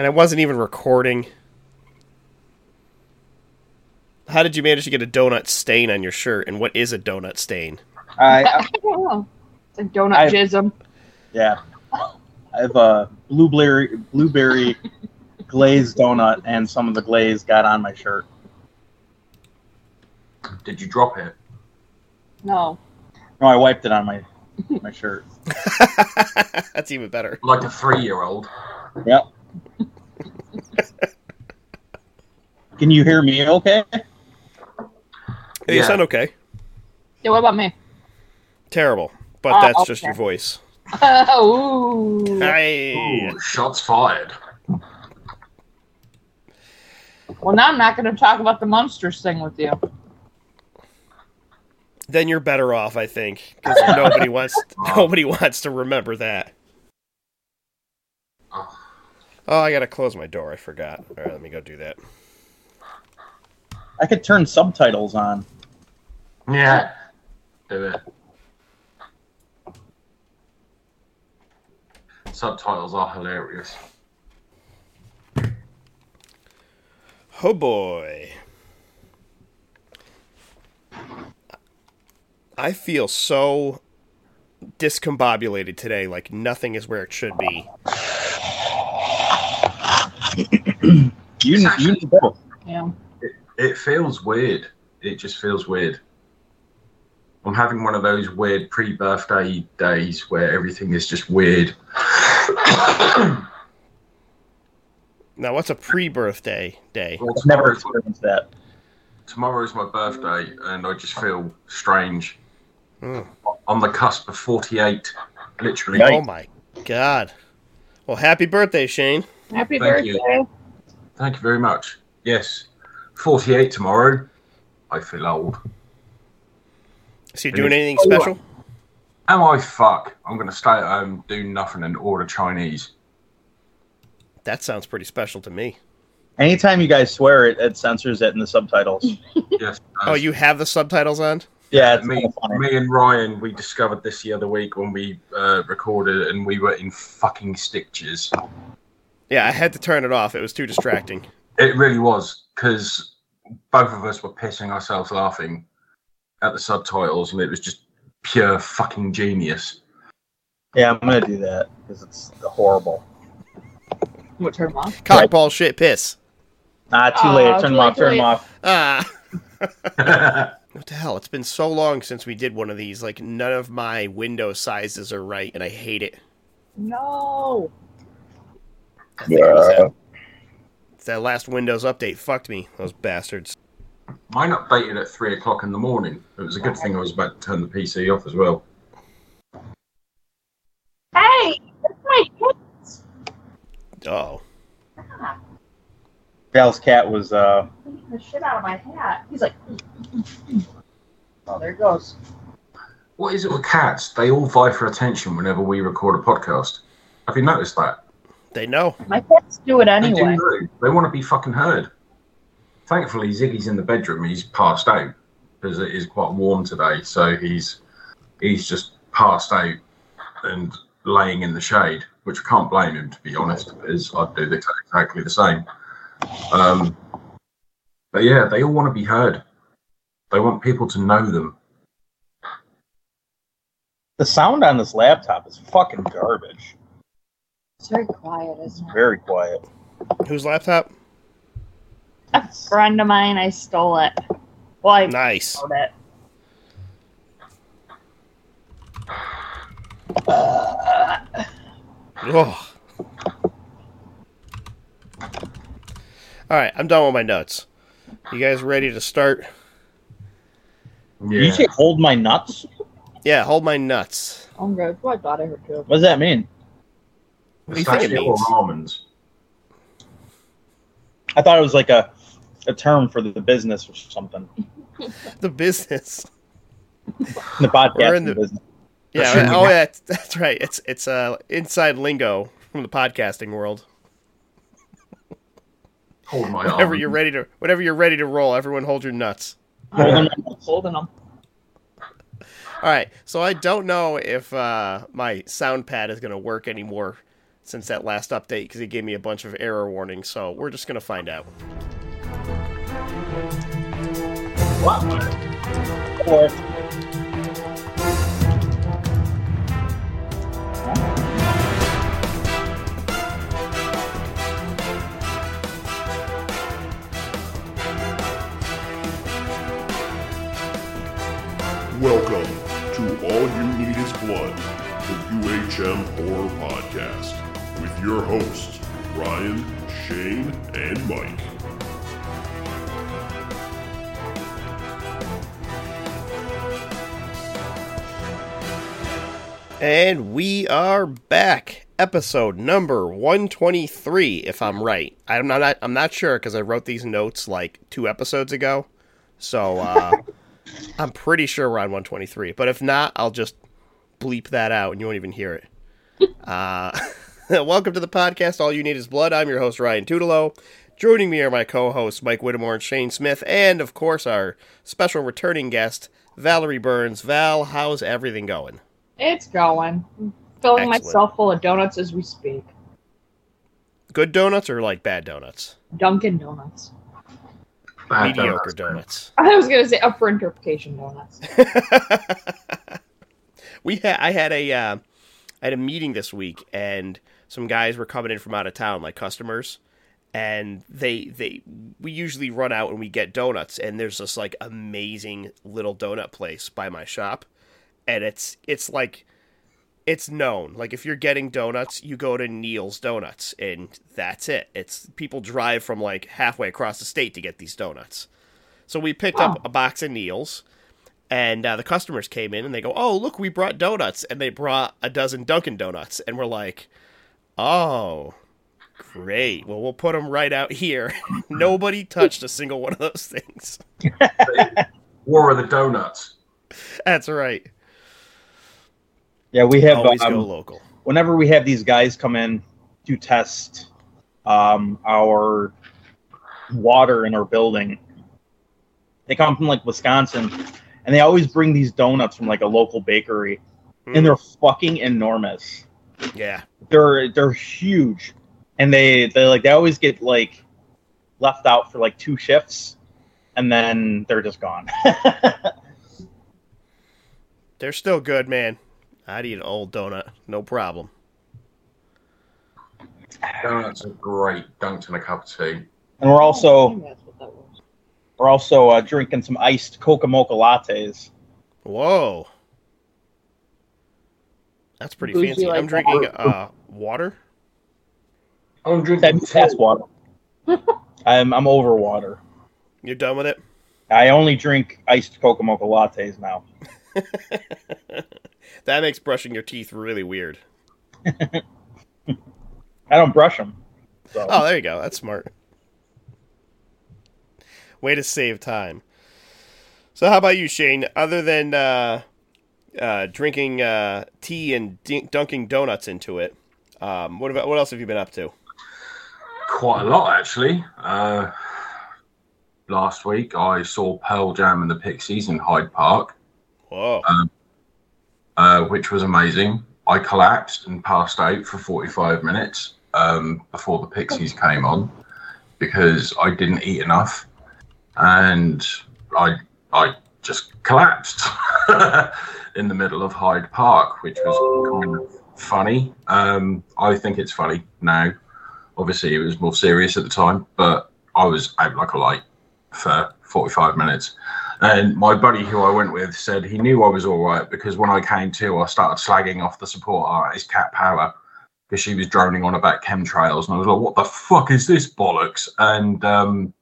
And I wasn't even recording. How did you manage to get a donut stain on your shirt? And what is a donut stain? I, I I don't know. It's like donut I- jism. yeah, I have a blueberry blueberry glazed donut, and some of the glaze got on my shirt. Did you drop it? No. No, I wiped it on my my shirt. That's even better. Like a three-year-old. Yep. Can you hear me? Okay. Hey, You Yeah. sound okay. Yeah, what about me? Terrible. But Oh, that's just okay. your voice. Ooh. Hey. Ooh, shots fired. Well, now I'm not going to talk about the Munsters thing with you. Then you're better off, I think, because nobody wants nobody wants to remember that. Oh, I gotta close my door. I forgot. All right, let me go do that. I could turn subtitles on. yeah. Do it. Subtitles are hilarious. Oh boy. I feel so discombobulated today, like nothing is where it should be. You you need both. Yeah. It feels weird. It just feels weird. I'm having one of those weird pre-birthday days where everything is just weird. Now, what's a pre-birthday day? Well, I've never tomorrow's, experienced that. tomorrow's my birthday, and I just feel strange. Hmm. On the cusp of 48, literally. Oh my god. Well, happy birthday, Shane. Happy Thank you. Birthday. Thank you very much. Yes, 48 tomorrow. I feel old. Is he doing anything Oh, special? Am I fuck? I'm going to stay at home, do nothing, and order Chinese. That sounds pretty special to me. Anytime you guys swear, it, it censors it in the subtitles. Yes. Oh, you have the subtitles on? Yeah, it's me, funny. me and Ryan, we discovered this the other week when we uh, recorded, and we were in fucking stitches. Yeah, I had to turn it off. It was too distracting. It really was because both of us were pissing ourselves laughing at the subtitles, and it was just pure fucking genius. Yeah, I'm gonna do that because it's horrible. What turn them off? Cock ball shit piss. Ah, too Aw, late. Turn them off. Turn them off. Ah. What the hell? It's been so long since we did one of these. Like none of my window sizes are right, and I hate it. No. I think it was that, it's that last Windows update fucked me. Those bastards. Mine updated at three o'clock in the morning. It was a good thing I was about to turn the PC off as well. Hey, that's my kids. Oh, Val's cat was uh the shit out of my hat. He's like, oh, there it goes. What is it with cats? They all vie for attention whenever we record a podcast. Have you noticed that? They know. My cats do it They anyway. do. They want to be fucking heard. Thankfully, Ziggy's in the bedroom. He's passed out because it is quite warm today. So he's he's just passed out and laying in the shade, which I can't blame him to be honest, because I'd do the- exactly the same. Um, but yeah, they all want to be heard. They want people to know them. the sound on this laptop is fucking garbage. It's very quiet, isn't it? Very quiet. Whose laptop? A friend of mine, I stole it. Well, I Nice. stole it. Oh. All right, I'm done with my notes. You guys ready to start? Did you say hold my nuts? Yeah, hold my nuts. Oh, I'm good. I thought I heard too. What does that mean? What do you think it Pistachio or almonds. I thought it was like a a term for the business or something. The business. The podcast in the- business. Yeah. Shouldn't Oh, yeah. That's, that's right. It's it's uh inside lingo from the podcasting world. Hold my Whenever arm. you're ready to, whenever you're ready to roll, everyone hold your nuts. Hold my nuts. Holding them. All right. So I don't know if uh, my sound pad is going to work anymore since that last update because he gave me a bunch of error warnings. So we're just gonna find out. Or Welcome to All You Need Is Blood, the UHM Horror Podcast, your hosts, Ryan, Shane, and Mike. And we are back. Episode number 123 if I'm right. I'm not I'm not sure cuz I wrote these notes like 2 episodes ago. So uh I'm pretty sure we're on 123, but if not, I'll just bleep that out and you won't even hear it. Uh welcome to the podcast All You Need Is Blood. I'm your host Ryan Tutelo. Joining me are my co-hosts Mike Whittemore and Shane Smith and of course our special returning guest Valerie Burns. Val, how's everything going? It's going. I'm filling Excellent. myself full of donuts as we speak. Good donuts or like bad donuts? Dunkin' Donuts. Bad Mediocre donuts, donuts. I was gonna say up for interpretation donuts. we had I had a uh, I had a meeting this week, and some guys were coming in from out of town, like customers, and they they we usually run out and we get donuts, and there's this like amazing little donut place by my shop, and it's it's like it's known. Like if you're getting donuts, you go to Neil's Donuts, and that's it. It's people drive from like halfway across the state to get these donuts. So we picked up a box of Neil's, and uh, the customers came in and they go, "Oh, look, we brought donuts," and they brought a dozen Dunkin' Donuts, and we're like, "Oh." Great. Well, we'll put them right out here. Nobody touched a single one of those things. War of the donuts. That's right. yeah, we have Always um, go local. whenever we have these guys come in to test um, our water in our building, they come from like Wisconsin, and they always bring these donuts from like a local bakery, and they're fucking enormous. Yeah. They're they're huge, and they they like they always get like left out for like two shifts, and then they're just gone. They're still good, man. I'd eat an old donut. No problem. Donuts are great, dunked in a cup of tea. and we're also That's what that was. we're also uh, drinking some iced Coca Mocha lattes. Whoa. That's pretty Bougie fancy. like I'm that. drinking uh, water. I'm drinking That's that's water. I'm I'm over water. You're done with it? I only drink iced Coca Mocha lattes now. That makes brushing your teeth really weird. I don't brush them. So. Oh, there you go. That's smart. Way to save time. So, how about you, Shane? Other than uh, uh, drinking uh, tea and d- dunking donuts into it, um, what about what else have you been up to? Quite a lot, actually. Uh, last week, I saw Pearl Jam and the Pixies in Hyde Park, Whoa. uh, which was amazing. I collapsed and passed out for 45 minutes um, before the Pixies came on because I didn't eat enough, and I I just collapsed in the middle of Hyde Park, which was kind of funny. Um, I think it's funny now. Obviously, it was more serious at the time, but I was out like a light for 45 minutes. And my buddy who I went with said he knew I was all right because when I came to, I started slagging off the support artist Cat Power because she was droning on about chemtrails, and I was like, "What the fuck is this bollocks?" And um,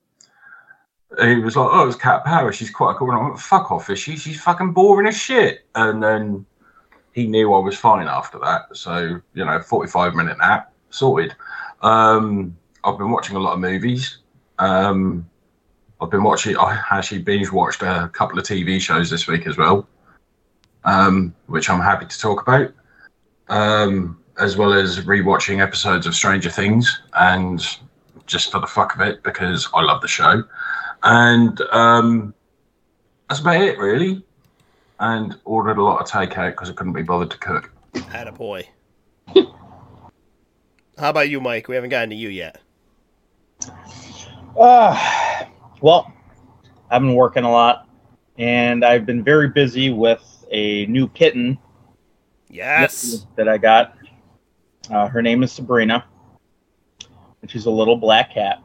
he was like, "Oh, it's Cat Power. She's quite cool." And I went, "Fuck off, is she? She's fucking boring as shit." And then he knew I was fine after that. So you know, forty-five minute nap sorted. Um, I've been watching a lot of movies. Um, I've been watching. I actually binge watched a couple of TV shows this week as well, um, which I'm happy to talk about, um, as well as rewatching episodes of Stranger Things, and just for the fuck of it because I love the show, and um, that's about it really. And ordered a lot of takeout because I couldn't be bothered to cook. Attaboy. How about you, Mike? We haven't gotten to you yet. Uh, well, I've been working a lot, and I've been very busy with a new kitten Yes. that I got. Uh, her name is Sabrina, and she's a little black cat.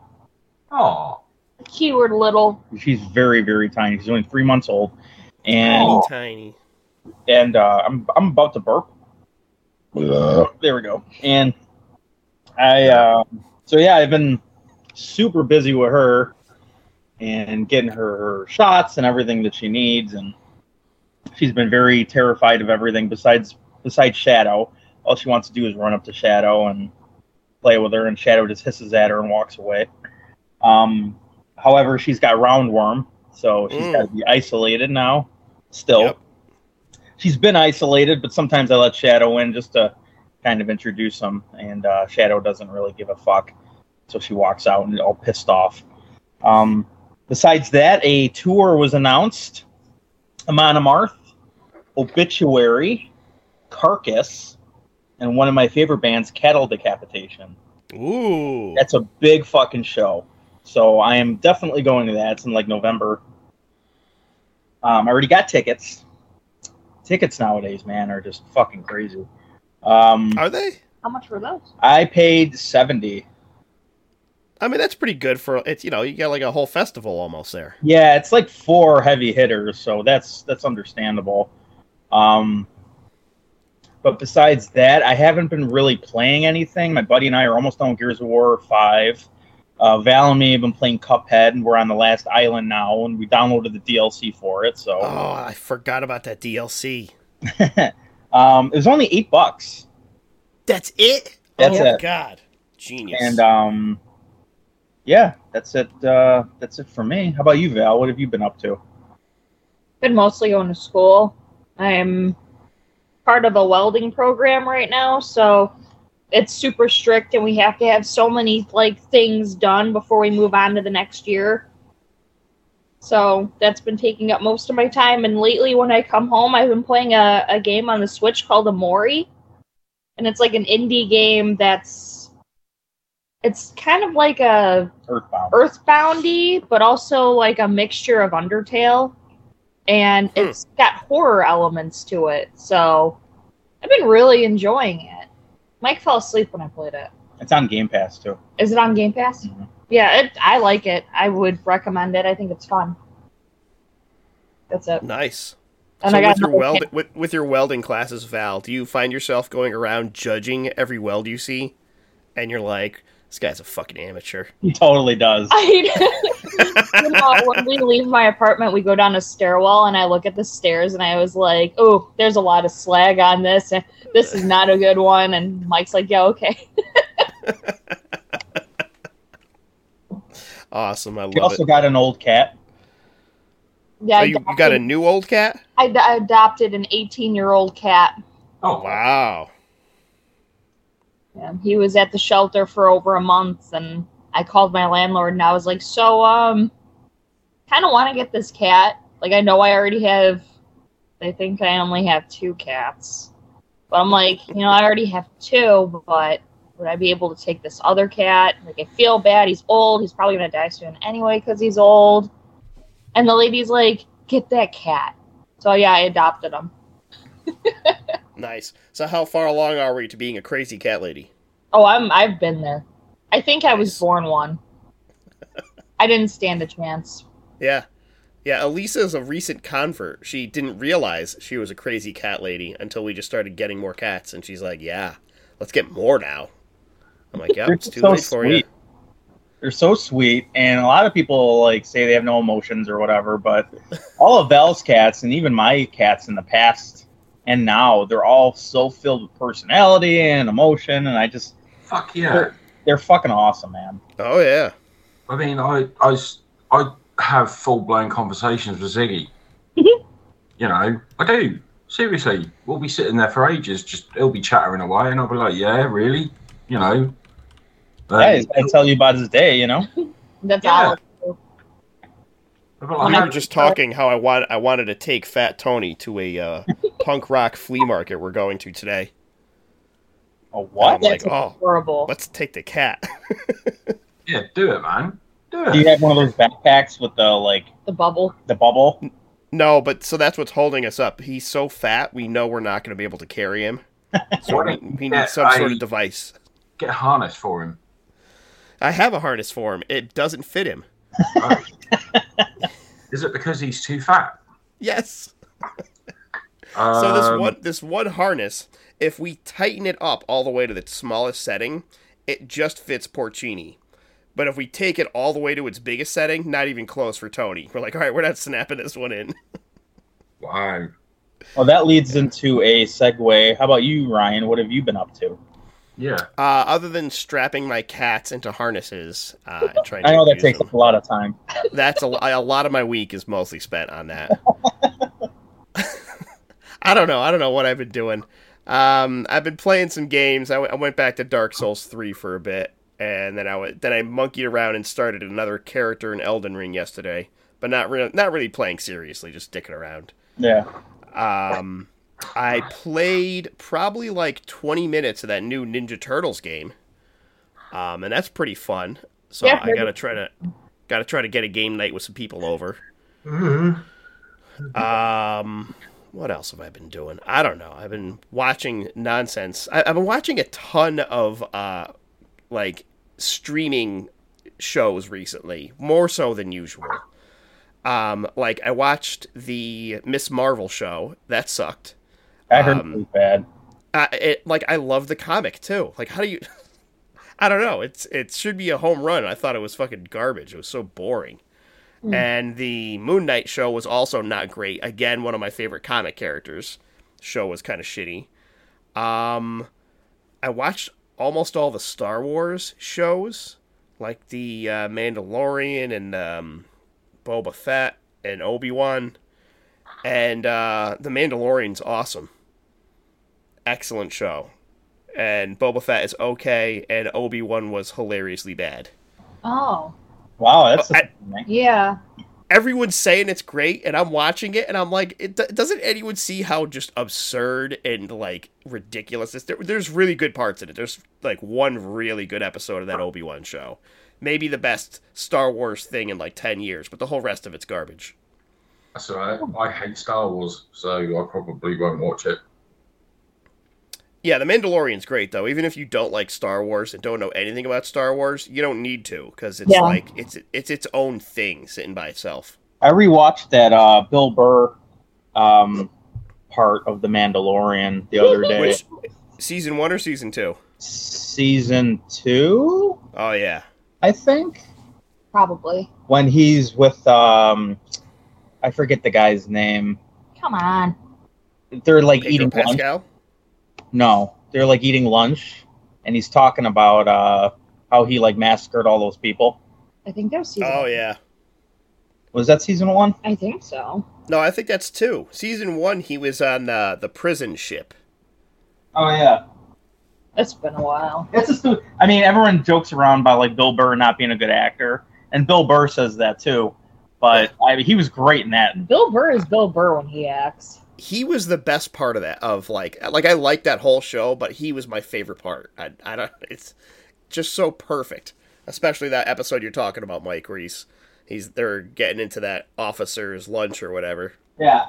Oh, Keyword little. She's very, very tiny. She's only three months old, and Oh. Tiny. and uh, I'm I'm about to burp. There we go. And I uh, so yeah, I've been super busy with her and getting her, her shots and everything that she needs, and she's been very terrified of everything besides besides Shadow. All she wants to do is run up to Shadow and play with her, and Shadow just hisses at her and walks away. Um, however, she's got roundworm, so she's Mm. got to be isolated now. Still, Yep. she's been isolated, but sometimes I let Shadow in just to kind of introduce him, and uh, Shadow doesn't really give a fuck, so she walks out and all pissed off. Um, besides that, a tour was announced: Amon Amarth, Obituary, Carcass, and one of my favorite bands, Cattle Decapitation. Ooh. That's a big fucking show. So I am definitely going to that. It's in like November. Um, I already got tickets. Tickets nowadays, man, are just fucking crazy. Um, Are they? How much were those? I paid seventy. I mean, that's pretty good for it's. You know, you got like a whole festival almost there. Yeah, it's like four heavy hitters, so that's that's understandable. Um, but besides that, I haven't been really playing anything. My buddy and I are almost done with Gears of War Five. Uh, Val and me have been playing Cuphead, and we're on the last island now, and we downloaded the DLC for it. So Oh, I forgot about that DLC. um, it was only eight bucks, That's it. That's oh it. God, genius. and um, yeah, that's it. Uh, that's it for me. How about you, Val? What have you been up to? Been mostly going to school. I'm part of a welding program right now, so it's super strict and we have to have so many like things done before we move on to the next year. So that's been taking up most of my time and lately when I come home I've been playing a, a game on the Switch called Omori. And it's like an indie game that's it's kind of like a Earthbound. earthboundy, but also like a mixture of Undertale, and Hmm. it's got horror elements to it. So I've been really enjoying it. Mike fell asleep when I played it. It's on Game Pass too. Is it on Game Pass? Mhm. Yeah, it, I like it. I would recommend it. I think it's fun. That's it. nice. And so I got with your weld with, with your welding classes, Val, do you find yourself going around judging every weld you see, and you're like, this guy's a fucking amateur. He totally does. I, you know, when we leave my apartment, we go down a stairwell, and I look at the stairs, and I was like, "Oh, there's a lot of slag on this, and this is not a good one." And Mike's like, "Yeah, okay." Awesome, I He love also it. got an old cat. Yeah, oh, So I you, you got a new old cat? I adopted an 18 year old cat. oh, Wow. Yeah, he was at the shelter for over a month, and I called my landlord, and I was like, "So, um, kind of want to get this cat. Like, I know I already have. I think I only have two cats, but I'm like, you know, I already have two, but would I be able to take this other cat? Like, I feel bad. He's old. He's probably gonna die soon anyway because he's old." And the lady's like, "Get that cat." So yeah, I adopted him. Nice. So how far along are we to being a crazy cat lady? Oh, I'm I've been there. I think I was Nice. born one. I didn't stand a chance. Yeah. Yeah, Elisa's a recent convert. She didn't realize she was a crazy cat lady until we just started getting more cats, and she's like, "Yeah, let's get more now." I'm like, "Yeah, it's too so late for you." They're so sweet, and a lot of people like say they have no emotions or whatever. But all of Val's cats, and even my cats in the past and now, they're all so filled with personality and emotion, and I just fuck yeah. they're, they're fucking awesome, man. Oh yeah. I mean, I I, I have full blown conversations with Ziggy. you know, I do. Seriously, we'll be sitting there for ages, just he'll be chattering away, and I'll be like, yeah, really? You know? Um, Yeah, he's gotta tell you about his day, you know. That's Yeah. all. I do. I'll be When We were just talking how I want I wanted to take Fat Tony to a uh, punk rock flea market we're going to today. A what? I'm like, That's oh, horrible. let's take the cat. Yeah, do it, man. Do it. Do you have one of those backpacks with the like The bubble. the bubble? no, but so that's what's holding us up. He's so fat, we know we're not going to be able to carry him. So we, we need Yeah, some sort of device. Get a harness for him. I have a harness for him. It doesn't fit him. Oh. Is it because he's too fat? Yes. So this Um, one this one harness, if we tighten it up all the way to the smallest setting, it just fits Porcini. But if we take it all the way to its biggest setting, not even close for Tony. We're like, all right, we're not snapping this one in. Wow. Well, that leads into a segue. How about you, Ryan? What have you been up to? Yeah. Uh, other than strapping my cats into harnesses uh, and trying to I know that takes them, up a lot of time. that's a, a lot of my week is mostly spent on that. I don't know. I don't know what I've been doing. Um, I've been playing some games. I, w- I went back to Dark Souls three for a bit, and then I w- then I monkeyed around and started another character in Elden Ring yesterday, but not really not really playing seriously, just dicking around. Yeah. Um, I played probably like 20 minutes of that new Ninja Turtles game. Um, and that's pretty fun. So Yeah, I gotta try to gotta try to get a game night with some people over. Mm-hmm. Um, what else have I been doing? I don't know. I've been watching nonsense. I, I've been watching a ton of uh, like streaming shows recently, more so than usual. Um, like I watched the Miss Marvel show. That sucked. I heard Um, it was bad. Uh, it like I love the comic too. Like how do you? I don't know. It's it should be a home run. I thought it was fucking garbage. It was so boring. And the Moon Knight show was also not great. Again, one of my favorite comic characters. Show was kind of shitty. Um, I watched almost all the Star Wars shows, like the uh, Mandalorian and um, Boba Fett and Obi Wan, and uh, the Mandalorian's awesome. Excellent show, and Boba Fett is okay, and Obi Wan was hilariously bad. Oh, Wow, that's I- a yeah. everyone's saying it's great and i'm watching it and i'm like it, do- doesn't anyone see how just absurd and like ridiculous this there, there's really good parts in it there's like one really good episode of that obi-wan show maybe the best star wars thing in like 10 years but the whole rest of it's garbage That's all right. I hate Star Wars, so I probably won't watch it. Yeah the mandalorian's great though even if you don't like star wars and don't know anything about star wars you don't need to because it's Yeah. like it's it's its own thing sitting by itself I rewatched that uh, Bill Burr um, part of The Mandalorian the other day. which season one or season two? Season two, Oh yeah I think, Probably. when he's with um, I forget the guy's name. Come on. They're like Pedro eating lunch. Pascal No, they're like eating lunch, and he's talking about uh, how he like massacred all those people. I think that was season. oh yeah Was that season one? I think so. No, I think that's two. Season one, he was on uh, the prison ship. Oh yeah. It's been a while. It's just, I mean, everyone jokes around about like Bill Burr not being a good actor, and Bill Burr says that too. But I mean, he was great in that. Bill Burr is Bill Burr when he acts. He was the best part of that. Of like, like I liked that whole show, but he was my favorite part. I, I don't. It's just so perfect, especially that episode you're talking about, Mike, where he's he's they're getting into that officer's lunch or whatever. Yeah.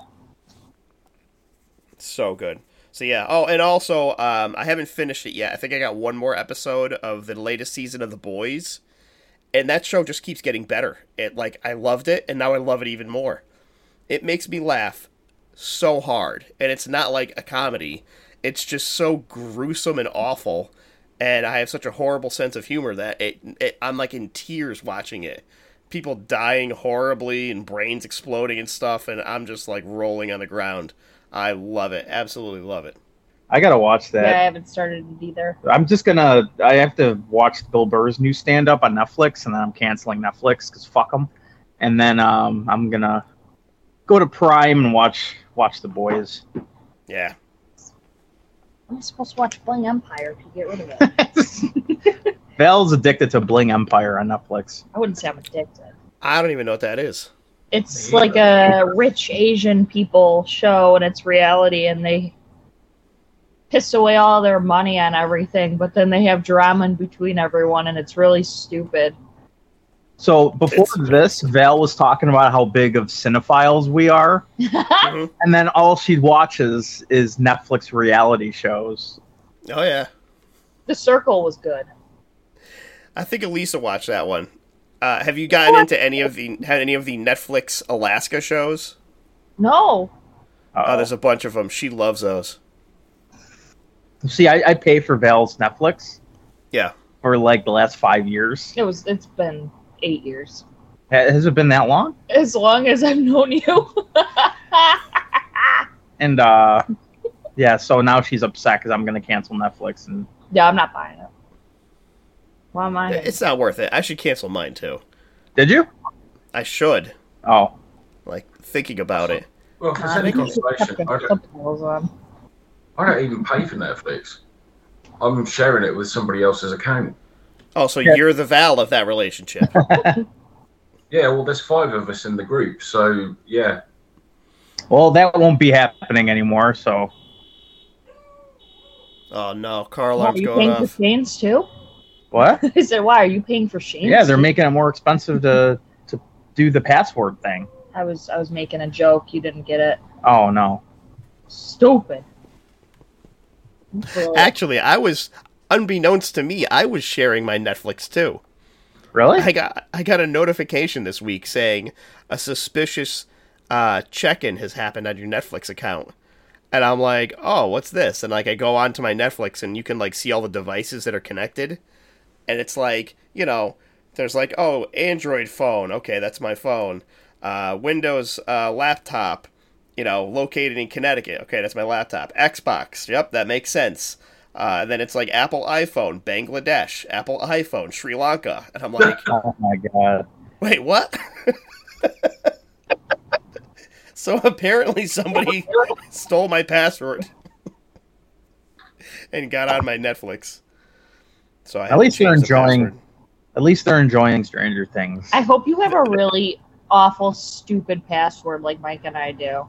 So good. So yeah. Oh, and also, um, I haven't finished it yet. I think I got one more episode of the latest season of The Boys, and that show just keeps getting better. It like I loved it, and now I love it even more. It makes me laugh so hard, and it's not like a comedy. It's just so gruesome and awful, and I have such a horrible sense of humor that it, it I'm like in tears watching it. People dying horribly and brains exploding and stuff, and I'm just like rolling on the ground. I love it. Absolutely love it. I gotta watch Yeah, I haven't started it either. I'm just gonna. I have to watch Bill Burr's new stand up on Netflix, and then I'm canceling Netflix because fuck them. And then um, I'm gonna go to Prime and watch watch The Boys. Yeah. I'm supposed to watch Bling Empire to get rid of it. Val's addicted to Bling Empire on Netflix. I wouldn't say I'm addicted. I don't even know what that is. It's like a rich Asian people show, and it's reality, and they piss away all their money on everything, but then they have drama in between everyone, and it's really stupid. So before It's- this, Val was talking about how big of cinephiles we are, Mhm. and then all she watches is Netflix reality shows. Oh yeah, The Circle was good. I think Elisa watched that one. Uh, have you gotten into any of the had any of the Netflix Alaska shows? No, Oh, Uh, there's a bunch of them. She loves those. See, I, I pay for Val's Netflix Yeah. for like the last five years. it was. It's been eight years. Has it been that long? As long as I've known you. And uh, yeah, so now she's upset because I'm gonna cancel Netflix. And yeah, I'm not buying it. Why am I? It's not worth it. I should cancel mine too. did you? I should. Oh, Like thinking about it. Well, if there's I any think you should consolation, I the don't, on. I don't even pay for Netflix. I'm sharing it with somebody else's account. Oh, so Yeah. you're the Val of that relationship. Yeah, well, there's five of us in the group, so yeah. well, that won't be happening anymore. So oh no, car Why, are you going paying off. for Shane's too? what? I said, why are you paying for Shane's? Yeah, they're making it more expensive to to do the password thing. I was I was making a joke. You didn't get it. Oh no. Stupid. Actually, I was unbeknownst to me, I was sharing my Netflix too. Really? I got I got a notification this week saying a suspicious uh, check-in has happened on your Netflix account. And I'm like, "Oh, what's this?" And like I go onto my Netflix and you can like see all the devices that are connected. And it's like, you know, there's like, "Oh, Android phone. Okay, that's my phone. Uh, Windows uh, laptop, you know, located in Connecticut. Okay, that's my laptop. Xbox. Yep, that makes sense." Uh, then it's like Apple iPhone, Bangladesh, Apple iPhone, Sri Lanka, and I'm like, oh my god. Wait, what? so apparently somebody stole my password and got on my Netflix. So I At least they're change the enjoying- password. At least they're enjoying Stranger Things. I hope you have a really awful, stupid password like Mike and I do.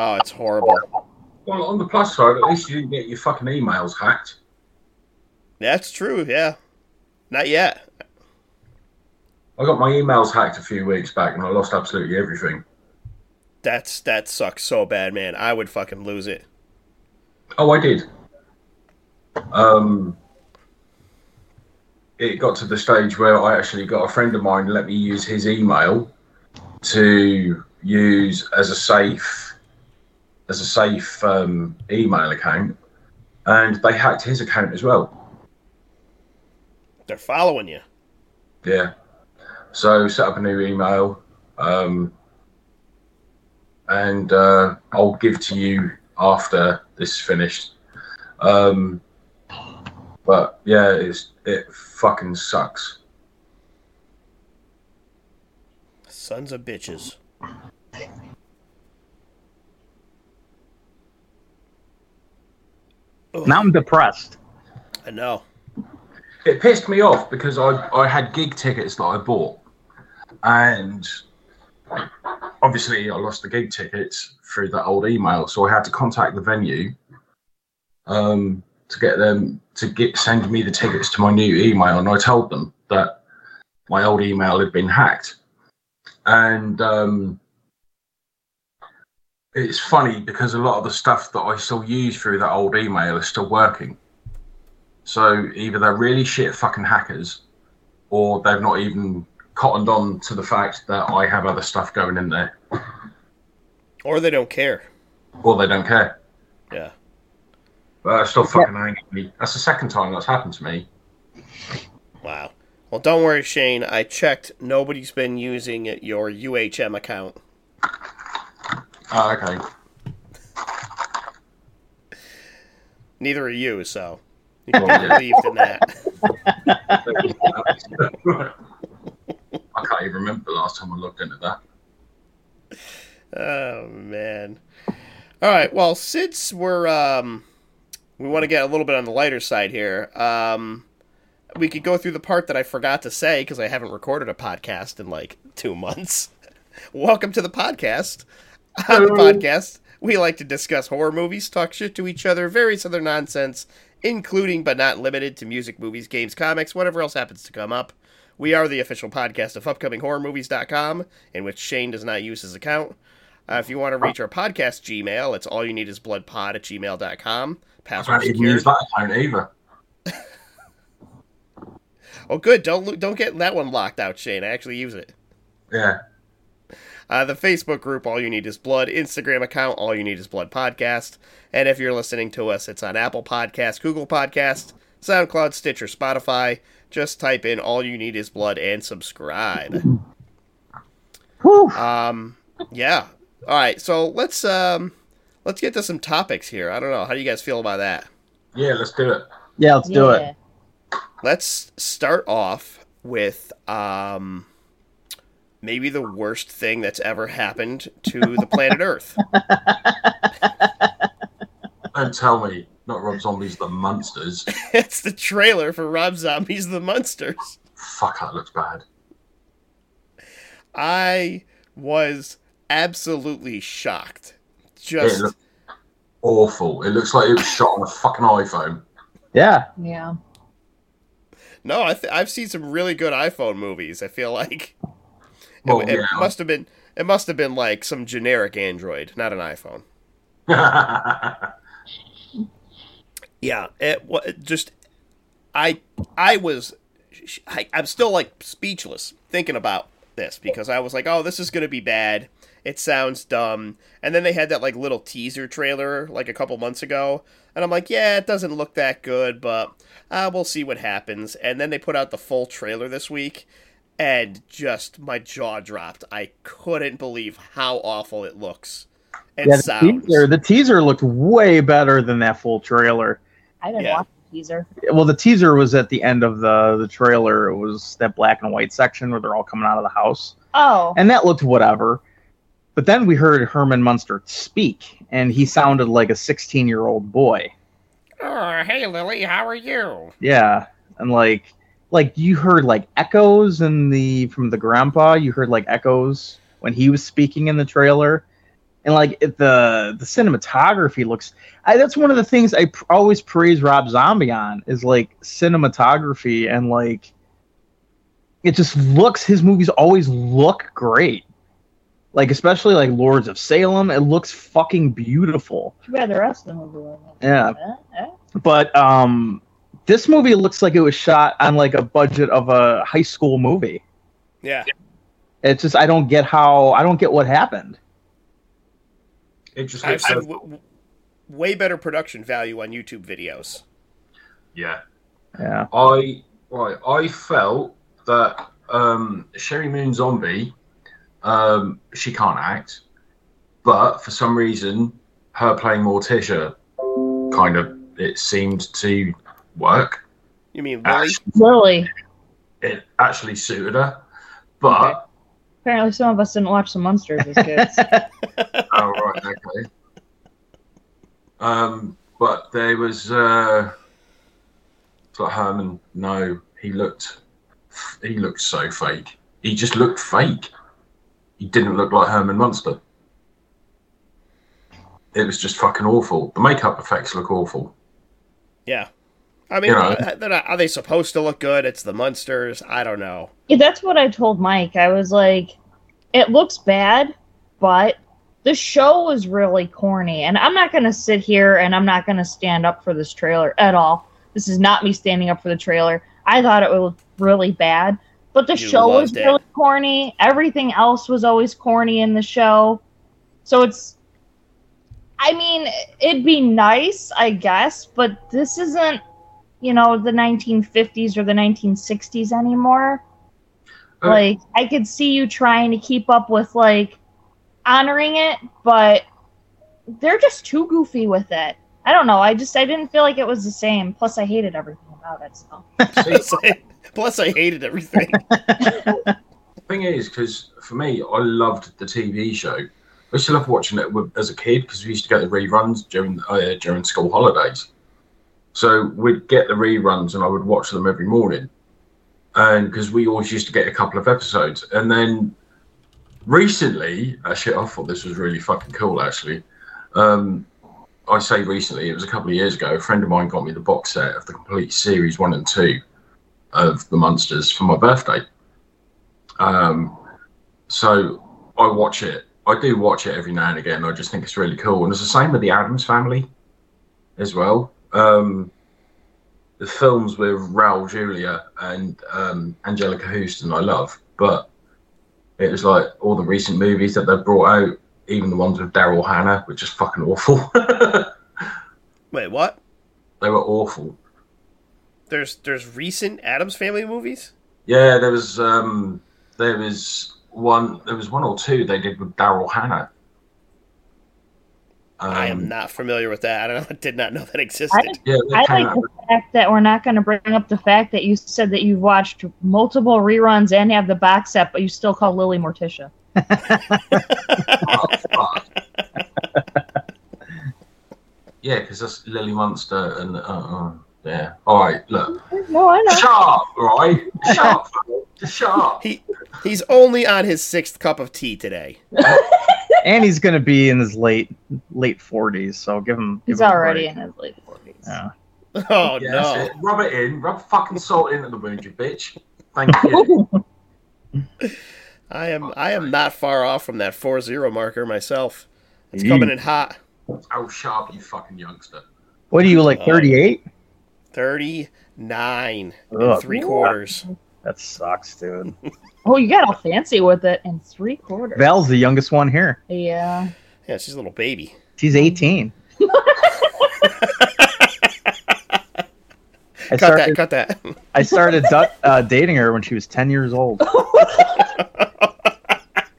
Oh, it's horrible. Well, on the plus side, at least you didn't get your fucking emails hacked. That's true. Yeah, not yet. I got my emails hacked a few weeks back and I lost absolutely everything. That's that sucks so bad, man. I would fucking lose it. Oh, I did. Um, it got to the stage where I actually got a friend of mine let me use his email to use as a safe as a safe um, email account, and they hacked his account as well. They're following you. Yeah. So set up a new email, um, and uh, I'll give to you after this is finished. Um, but yeah, it's it fucking sucks. Sons of bitches. Ugh, now I'm depressed. I know. It pissed me off because I I had gig tickets that I bought, and obviously I lost the gig tickets through that old email, so I had to contact the venue um, to get them to get send me the tickets to my new email, and I told them that my old email had been hacked, and um, it's funny because a lot of the stuff that I still use through that old email is still working. So either they're really shit fucking hackers, or they've not even cottoned on to the fact that I have other stuff going in there, Or they don't care. or they don't care. Yeah. But that's still fucking angry. That's the second time that's happened to me. Wow. Well, don't worry, Shane. I checked. Nobody's been using your UHM account. Oh, okay. Neither are you, so you can be Well, yeah. relieved in that. I can't even remember the last time I looked into that. Oh man. All right. Well, since we're um, we want to get a little bit on the lighter side here. Um, we could go through the part that I forgot to say because I haven't recorded a podcast in like two months. Welcome to the podcast. On the podcast, We like to discuss horror movies, talk shit to each other, various other nonsense, including but not limited to music, movies, games, comics, whatever else happens to come up. We are the official podcast of upcominghorrormovies.com, in which Shane does not use his account. Uh, if you want to reach our podcast Gmail, it's all you need is bloodpod at gmail.com. I Password don't even use that account either. Oh, good. Don't don't get that one locked out, Shane. I actually use it. Yeah. Uh, the Facebook group, All You Need Is Blood. Instagram account, All You Need Is Blood Podcast. And if you're listening to us, it's on Apple Podcast, Google Podcast, SoundCloud, Stitcher, Spotify. Just type in All You Need Is Blood and subscribe. Um, yeah. All right. So let's um, let's get to some topics here. I don't know. How do you guys feel about that? Yeah, let's do it. Yeah, let's do it. Let's start off with um, maybe the worst thing that's ever happened to the planet Earth. Don't tell me not Rob Zombies, the Munsters. it's the trailer for Rob Zombie's The Munsters. Fuck, that looks bad. I was absolutely shocked. Just looks awful. It looks like it was shot on a fucking iPhone. Yeah. Yeah. no, I th- I've seen some really good iPhone movies. I feel like Well, it, it yeah. must have been it must have been like some generic Android, not an iPhone. Yeah, it wa just I I was I, I'm still like speechless thinking about this because I was like, oh, this is gonna be bad. It sounds dumb. And then they had that like little teaser trailer like a couple months ago, and I'm like, yeah, it doesn't look that good, but uh, we'll see what happens. And then they put out the full trailer this week, and just my jaw dropped. I couldn't believe how awful it looks and yeah the, sounds. teaser, the teaser looked way better than that full trailer. I didn't Yeah. watch the teaser. Well, the teaser was at the end of the the trailer. It was that black and white section where they're all coming out of the house, Oh. and that looked whatever. But then we heard Herman Munster speak, and he sounded like a 16 year old boy. Oh, hey Lily, how are you? Yeah, and like like you heard like echoes in the from the grandpa. You heard like echoes when he was speaking in the trailer, and like it, the the cinematography looks. I, that's one of the things I pr- always praise Rob Zombie on is like cinematography and like it just looks. His movies always look great. Like especially like Lords of Salem, it looks fucking beautiful. Too bad the rest of the movie. Yeah, but um this movie looks like it was shot on like a budget of a high school movie Yeah. it's just i don't get how i don't get what happened it just I've looks seen w- w- way better production value on YouTube videos. Yeah. yeah I right. I felt that um, Sheri Moon Zombie, um, she can't act, but for some reason, her playing Morticia, kind of, it seemed to work. You mean Lily? Actually, Lily. it actually suited her, but Apparently, some of us didn't watch the Munsters as kids. oh right, okay. Um, but there was uh, it's like Herman. No, he looked, he looked so fake. He just looked fake. He didn't look like Herman Munster. It was just fucking awful. The makeup effects look awful. Yeah. I mean, You know. they're not, are they supposed to look good? It's the Munsters. I don't know. Yeah, that's what I told Mike. I was like, it looks bad, but the show was really corny. And I'm not going to sit here and I'm not going to stand up for this trailer at all. This is not me standing up for the trailer. I thought it was really bad, but the You show was it. really corny. Everything else was always corny in the show. So it's, I mean, it'd be nice, I guess, but this isn't, you know, the 1950s or the 1960s anymore Uh, like i could see you trying to keep up with like honoring it but they're just too goofy with it i don't know i just i didn't feel like it was the same plus i hated everything about it so Plus I, plus, I hated everything. The thing is, because for me, I loved the TV show. I used to love watching it with, as a kid because we used to get the reruns during uh, during school holidays. So we'd get the reruns and I would watch them every morning. And because we always used to get a couple of episodes. And then recently, actually, I thought this was really fucking cool, actually. Um, I say recently, it was a couple of years ago. A friend of mine got me the box set of the complete series one and two of the Munsters for my birthday. Um, so I watch it. I do watch it every now and again. I just think it's really cool, and it's the same with the Addams Family as well. Um, the films with Raul Julia and um, Anjelica Huston, I love, but it was like all the recent movies that they've brought out, even the ones with Daryl Hannah, which is fucking awful. Wait, what? they were awful. There's there's recent Addams Family movies. Yeah, there was um, there was one there was one or two they did with Daryl Hannah. I am Um, not familiar with that. I don't, did not know that existed. Yeah, I like out the fact that we're not going to bring up the fact that you said that you've watched multiple reruns and have the box set, but you still call Lily Morticia. Oh, yeah, because that's Lily Munster and uh, uh, yeah. All right, look, No, I know. Sharp, up, all right, shut up, fella. just shut up. He he's only on his sixth cup of tea today. and he's gonna be in his late late forties, so give him. Give He's him a already break. in his late forties. Yeah. Oh Yeah, no! Rub it in, rub fucking salt into the wound, you bitch. Thank you. I am I am not far off from that 4-0 marker myself. It's Yee. coming in hot. oh, sharp, you fucking youngster. What are you like? Uh, oh. Thirty eight? Thirty nine and Ugh. three quarters. That sucks, dude. Oh, you got all fancy with it in three quarters. Val's the youngest one here. yeah. Yeah, she's a little baby. She's eighteen. I Cut started. that. Cut that. I started du- uh, dating her when she was ten years old.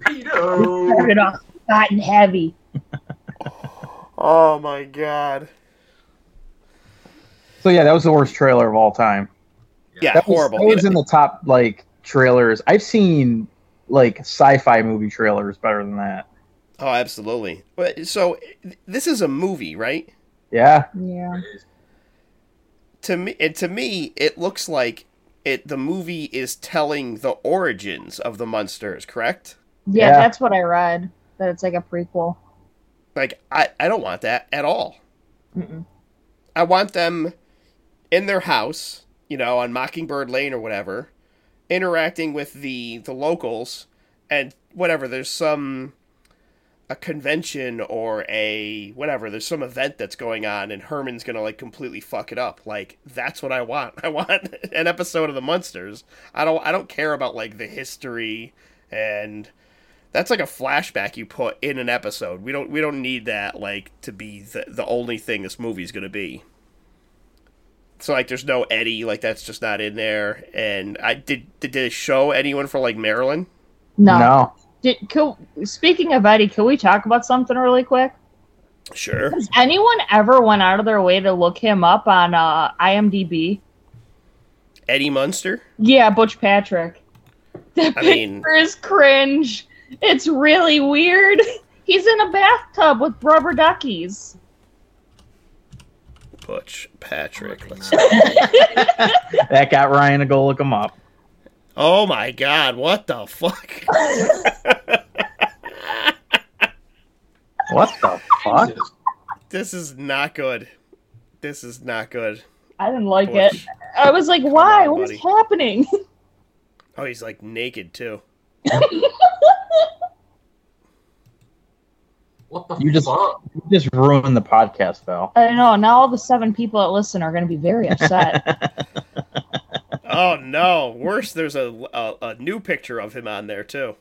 Pedo. Started off hot and heavy. oh my god. So yeah, that was the worst trailer of all time. Yeah, That was, horrible. That was in the top like trailers. I've seen like sci-fi movie trailers better than that. oh, absolutely. But so this is a movie, right? Yeah. Yeah. to me and to me it looks like it the movie is telling the origins of the Munsters correct yeah. Yeah. that's what I read. That it's like a prequel. like i i don't want that at all Mm-mm. i want them in their house you know on mockingbird lane or whatever interacting with the the locals and whatever there's some a convention or a whatever there's some event that's going on and herman's gonna like completely fuck it up. Like that's what i want. I want an episode of the Munsters i don't i don't care about like the history and that's like a flashback you put in an episode. We don't we don't need that like to be the, the only thing this movie's gonna be so like there's no eddie like that's just not in there and i did did they show anyone for like Marilyn No. No. Did, could, speaking of Eddie, can we talk about something really quick? sure Has anyone ever went out of their way to look him up on uh, IMDb? eddie munster Yeah, Butch Patrick. The I mean- picture is cringe. It's really weird. He's in a bathtub with rubber duckies. Butch patrick let's That got Ryan to go look him up. oh my god what the fuck What the fuck? This is not good this is not good I didn't like Butch. it. I was like, why? on, What is buddy. happening? oh he's like naked too What the You just- You just ruined the podcast, Val. I don't know. Now all the seven people that listen are going to be very upset. oh no worse there's a, a a new picture of him on there too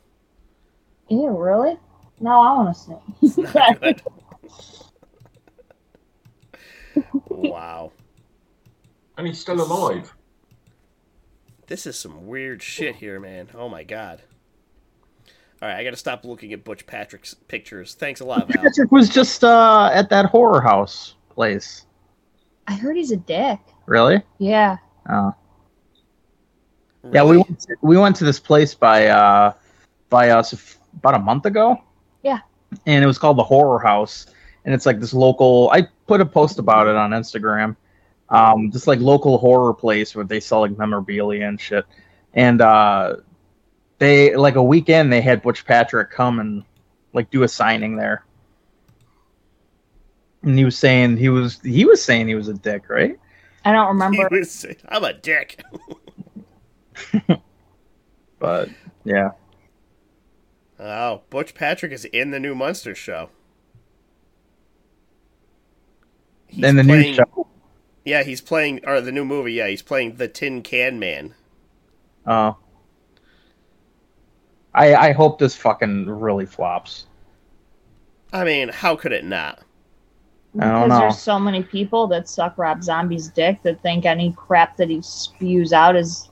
Ew, really? No, I want to see. not good wow And he's still alive. This is some weird shit here, man. Oh my god. All right, I got to stop looking at Butch Patrick's pictures. Thanks a lot, Val. Patrick was just uh, at that horror house place. I heard he's a dick. Really? Yeah. Oh. Yeah, we went to, we went to this place by uh by us about a month ago. Yeah. And it was called the Horror House, and it's like this local. I put a post about it on Instagram. Um, this like local horror place where they sell like memorabilia and shit. And uh, they like a weekend they had Butch Patrick come and like do a signing there. and he was saying he was he was saying he was a dick, right? I don't He remember. was, I'm a dick. But yeah, Oh, Butch Patrick is in the new Munster show. He's and the playing, new show. Yeah, he's playing, or the new movie. Yeah, he's playing the Tin Can Man. Oh, I I hope this fucking really flops. I mean, how could it not? I don't because know. there's so many people that suck Rob Zombie's dick that think any crap that he spews out is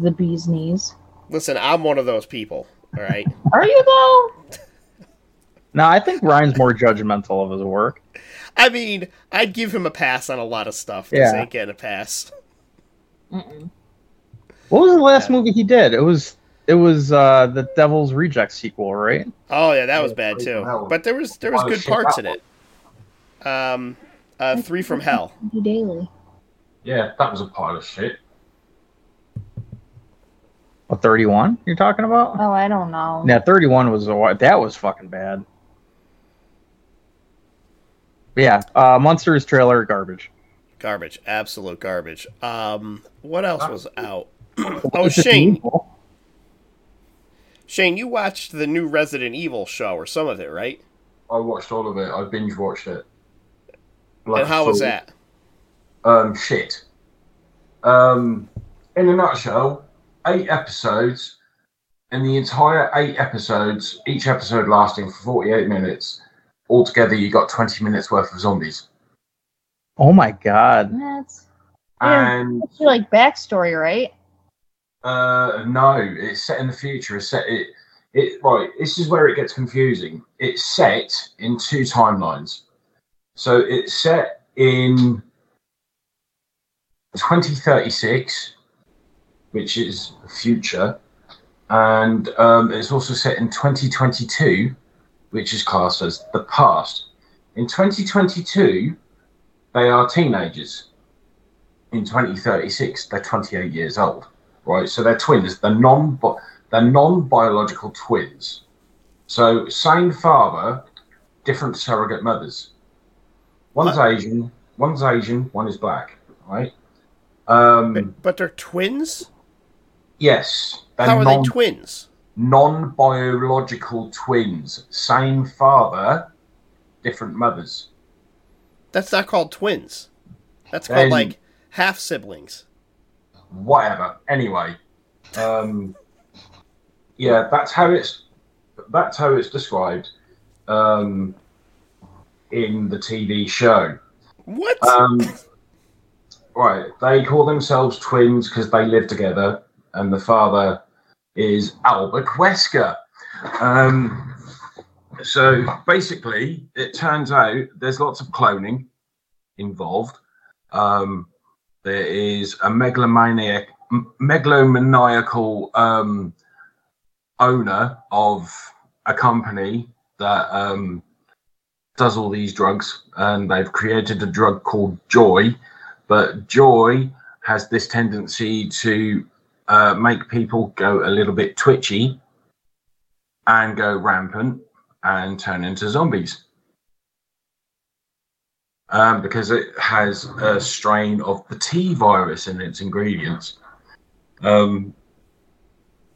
the bee's knees. Listen, I'm one of those people. All right. Are you though? No, I think Ryan's more judgmental of his work. I mean, I'd give him a pass on a lot of stuff. This Yeah. ain't getting a pass. Mm-mm. What was the last Yeah. movie he did? It was it was uh the Devil's Reject sequel, right? Oh yeah, that was bad too. But there was there was good parts in it. Um, uh, Three from Hell. Daily. Yeah, that was a pile of shit. A thirty one you're talking about? Oh, I don't know. Yeah, thirty one was a that was fucking bad. But yeah, uh Munsters trailer garbage. Garbage, absolute garbage. Um, what else was out? oh, It's Shane, evil. Shane, you watched the new Resident Evil show or some of it, right? I watched all of it. I binge watched it. and how was that? Um, shit. Um, in a nutshell, eight episodes, and the entire eight episodes, each episode lasting for 48 minutes. Altogether, you got 20 minutes worth of zombies. Oh my god. That's Yeah. And it's like backstory, right? Uh, no, it's set in the future. It's set it. It right. This is where it gets confusing. It's set in two timelines. So it's set in 2036, which is the future, and um, it's also set in 2022, which is classed as the past. In 2022, they are teenagers. In 2036, they're 28 years old. Right, so they're twins. They're non, they're non-biological twins. So same father, different surrogate mothers. One's Asian, one's Asian, one is black. Right. Um, But, but they're twins. yes. They're How are non- they twins? non-biological twins. Same father, different mothers. That's not called twins. That's called Then- like half siblings. Whatever. Anyway, um, yeah, that's how it's that's how it's described um, in the TV show. What? Um, right, they call themselves twins because they live together, and the father is Albert Wesker. Um, so basically, it turns out there's lots of cloning involved. Um, there is a megalomaniac, megalomaniacal um, owner of a company that um, does all these drugs, and they've created a drug called Joy. But Joy has this tendency to uh, make people go a little bit twitchy and go rampant and turn into zombies. Um, because it has a strain of the T virus in its ingredients. Um,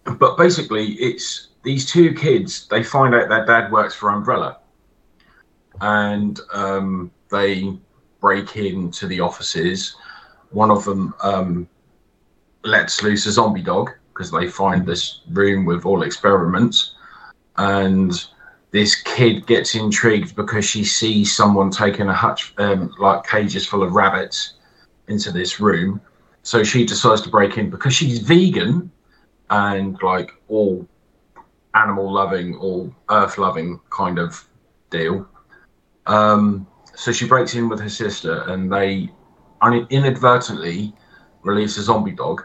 but basically, it's these two kids, they find out their dad works for Umbrella and um, they break into the offices. One of them um, lets loose a zombie dog because they find this room with all experiments, and this kid gets intrigued because she sees someone taking a hutch, um, like cages full of rabbits, into this room. So she decides to break in because she's vegan and like all animal loving, all earth loving kind of deal. Um, so she breaks in with her sister, and they inadvertently release a zombie dog.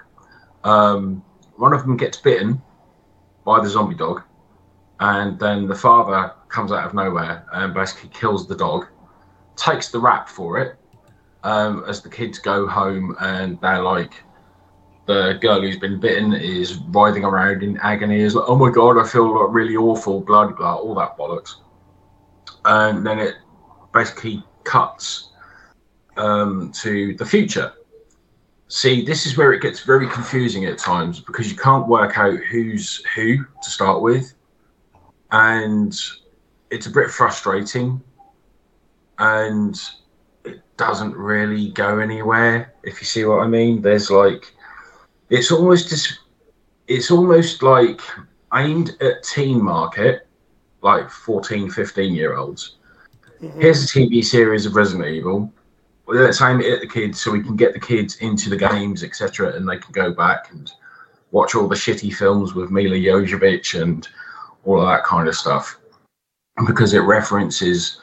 Um, one of them gets bitten by the zombie dog, and then the father comes out of nowhere and basically kills the dog, takes the rap for it. Um, as the kids go home, and they're like, the girl who's been bitten is writhing around in agony, is like, oh my god, I feel like really awful, blah blah, all that bollocks. And then it basically cuts um, to the future. See, this is where it gets very confusing at times because you can't work out who's who to start with, and it's a bit frustrating, and it doesn't really go anywhere. If you see what I mean, there's like, it's almost just, it's almost like aimed at teen market, like 14, 15 year olds. Mm-hmm. Here's a TV series of Resident Evil. Let's aim it at the kids so we can get the kids into the games, etc., and they can go back and watch all the shitty films with Milla Jovovich and all of that kind of stuff. Because it references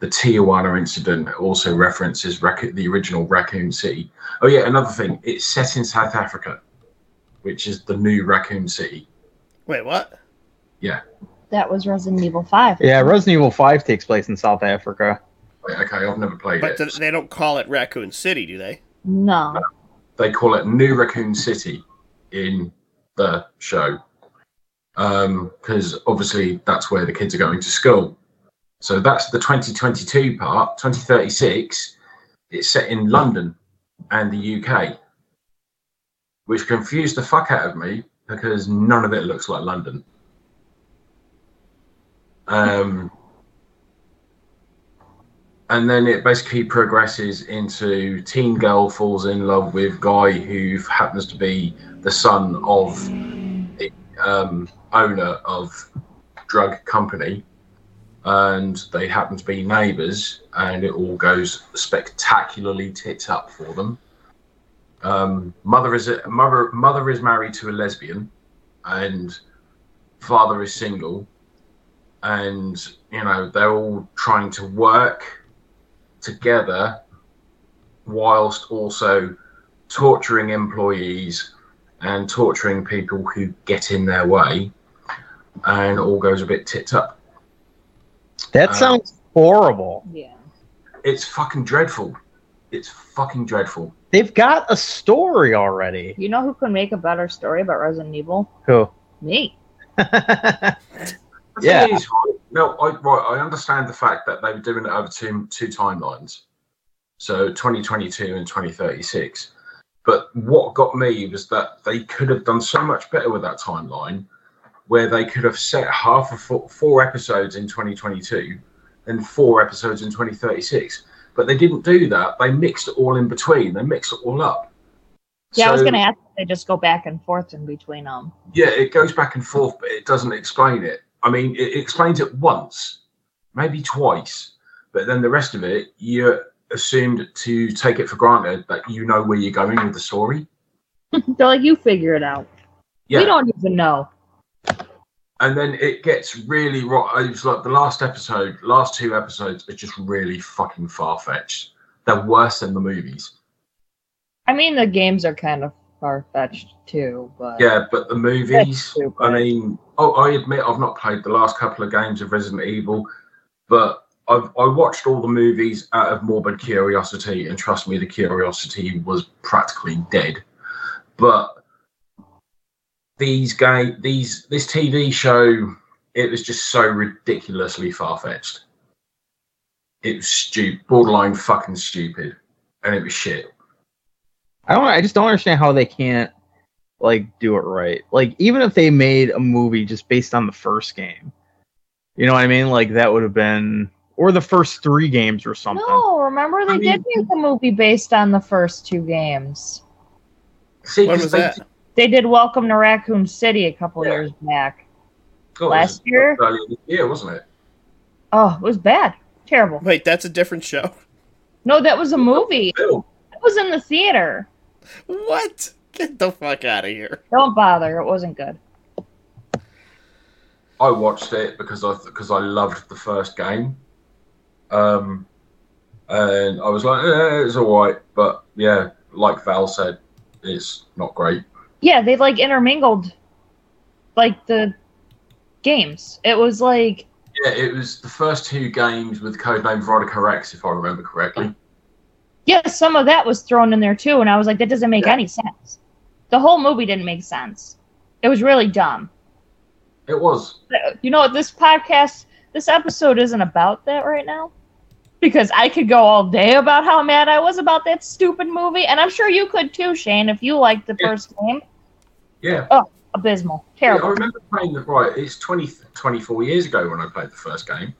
the Tijuana incident, it also references Rac- the original Raccoon City. Oh, yeah, another thing, it's set in South Africa, which is the new Raccoon City. Wait, what? Yeah. That was Resident Evil 5. Yeah, Resident Evil 5 takes place in South Africa. Wait, Okay, I've never played But it. th- they don't call it Raccoon City, do they? No. they call it New Raccoon City in the show because obviously that's where the kids are going to school. So that's the 2022 part. 2036, it's set in London and the UK, which confused the fuck out of me because none of it looks like London. Um, and then it basically progresses into teen girl falls in love with guy who happens to be the son of um, owner of drug company and they happen to be neighbors and it all goes spectacularly tits up for them. Um, mother is a mother mother is married to a lesbian and father is single and you know they're all trying to work together whilst also torturing employees and torturing people who get in their way and all goes a bit tipped up That Uh, sounds horrible. Yeah. it's fucking dreadful it's fucking dreadful They've got a story already. You know who can make a better story about Resident Evil? Who? Me. Yeah. thing is, right, no, I, right, I understand the fact that they were doing it over two two timelines, so 2022 and 2036. But what got me was that they could have done so much better with that timeline, where they could have set half of four, four episodes in 2022 and four episodes in 2036. But they didn't do that. They mixed it all in between. They mixed it all up. Yeah, I was going to ask they just go back and forth in between them. yeah, it goes back and forth, but it doesn't explain it. I mean, it explains it once, maybe twice, but then the rest of it, you're assumed to take it for granted that you know where you're going with the story. They're like, you figure it out. Yeah, We don't even know. and then it gets really right. It was like the last episode, last two episodes are just really fucking far fetched. They're worse than the movies. I mean, the games are kind of far fetched too, but Yeah, but the movies. I mean, oh, I admit I've not played the last couple of games of Resident Evil, but I've I watched all the movies out of morbid curiosity, and trust me, the curiosity was practically dead. But these game, these this TV show, it was just so ridiculously far fetched. It was stupid, borderline fucking stupid, and it was shit. I don't. I just don't understand how they can't like do it right. Like even if they made a movie just based on the first game, you know what I mean? Like that would have been, or the first three games or something. no, remember they I did mean- make a movie based on the first two games. See, When 'cause was they- that? They did Welcome to Raccoon City a couple Yeah. years back. God, it was last year? earlier this year, wasn't it? Oh, it was bad, terrible. Wait, that's a different show. No, that was a movie. Film. It was in the theater. What? Get the fuck out of here. Don't bother. It wasn't good. I watched it because I because I loved the first game, um, and I was like, eh, it's all right, but yeah, like Val said, it's not great. Yeah, they like intermingled like the games. It was like Yeah, it was the first two games with codename Veronica Rex, if I remember correctly. yeah, some of that was thrown in there too, and I was like, that doesn't make Yeah. any sense. The whole movie didn't make sense. It was really dumb. It was. You know what? This podcast, this episode isn't about that right now. Because I could go all day about how mad I was about that stupid movie, and I'm sure you could too, Shane, if you liked the Yeah. first game. Yeah. Oh, abysmal, Yeah, I remember playing that. Right, it's 20, 24 years ago when I played the first game.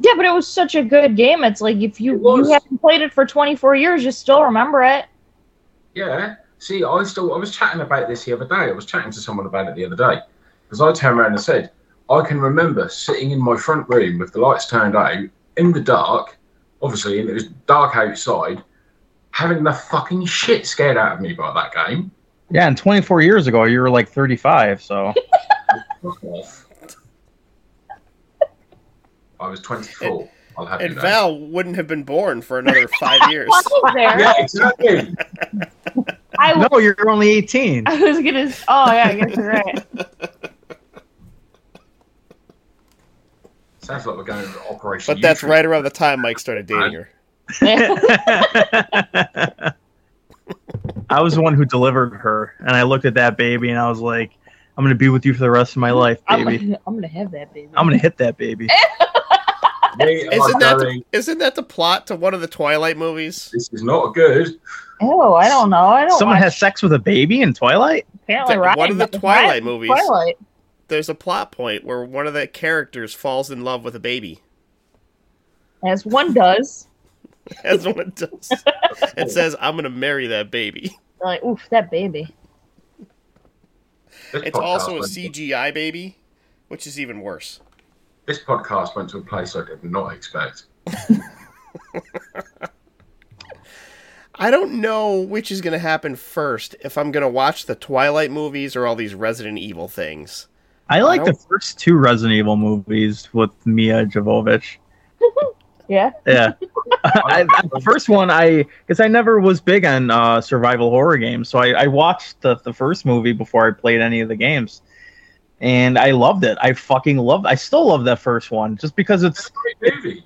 Yeah, but it was such a good game. It's like if you you haven't played it for 24 years, you still remember it. Yeah. See, I still I was chatting about this the other day. I was chatting to someone about it the other day because I turned around and said I can remember sitting in my front room with the lights turned out in the dark, obviously, and it was dark outside, having the fucking shit scared out of me by that game. Yeah, and 24 years ago, you were like 35, so. Fuck off. I was 24. I'll have And you. Val wouldn't have been born for another five years. I there. Yeah, exactly. I, was, No, you're only 18. I was gonna. Oh yeah, I guess you're right. Sounds like we're going to Operation. But that's U-turn. right around the time Mike started dating her. I was the one who delivered her, and I looked at that baby, and I was like, "I'm gonna be with you for the rest of my life, I'm, baby. gonna, I'm gonna have that baby. I'm gonna hit that baby." Isn't that the, isn't that the plot to one of the Twilight movies? This is not good. Oh, I don't know. I don't. Someone watch, has sex with a baby in Twilight. apparently One Ryan of the. Twilight movies. Twilight. There's a plot point where one of the characters falls in love with a baby. As one does. As one does. It says, "I'm gonna marry that baby." Like, oof, that baby. This It's also a went- CGI baby, which is even worse. This podcast went to a place I did not expect. I don't know which is gonna happen first. If I'm gonna watch the Twilight movies or all these Resident Evil things. I like the first two Resident Evil movies with Milla Jovovich. Yeah. Yeah, I, I- the first one I because I never was big on uh, survival horror games, so I, I watched the, the first movie before I played any of the games, and I loved it. I fucking loved. I still love that first one just because It's it's a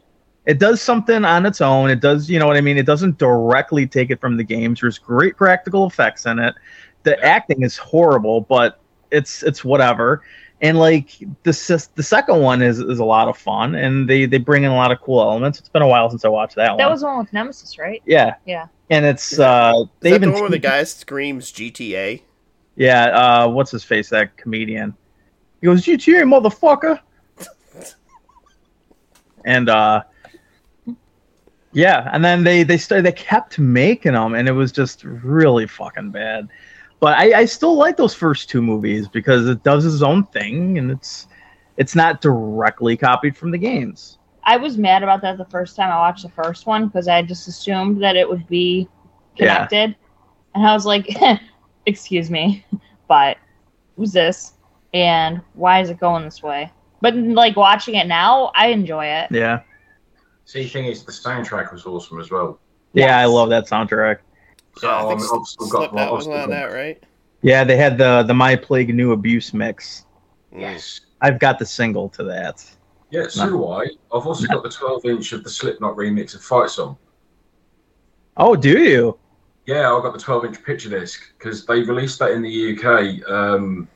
it does something on its own. It does, you know what I mean? It doesn't directly take it from the games. There's great practical effects in it. The Yeah. acting is horrible, but it's it's whatever. And like the the second one is is a lot of fun, and they they bring in a lot of cool elements. It's been a while since I watched that, That one. That was the one with Nemesis, right? yeah, Yeah. And it's uh Is they that even the one where the teach- guy screams GTA? yeah uh what's his face that comedian he goes GTA motherfucker and uh yeah and then they they started they kept making them and it was just really fucking bad but I, I still like those first two movies because it does its own thing and it's it's not directly copied from the games I was mad about that the first time I watched the first one because I just assumed that it would be Yeah. connected. And I was like, excuse me, but who's this? And why is it going this way? But like watching it now, I enjoy it. yeah See, thing is, the soundtrack was awesome as well. yeah i love that soundtrack So Yeah, I think I'm- still got- Slipknot was still on that, right? yeah they had the the my plague new abuse mix. Yes. i've got the single to that Yeah, so do I. I've also got the 12 inch of the Slipknot remix of Fight Song. oh do you Yeah, I got the 12 inch picture disc because they released that in the UK um,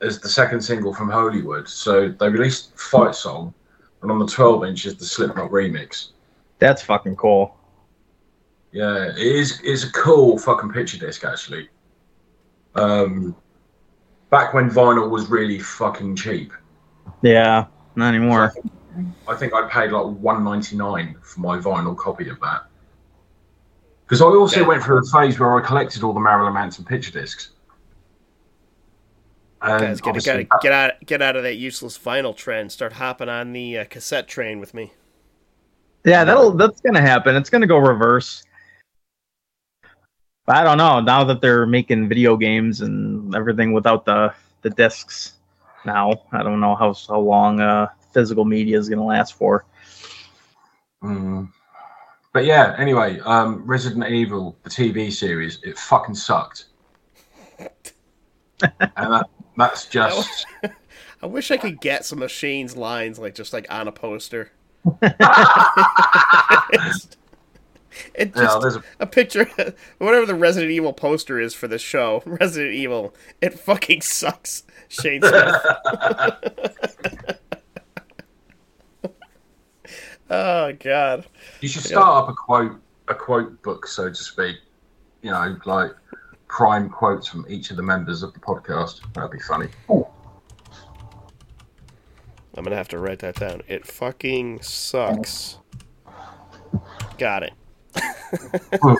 as the second single from Holy Wood. So they released Fight Song, and on the 12 inch is the Slipknot remix. that's fucking cool Yeah, it is. It's a cool fucking picture disc actually. Um, back when vinyl was really fucking cheap. Yeah, not anymore. I think I paid like one ninety nine for my vinyl copy of that. Because I also Yeah. went through a phase where I collected all the Marilyn Manson picture discs. And Guys, gotta, get out, get out of that useless vinyl trend. Start hopping on the uh, cassette train with me. Yeah, that'll that's gonna happen. It's gonna go reverse. But I don't know. Now that they're making video games and everything without the the discs, now I don't know how how long uh, physical media is gonna last for. Mm. But yeah, anyway, um, Resident Evil, the TV series, it fucking sucked. and that, that's just. I wish I could get some of Shane's lines, like just like on a poster. It just there's a, a picture, whatever the Resident Evil poster is for the show, Resident Evil. It fucking sucks. Shane Smith. Oh god. You should start up a quote, a quote book, so to speak. You know, like prime quotes from each of the members of the podcast. That'd be funny. I'm gonna have to write that down. It fucking sucks. Got it.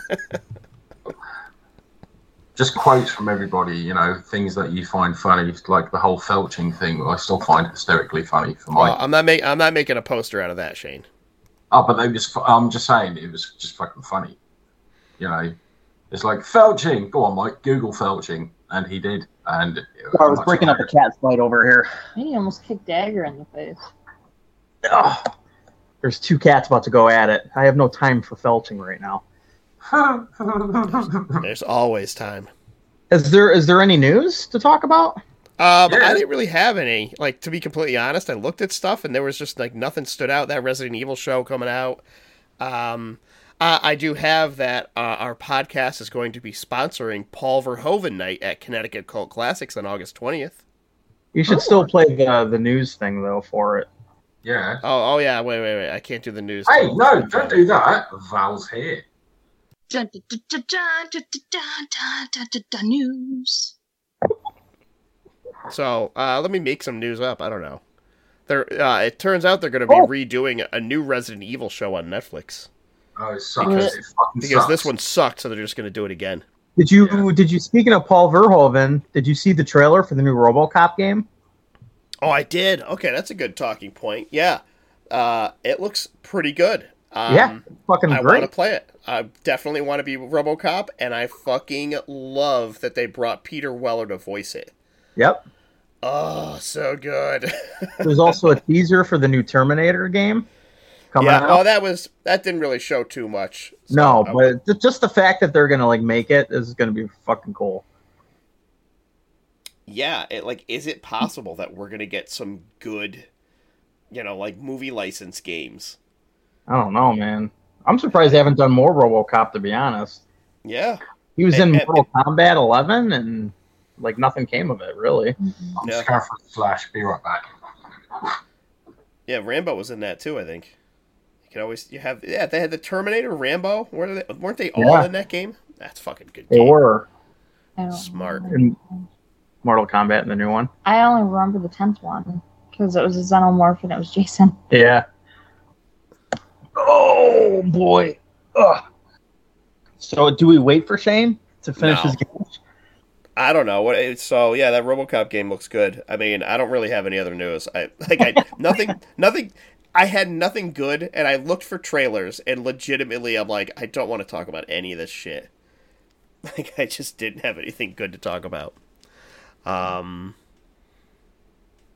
Just quotes from everybody. You know, things that you find funny, like the whole felching thing. I still find hysterically funny for my. Well, I'm not make I'm not making a poster out of that, Shane. Oh, but they was. I'm just saying, it was just fucking funny. You know, it's like felching. Go on, Mike. Google felching, and he did. And it I was breaking up a hilarious. cat fight over here. He almost kicked Dagger in the face. Ugh. There's two cats about to go at it. I have no time for felching right now. There's always time. Is there is there any news to talk about? Um, Yeah. I didn't really have any. Like to be completely honest, I looked at stuff and there was just like nothing stood out. That Resident Evil show coming out. Um, uh, I do have that. Uh, our podcast is going to be sponsoring Paul Verhoeven Night at Connecticut Cult Classics on August twentieth. You should still play the the news thing though for it. Yeah. Oh, oh yeah. Wait, wait, wait. I can't do the news. Hey, no, don't do that. Val's here. Dun, dun, dun, dun, dun, dun, dun, dun, dun, dun, dun, news. So uh, let me make some news up. I don't know. There, uh, it turns out they're going to be Oh. redoing a new Resident Evil show on Netflix Oh, it sucks. Because- it fucking because sucks. this one sucked, so they're just going to do it again. Did you Yeah. did you speaking of Paul Verhoeven? Did you see the trailer for the new RoboCop game? Oh, I did. Okay, that's a good talking point. Yeah, uh, it looks pretty good. Um, yeah, fucking I want to play it. I definitely want to be RoboCop, and I fucking love that they brought Peter Weller to voice it. Yep. Oh, so good. There's also a teaser for the new Terminator game coming yeah. out. Oh, that was that didn't really show too much. so no, but ju- just the fact that they're gonna like make it is gonna be fucking cool. Yeah, it like is it possible that we're gonna get some good, you know, like movie license games? I don't know, man. I'm surprised they haven't done more RoboCop. To be honest, Yeah, he was And- in and- Mortal Kombat 11, and like nothing came of it really. I'm Yeah. just for flash. Be right back. yeah. Rambo was in that too. I think. You can always you have yeah. They had the Terminator, Rambo. Were they, weren't they all Yeah. in that game? That's fucking good. They game. were Smart. remember. In Mortal Kombat in the new one. I only remember the tenth one because it was a xenomorph and it was Jason. Yeah. Oh boy. Ugh. So do we wait for Shane to finish No. his game? I don't know what. So yeah, that RoboCop game looks good. I mean, I don't really have any other news. I like I nothing, nothing. I had nothing good, and I looked for trailers, and legitimately, I'm like, I don't want to talk about any of this shit. Like, I just didn't have anything good to talk about. Um.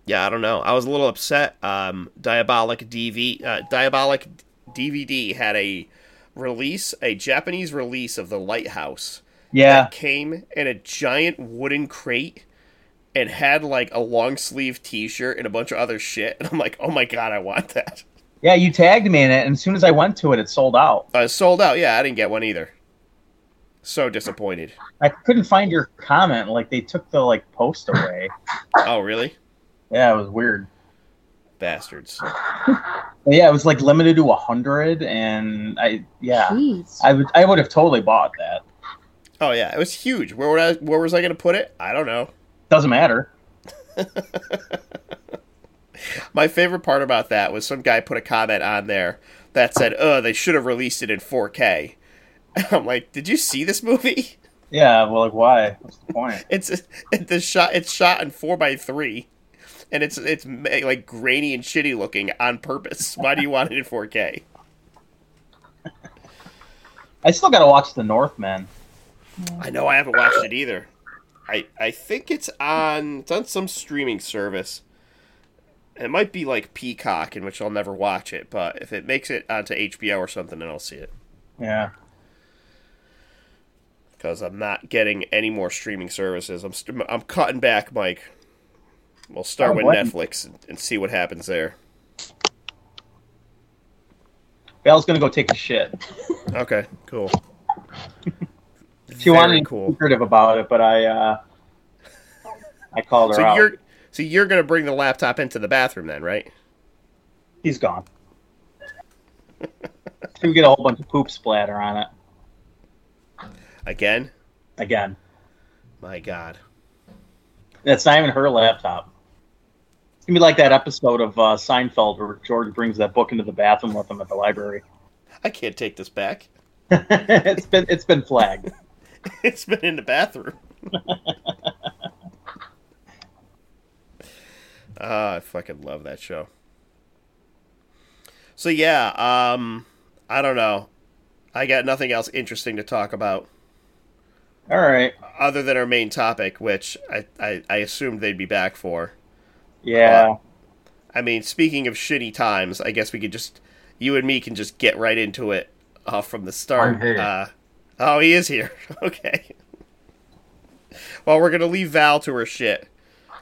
Yeah, I don't know. I was a little upset. Um, Diabolic DV, uh, Diabolik DVD had a release, a Japanese release of The Lighthouse Yeah. that came in a giant wooden crate and had like a long sleeve T-shirt and a bunch of other shit. And I'm like, oh my god, I want that. Yeah, you tagged me in it, and as soon as I went to it, it sold out. Uh, sold out. Yeah, I didn't get one either. So disappointed. I couldn't find your comment. Like they took the like post away. Oh really, yeah, it was weird. bastards. Yeah, it was like limited to a hundred, and I yeah, Jeez. I would I would have totally bought that. Oh yeah, it was huge. Where would I? Where was I going to put it? I don't know. Doesn't matter. My favorite part about that was some guy put a comment on there that said, "Oh, they should have released it in 4K." I'm like, did you see this movie? Yeah, well, like why? What's the point? It's it, the shot. It's shot in four by three, and it's it's like grainy and shitty looking on purpose. Why do you want it in 4K? I still got to watch The Northman. I know I haven't watched it either. I I think it's on it's on some streaming service. It might be like Peacock, in which I'll never watch it. But if it makes it onto HBO or something, then I'll see it. Yeah. Because I'm not getting any more streaming services. I'm st- I'm cutting back, Mike. We'll start Oh, with what? Netflix and, and see what happens there. Val's gonna go take a shit. Okay, cool. She wanted to Very be cool. secretive about it, but I uh I called her out. So out. you're so you're gonna bring the laptop into the bathroom then, right? He's gone. gonna get a whole bunch of poop splatter on it Again? again. My God. That's not even her laptop. It's gonna be like that episode of uh, Seinfeld where George brings that book into the bathroom with him at the library. I can't take this back. it's been it's been flagged. It's been in the bathroom. Ah, I fucking love that show. So yeah, um I don't know. I got nothing else interesting to talk about All right. other than our main topic, which I, I, I assumed they'd be back for. Yeah. I mean, speaking of shitty times, I guess we could just you and me can just get right into it uh, from the start. I'm here. Uh, oh, he is here. okay. well, we're gonna leave Val to her shit.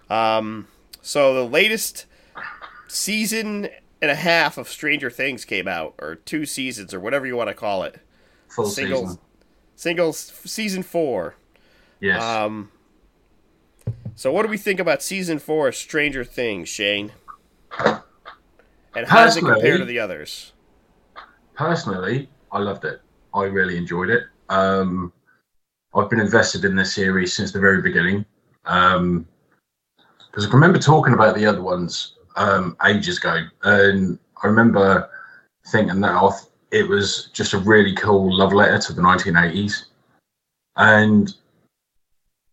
Um, so the latest season and a half of Stranger Things came out, or two seasons, or whatever you want to call it. Full Single, season. Single season four. Yes. Um. So, what do we think about season four of Stranger Things, Shane? And how does it compare to the others? Personally, I loved it. I really enjoyed it. Um, I've been invested in this series since the very beginning. Um, because I remember talking about the other ones um, ages ago, and I remember thinking that I it was just a really cool love letter to the 1980s, and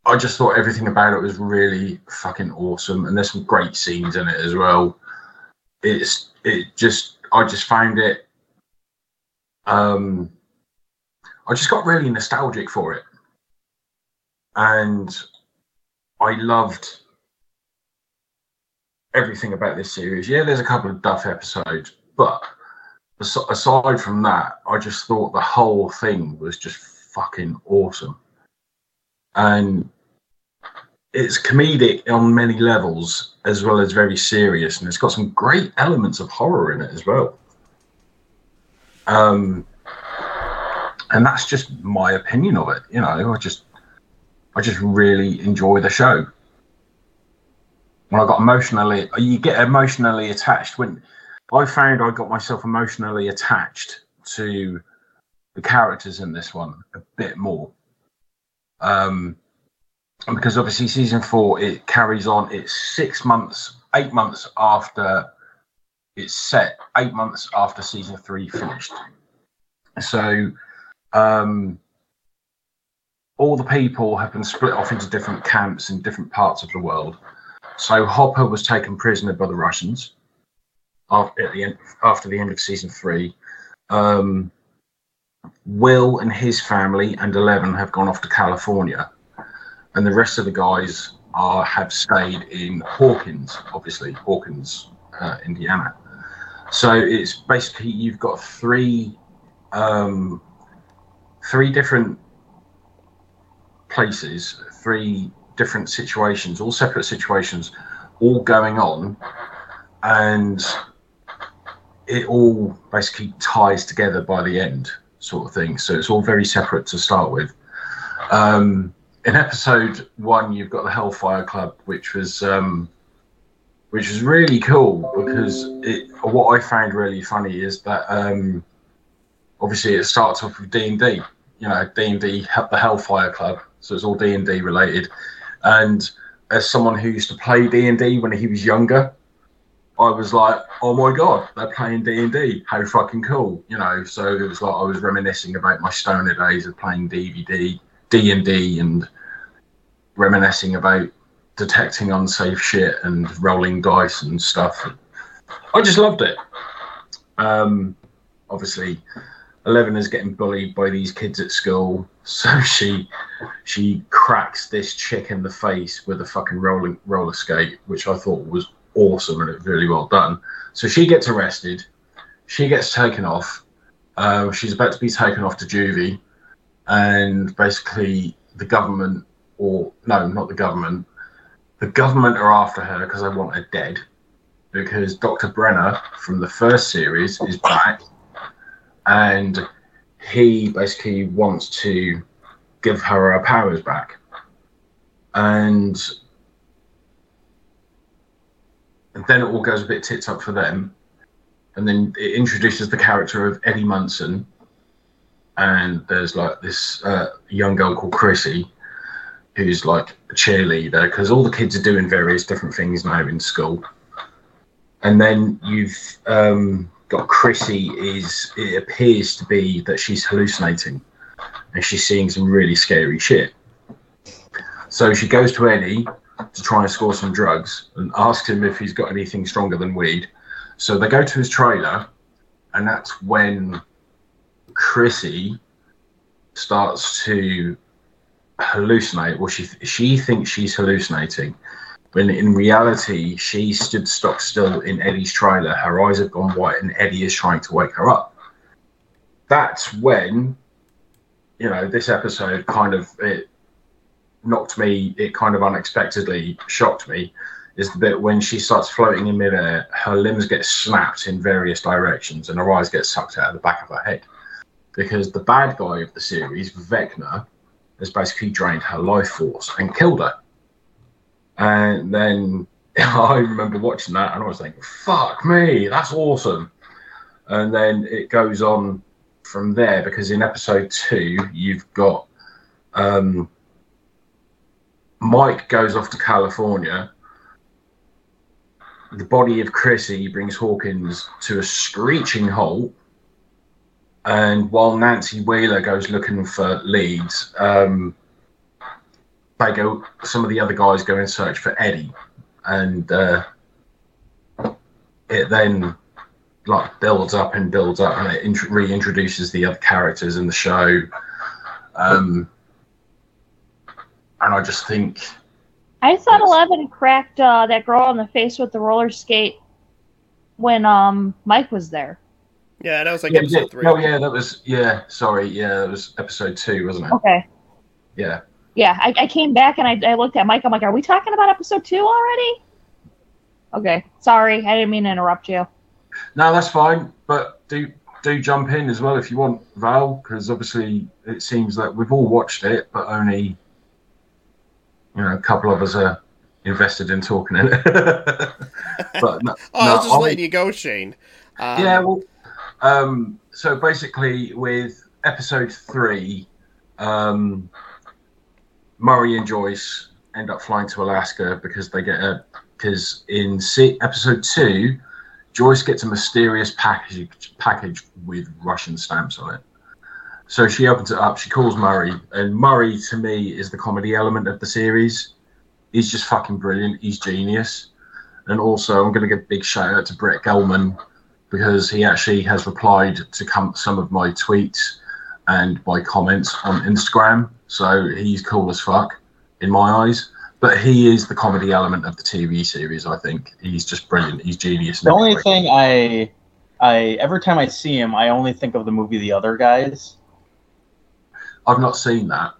I just thought everything about it was really fucking awesome, and there's some great scenes in it as well. It's it just I just found it. Um, I just got really nostalgic for it, and I loved everything about this series. Yeah, there's a couple of duff episodes, but aside from that, I just thought the whole thing was just fucking awesome. And it's comedic on many levels as well as very serious, and it's got some great elements of horror in it as well. Um, and that's just my opinion of it. You know, I just, I just really enjoy the show when I got emotionally, you get emotionally attached. When I found I got myself emotionally attached to the characters in this one a bit more, um, because obviously season four it carries on. It's six months, eight months after it's set, eight months after season three finished. So. Um, all the people have been split off into different camps in different parts of the world. So Hopper was taken prisoner by the Russians after, the end, after the end of season three. Um, Will and his family and Eleven have gone off to California, and the rest of the guys are have stayed in Hawkins, obviously Hawkins, uh, Indiana. So it's basically you've got three um, three different places, three different situations, all separate situations, all going on, and it all basically ties together by the end, sort of thing. So it's all very separate to start with. Um, in episode one, you've got the Hellfire Club, which was um, which was really cool because it, what I found really funny is that um, obviously it starts off with D and D. You know, D and D, the Hellfire Club. So it's all D and D related. And as someone who used to play D and D when he was younger, I was like, "Oh my god, they're playing D and D! How fucking cool!" You know. So it was like I was reminiscing about my stoner days of playing DVD, D and D, and reminiscing about detecting unsafe shit and rolling dice and stuff. I just loved it. Um, obviously, Eleven is getting bullied by these kids at school, so she she cracks this chick in the face with a fucking rolling roller skate, which I thought was awesome and it really well done. So she gets arrested, she gets taken off. Uh, she's about to be taken off to juvie, and basically the government, or no, not the government, the government are after her because they want her dead. Because Dr. Brenner from the first series is back and he basically wants to give her her powers back. And then it all goes a bit tits up for them. and then it introduces the character of Eddie Munson, and there's like this uh, young girl called Chrissy, who's like a cheerleader because all the kids are doing various different things now in school. And then you've um, got Chrissy is it appears to be that she's hallucinating and she's seeing some really scary shit. So she goes to Eddie to try and score some drugs and asks him if he's got anything stronger than weed. So they go to his trailer, and that's when Chrissy starts to hallucinate. Well, she she thinks she's hallucinating, when in reality she stood stock still in Eddie's trailer. Her eyes have gone white, and Eddie is trying to wake her up. That's when, you know, this episode kind of it knocked me. It kind of unexpectedly shocked me. Is the bit when she starts floating in midair, her limbs get snapped in various directions, and her eyes get sucked out of the back of her head. Because the bad guy of the series, Vecna, has basically drained her life force and killed her. And then I remember watching that and I was thinking, fuck me, that's awesome. And then it goes on from there because in episode two, you've got um, Mike goes off to California. The body of Chrissy brings Hawkins to a screeching halt and while Nancy Wheeler goes looking for leads, um, they go. Some of the other guys go in search for Eddie, and uh, it then like builds up and builds up, and it int- reintroduces the other characters in the show. Um, and I just think, I thought Eleven cracked uh, that girl on the face with the roller skate when um Mike was there. Yeah, that was like yeah, episode yeah, three. oh yeah, that was yeah. Sorry, yeah, that was episode two, wasn't it? Okay. Yeah. Yeah, I, I came back and I, I looked at Mike. I'm like, are we talking about episode two already? Okay, sorry, I didn't mean to interrupt you. No, that's fine. But do do jump in as well if you want, Val, because obviously it seems that we've all watched it, but only you know a couple of us are invested in talking in it. but no, Oh, I was just I- letting you go, Shane. Um, yeah, well, um, so basically with episode three, um, Murray and Joyce end up flying to Alaska because they get a because in se- episode two, Joyce gets a mysterious package package with Russian stamps on it. So she opens it up. She calls Murray, and Murray to me is the comedy element of the series. He's just fucking brilliant. He's genius. And also, I'm going to give a big shout out to Brett Gelman because he actually has replied to come, some of my tweets and my comments on Instagram. So he's cool as fuck in my eyes. But he is the comedy element of the TV series. I think he's just brilliant. He's genius. The only thing I, I every time I see him, I only think of the movie The Other Guys, I've not seen that.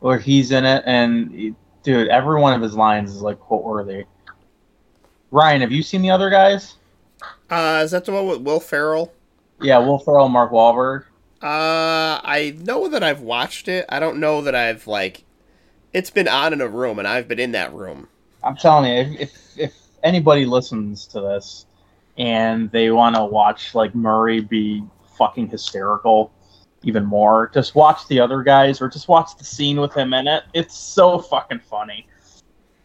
Or he's in it, and dude, every one of his lines is like quote worthy. Ryan, have you seen The Other Guys? Uh, is that the one with Will Ferrell? Yeah, Will Ferrell, Mark Wahlberg. Uh, I know that I've watched it. I don't know that I've like. It's been on in a room, and I've been in that room. I'm telling you, if if, if anybody listens to this and they want to watch like Murray be fucking hysterical even more, just watch the other guys or just watch the scene with him in it. It's so fucking funny.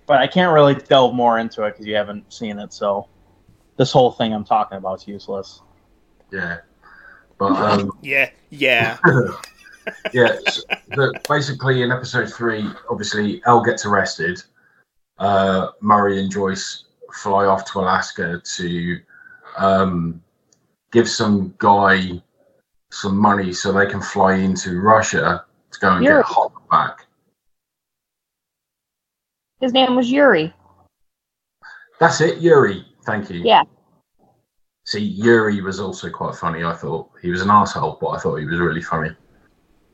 But I can't really delve more into it because you haven't seen it. So this whole thing I'm talking about is useless. Yeah. But um, Yeah, yeah. yeah, s- the, basically in episode three, obviously El gets arrested. Uh, Murray and Joyce fly off to Alaska to um, give some guy some money so they can fly into Russia to go and Yuri. get Hop back. His name was Yuri. That's it, Yuri. Thank you. Yeah. See, Yuri was also quite funny. I thought he was an asshole, but I thought he was really funny.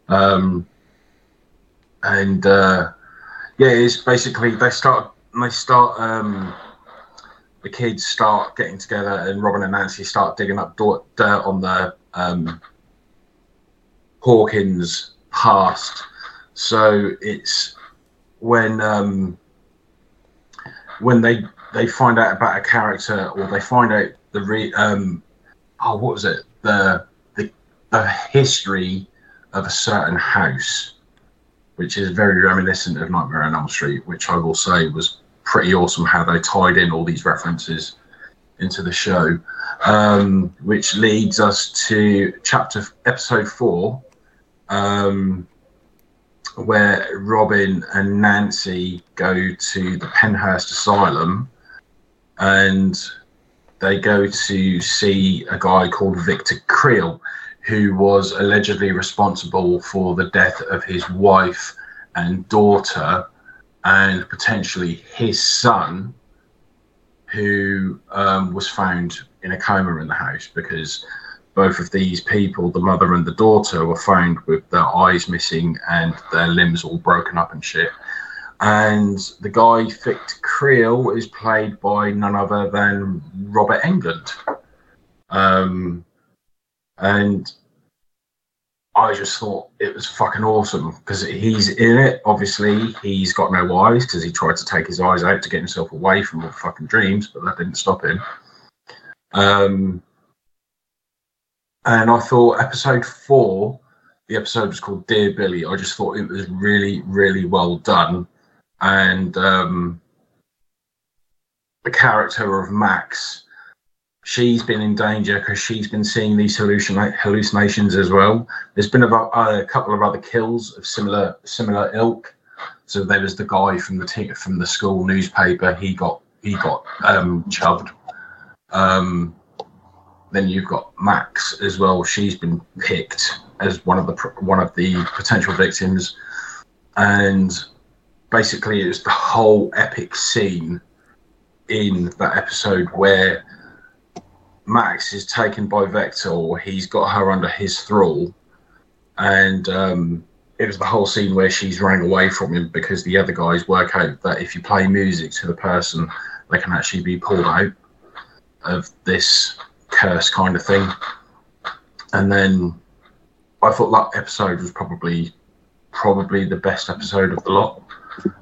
Um, and uh, yeah, it's basically they start they start um, the kids start getting together, and Robin and Nancy start digging up dirt dirt on the um, Hawkins past. So it's when um, when they they find out about a character or they find out the re, um, oh, what was it? The the the history of a certain house, which is very reminiscent of Nightmare on Elm Street, which I will say was pretty awesome how they tied in all these references into the show. Um, which leads us to chapter episode four, um, where Robin and Nancy go to the Pennhurst Asylum and they go to see a guy called Victor Creel, who was allegedly responsible for the death of his wife and daughter, and potentially his son, who um, was found in a coma in the house because both of these people, the mother and the daughter, were found with their eyes missing and their limbs all broken up and shit. And the guy, Victor Creel, is played by none other than Robert Englund. Um, and I just thought it was fucking awesome because he's in it. Obviously, he's got no eyes because he tried to take his eyes out to get himself away from all the fucking dreams, but that didn't stop him. Um, and I thought episode four, the episode was called Dear Billy. I just thought it was really, really well done. And um, the character of Max, she's been in danger because she's been seeing these hallucina- hallucinations as well. There's been about uh, a couple of other kills of similar similar ilk. So there was the guy from the t- from the school newspaper. He got he got um, chubbed. Um, then you've got Max as well. She's been picked as one of the one of the potential victims, and basically it's the whole epic scene in that episode where Max is taken by Vecna. He's got her under his thrall, and um, it was the whole scene where she's running away from him because the other guys work out that if you play music to the person, they can actually be pulled out of this curse kind of thing. And then I thought that episode was probably probably the best episode of the lot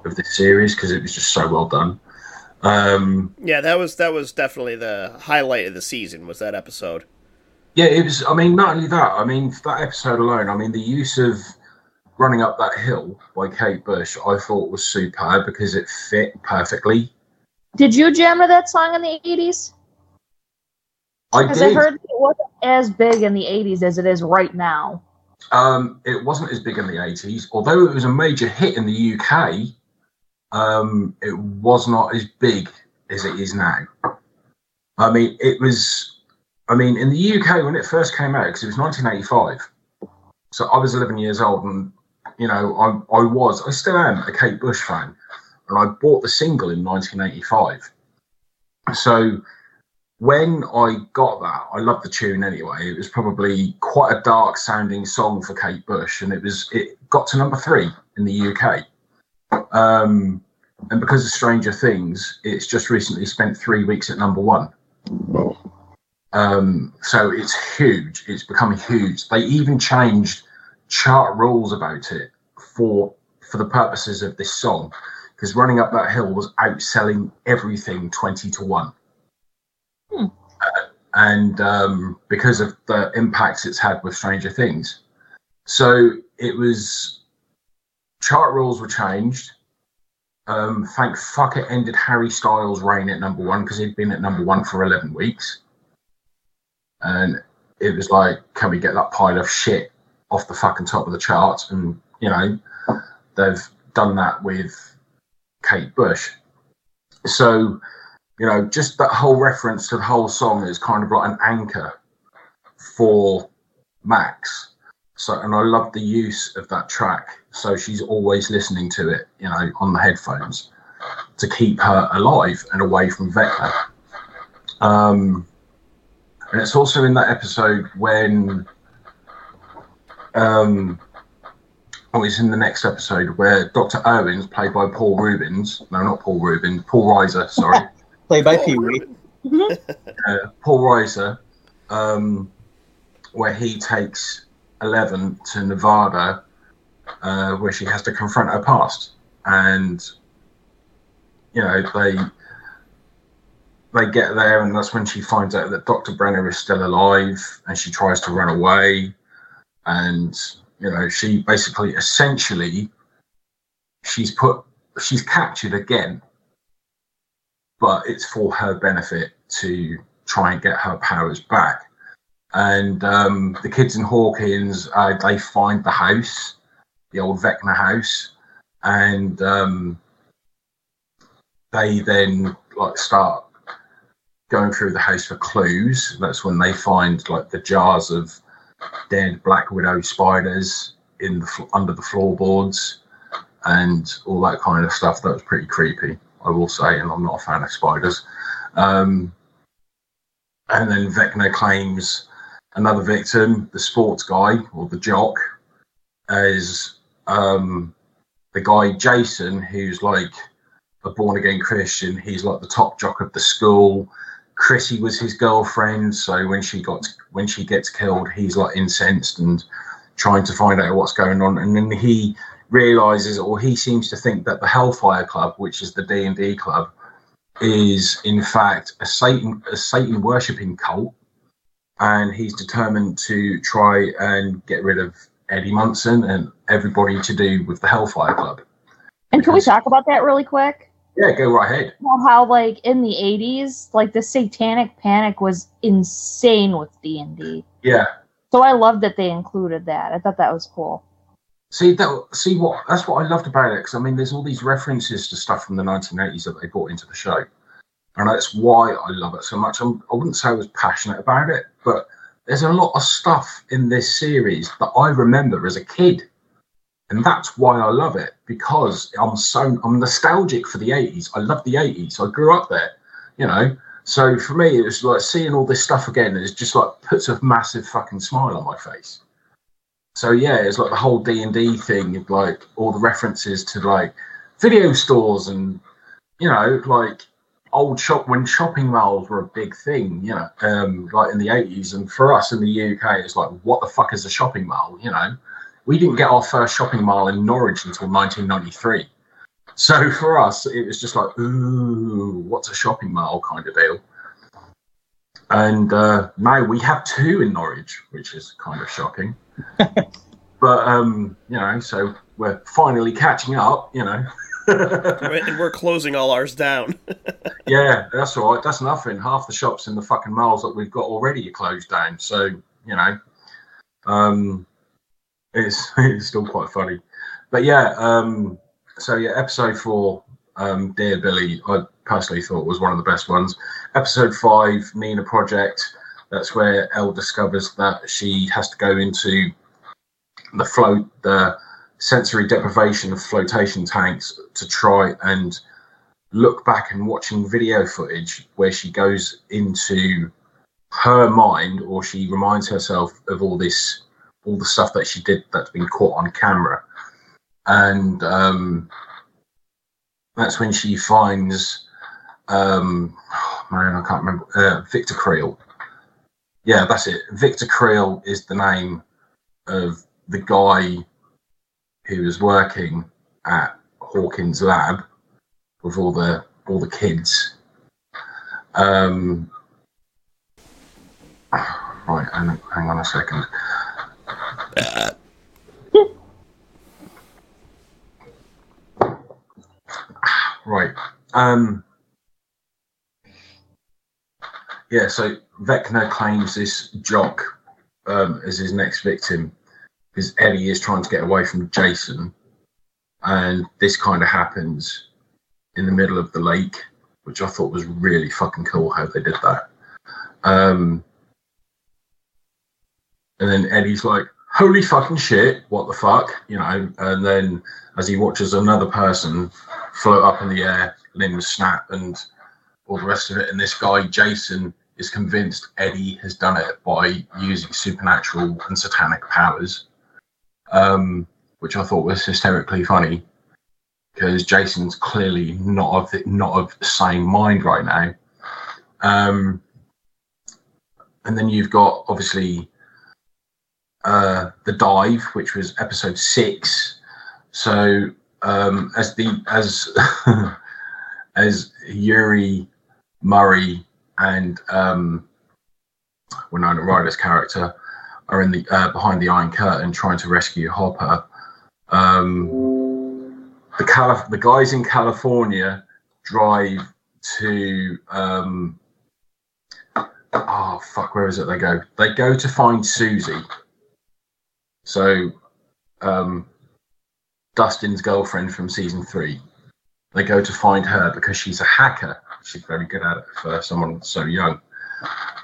of this series because it was just so well done. Um, Yeah, that was that was definitely the highlight of the season. Was that episode? yeah, it was. I mean, not only that. I mean, that episode alone. I mean, the use of running up that hill by Kate Bush, I thought was superb because it fit perfectly. Did you jam to that song in the 80s? I Because I heard it wasn't as big in the 80s as it is right now. Um, it wasn't as big in the 80s, although it was a major hit in the UK. Um, it was not as big as it is now. I mean, it was. I mean, in the UK when it first came out, because it was 1985. So I was 11 years old, and you know, I, I was, I still am a Kate Bush fan, and I bought the single in 1985. So when I got that, I loved the tune anyway. It was probably quite a dark sounding song for Kate Bush, and it was it got to number three in the UK. Um, and because of Stranger Things, it's just recently spent three weeks at number one. Um, so it's huge. It's becoming huge. They even changed chart rules about it for for the purposes of this song, because running up that hill was outselling everything twenty to one and um, because of the impacts it's had with Stranger Things. So it was chart rules were changed. Um, thank fuck it ended Harry Styles' reign at number one because he'd been at number one for 11 weeks. And it was like, can we get that pile of shit off the fucking top of the charts? And, you know, they've done that with Kate Bush. So, you know, just that whole reference to the whole song is kind of like an anchor for Max. So, and I love the use of that track. So she's always listening to it, you know, on the headphones to keep her alive and away from Vecna. Um, and it's also in that episode when, um, oh, it's in the next episode where Dr. Owens, played by Paul Reubens, no, not Paul Reubens, Paul Reiser, sorry. Played by Pee Wee. uh, Paul Reiser, um, where he takes Eleven to Nevada, uh, where she has to confront her past, and you know they they get there, and that's when she finds out that Dr. Brenner is still alive, and she tries to run away. And, you know, she basically, essentially, she's put, she's captured again, but it's for her benefit to try and get her powers back. And um, the kids in Hawkins, uh, they find the house, the old Vecna house, and um, they then like start going through the house for clues. That's when they find like the jars of dead black widow spiders in the under the floorboards and all that kind of stuff. That was pretty creepy, I will say, and I'm not a fan of spiders. Um, and then Vecna claims another victim, the sports guy or the jock, as um, the guy Jason, who's like a born again Christian. He's like the top jock of the school. Chrissy was his girlfriend, so when she got when she gets killed, he's like incensed and trying to find out what's going on. And then he realizes, or he seems to think that the Hellfire Club, which is the D and D club, is in fact a Satan a Satan worshipping cult, and he's determined to try and get rid of Eddie Munson and everybody to do with the Hellfire Club. And can we talk about that really quick? Yeah, go right ahead. Well, how like in the '80s, like the Satanic Panic was insane with D and D. Yeah. So I love that they included that. I thought that was cool. See that? See what? That's what I loved about it. Because I mean, there's all these references to stuff from the 1980s that they brought into the show, and that's why I love it so much. I'm, I wouldn't say I was passionate about it, but there's a lot of stuff in this series that I remember as a kid, and that's why I love it because I'm so I'm nostalgic for the 80s. I love the 80s. I grew up there, you know. So for me, it was like seeing all this stuff again. It's just like puts a massive fucking smile on my face. So yeah, it's like the whole D and D thing, like all the references to like video stores and you know like old shop when shopping malls were a big thing, you know, um, like in the eighties. And for us in the UK, it's like what the fuck is a shopping mall? You know, we didn't get our first shopping mall in Norwich until 1993. So for us, it was just like, ooh, what's a shopping mall kind of deal. And uh, now we have two in Norwich, which is kind of shocking. but um, you know, so we're finally catching up. You know. and we're closing all ours down. yeah, that's all right. That's nothing. Half the shops in the fucking malls that we've got already are closed down. So you know, um, it's it's still quite funny. But yeah, um, so yeah, episode four, um, Dear Billy, I personally thought was one of the best ones. Episode five, Nina Project. That's where El discovers that she has to go into the float, the sensory deprivation of flotation tanks to try and look back and watching video footage where she goes into her mind or she reminds herself of all this all the stuff that she did that's been caught on camera. And um, that's when she finds um, man i can't remember uh, victor creel yeah that's it victor creel is the name of the guy who was working at Hawkins lab with all the all the kids. Um, right, hang, hang on a second. right. Um, yeah, so Vecna claims this jock um, as his next victim because Eddie is trying to get away from Jason, and this kind of happens in the middle of the lake, which I thought was really fucking cool how they did that. Um, and then Eddie's like, "Holy fucking shit! What the fuck?" You know. And then as he watches another person float up in the air, limbs snap, and all the rest of it, and this guy Jason is convinced Eddie has done it by using supernatural and satanic powers um, which I thought was hysterically funny because Jason's clearly not of the, not of the same mind right now. Um, and then you've got obviously uh, the dive, which was episode six. So um, as the as as Yuri Murray and um, Winona Ryder's character are in the uh, behind the Iron Curtain trying to rescue Hopper. Um, the Calif- the guys in California drive to um, oh fuck, where is it? They go. They go to find Suzie. So, um, Dustin's girlfriend from season three. They go to find her because she's a hacker. She's very good at it for someone so young.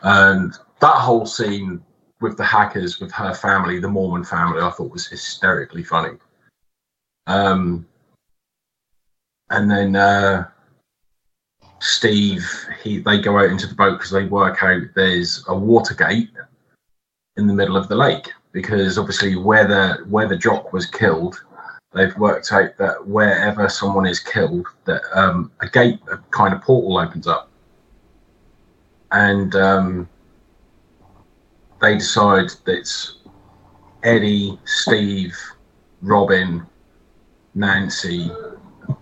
And that whole scene with the hackers, with her family, the Mormon family, I thought was hysterically funny. Um, and then uh, Steve, he they go out into the boat because they work out there's a water gate in the middle of the lake because obviously where the where the jock was killed, they've worked out that wherever someone is killed, that um, a gate, a kind of portal opens up, and um, they decide that it's Eddie, Steve, Robin, Nancy,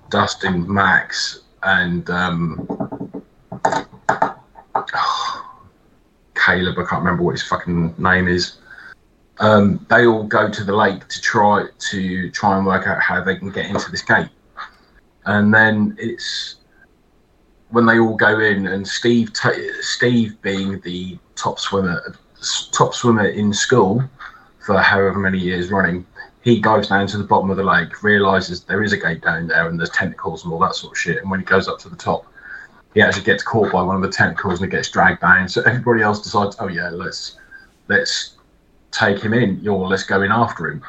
Dustin, Max, and um, Caleb. I can't remember what his fucking name is. Um, they all go to the lake to try to try and work out how they can get into this gate, and then it's when they all go in, and Steve, ta Steve being the top swimmer, top swimmer in school for however many years running, he goes down to the bottom of the lake, realizes there is a gate down there, and there's tentacles and all that sort of shit. And when he goes up to the top, he actually gets caught by one of the tentacles and it gets dragged down. So everybody else decides, oh yeah, let's let's take him in. Or let's go in after him.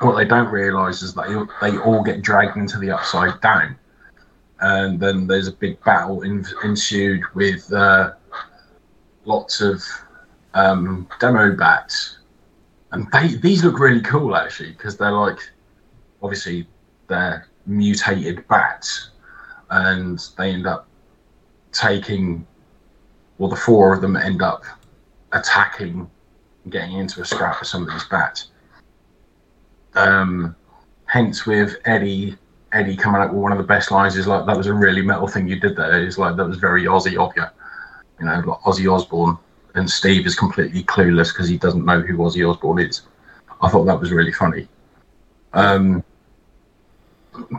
What they don't realise is that they, they all get dragged into the upside down, and then there's a big battle in, ensued with uh, lots of um, demo bats, and they these look really cool actually because they're like obviously they're mutated bats, and they end up taking, well, the four of them end up attacking, getting into a scrap with some of these bats. Um, hence, with Eddie, Eddie coming up with one of the best lines is like, "That was a really metal thing you did there." Is like that was very Ozzy of you, you know, like Ozzy Osbourne. And Steve is completely clueless because he doesn't know who Ozzy Osbourne is. I thought that was really funny. Um,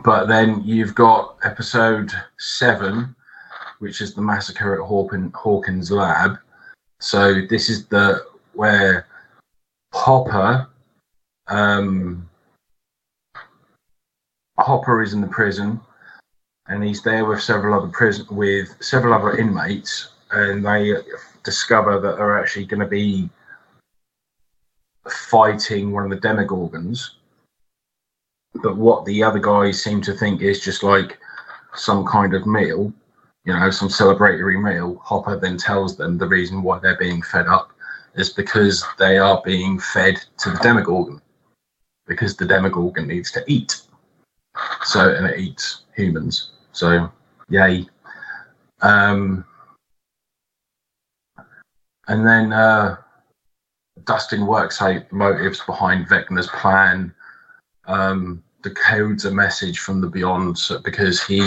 but then you've got episode seven, which is the massacre at Hawkin, Hawkins lab. So this is the where Hopper, um, Hopper is in the prison, and he's there with several other prison with several other inmates, and they discover that they're actually going to be fighting one of the Demogorgons. But what the other guys seem to think is just like some kind of meal you know, some celebratory meal, Hopper then tells them the reason why they're being fed up is because they are being fed to the Demogorgon, because the Demogorgon needs to eat. So, and it eats humans. So, yay. Um, and then uh, Dustin works out motives behind Vecna's plan, um, decodes a message from the beyond so, because he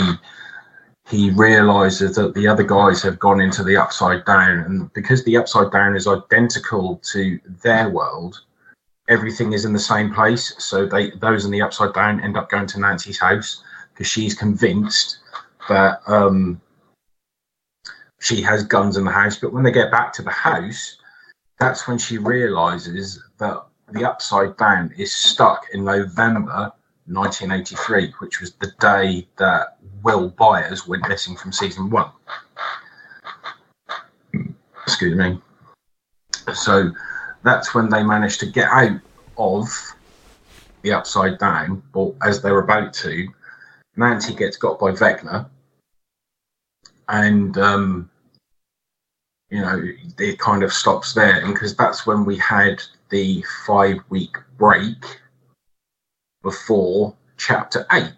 he realizes that the other guys have gone into the upside down. And because the upside down is identical to their world everything is in the same place. So they those in the upside down end up going to nancy's house because she's convinced that um, she has guns in the house. But when they get back to the house that's when she realizes that the upside down is stuck in november 1983 which was the day that Will Byers went missing from season one. Excuse me. So that's when they managed to get out of the upside down, or as they're about to, Nancy gets got by Vecna, and um, you know it kind of stops there, because that's when we had the five week break before chapter eight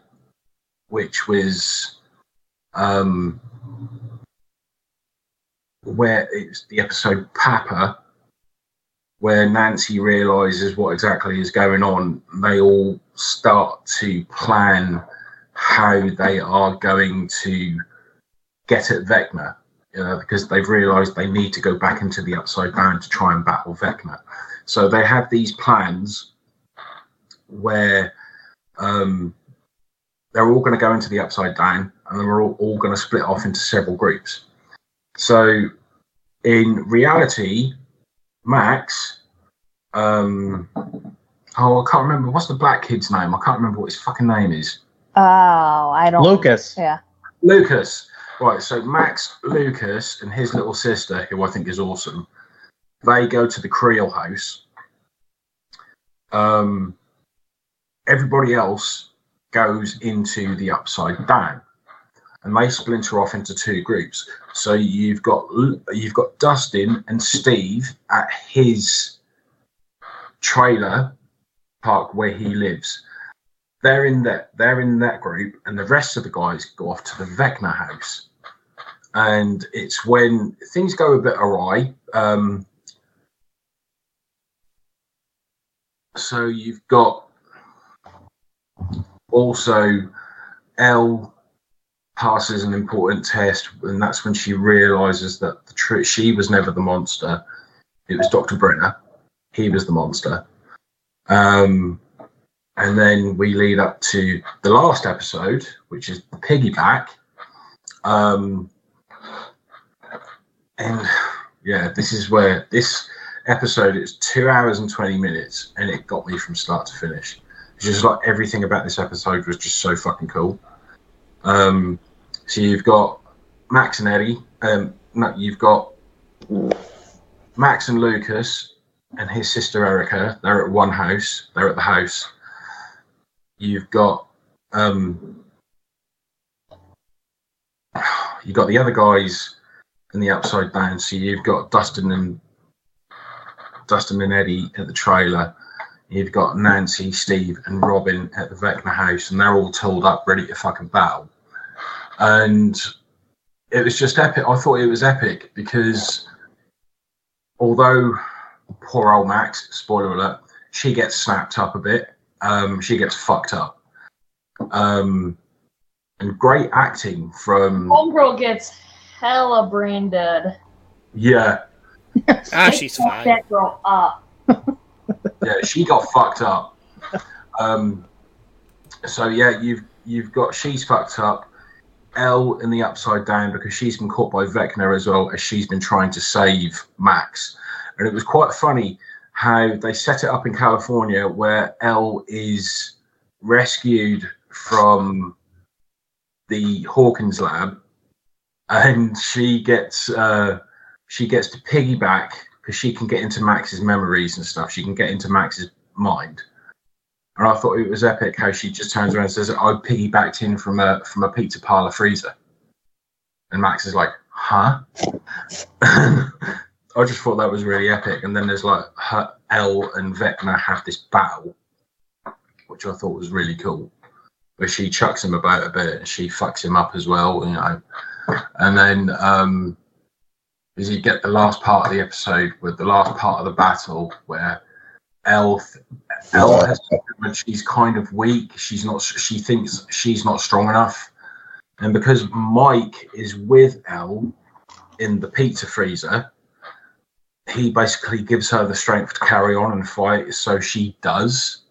which was um, where it's the episode Papa, where Nancy realizes what exactly is going on. They all start to plan how they are going to get at Vecna uh, because they've realised they need to go back into the Upside Down to try and battle Vecna. So they have these plans where um, they're all going to go into the Upside Down, and then we're all, all going to split off into several groups. So in reality, Max. Um, oh, I can't remember. What's the black kid's name? I can't remember what his fucking name is. Oh, I don't. Lucas. Yeah. Lucas. Right, so Max, Lucas, and his little sister, who I think is awesome, they go to the Creel house. Um, everybody else goes into the upside down, and they splinter off into two groups. So you've got you've got Dustin and Steve at his trailer park where he lives. They're in that they're in that group, and the rest of the guys go off to the Vecna house. And it's when things go a bit awry. Um, so you've got also El passes an important test, and that's when she realizes that the tr- she was never the monster. It was Dr. Brenner. He was the monster. Um, and then we lead up to the last episode, which is the piggyback. Um, and yeah, this is where this episode is two hours and 20 minutes, and it got me from start to finish. It's just like everything about this episode was just so fucking cool. Um, so you've got Max and Eddie. Um, no, you've got Max and Lucas and his sister Erica. They're at one house. They're at the house. You've got um, you've got the other guys in the upside down. So you've got Dustin and Dustin and Eddie at the trailer. You've got Nancy, Steve, and Robin at the Vecna house, and they're all tooled up, ready to fucking battle. And it was just epic. I thought it was epic because although poor old Max, spoiler alert, she gets snapped up a bit. Um, she gets fucked up. Um, and great acting from Homegirl gets hella brain dead. yeah, Ah, she's fucked fine. That girl up. yeah, she got fucked up. Um, so yeah, you've you've got she's fucked up. El in the upside down because she's been caught by Vecna as well as she's been trying to save Max. And it was quite funny how they set it up in California where El is rescued from the Hawkins lab and she gets uh, she gets to piggyback because she can get into Max's memories and stuff. She can get into Max's mind. And I thought it was epic how she just turns around and says, I piggybacked in from a from a pizza parlor freezer. And Max is like, huh? I just thought that was really epic. And then there's like her, El and Vecna have this battle, which I thought was really cool. Where she chucks him about a bit and she fucks him up as well, you know. And then um is you get the last part of the episode with the last part of the battle where El El has when she's kind of weak. She's not. She thinks she's not strong enough, and because Mike is with El in the pizza freezer, he basically gives her the strength to carry on and fight. So she does,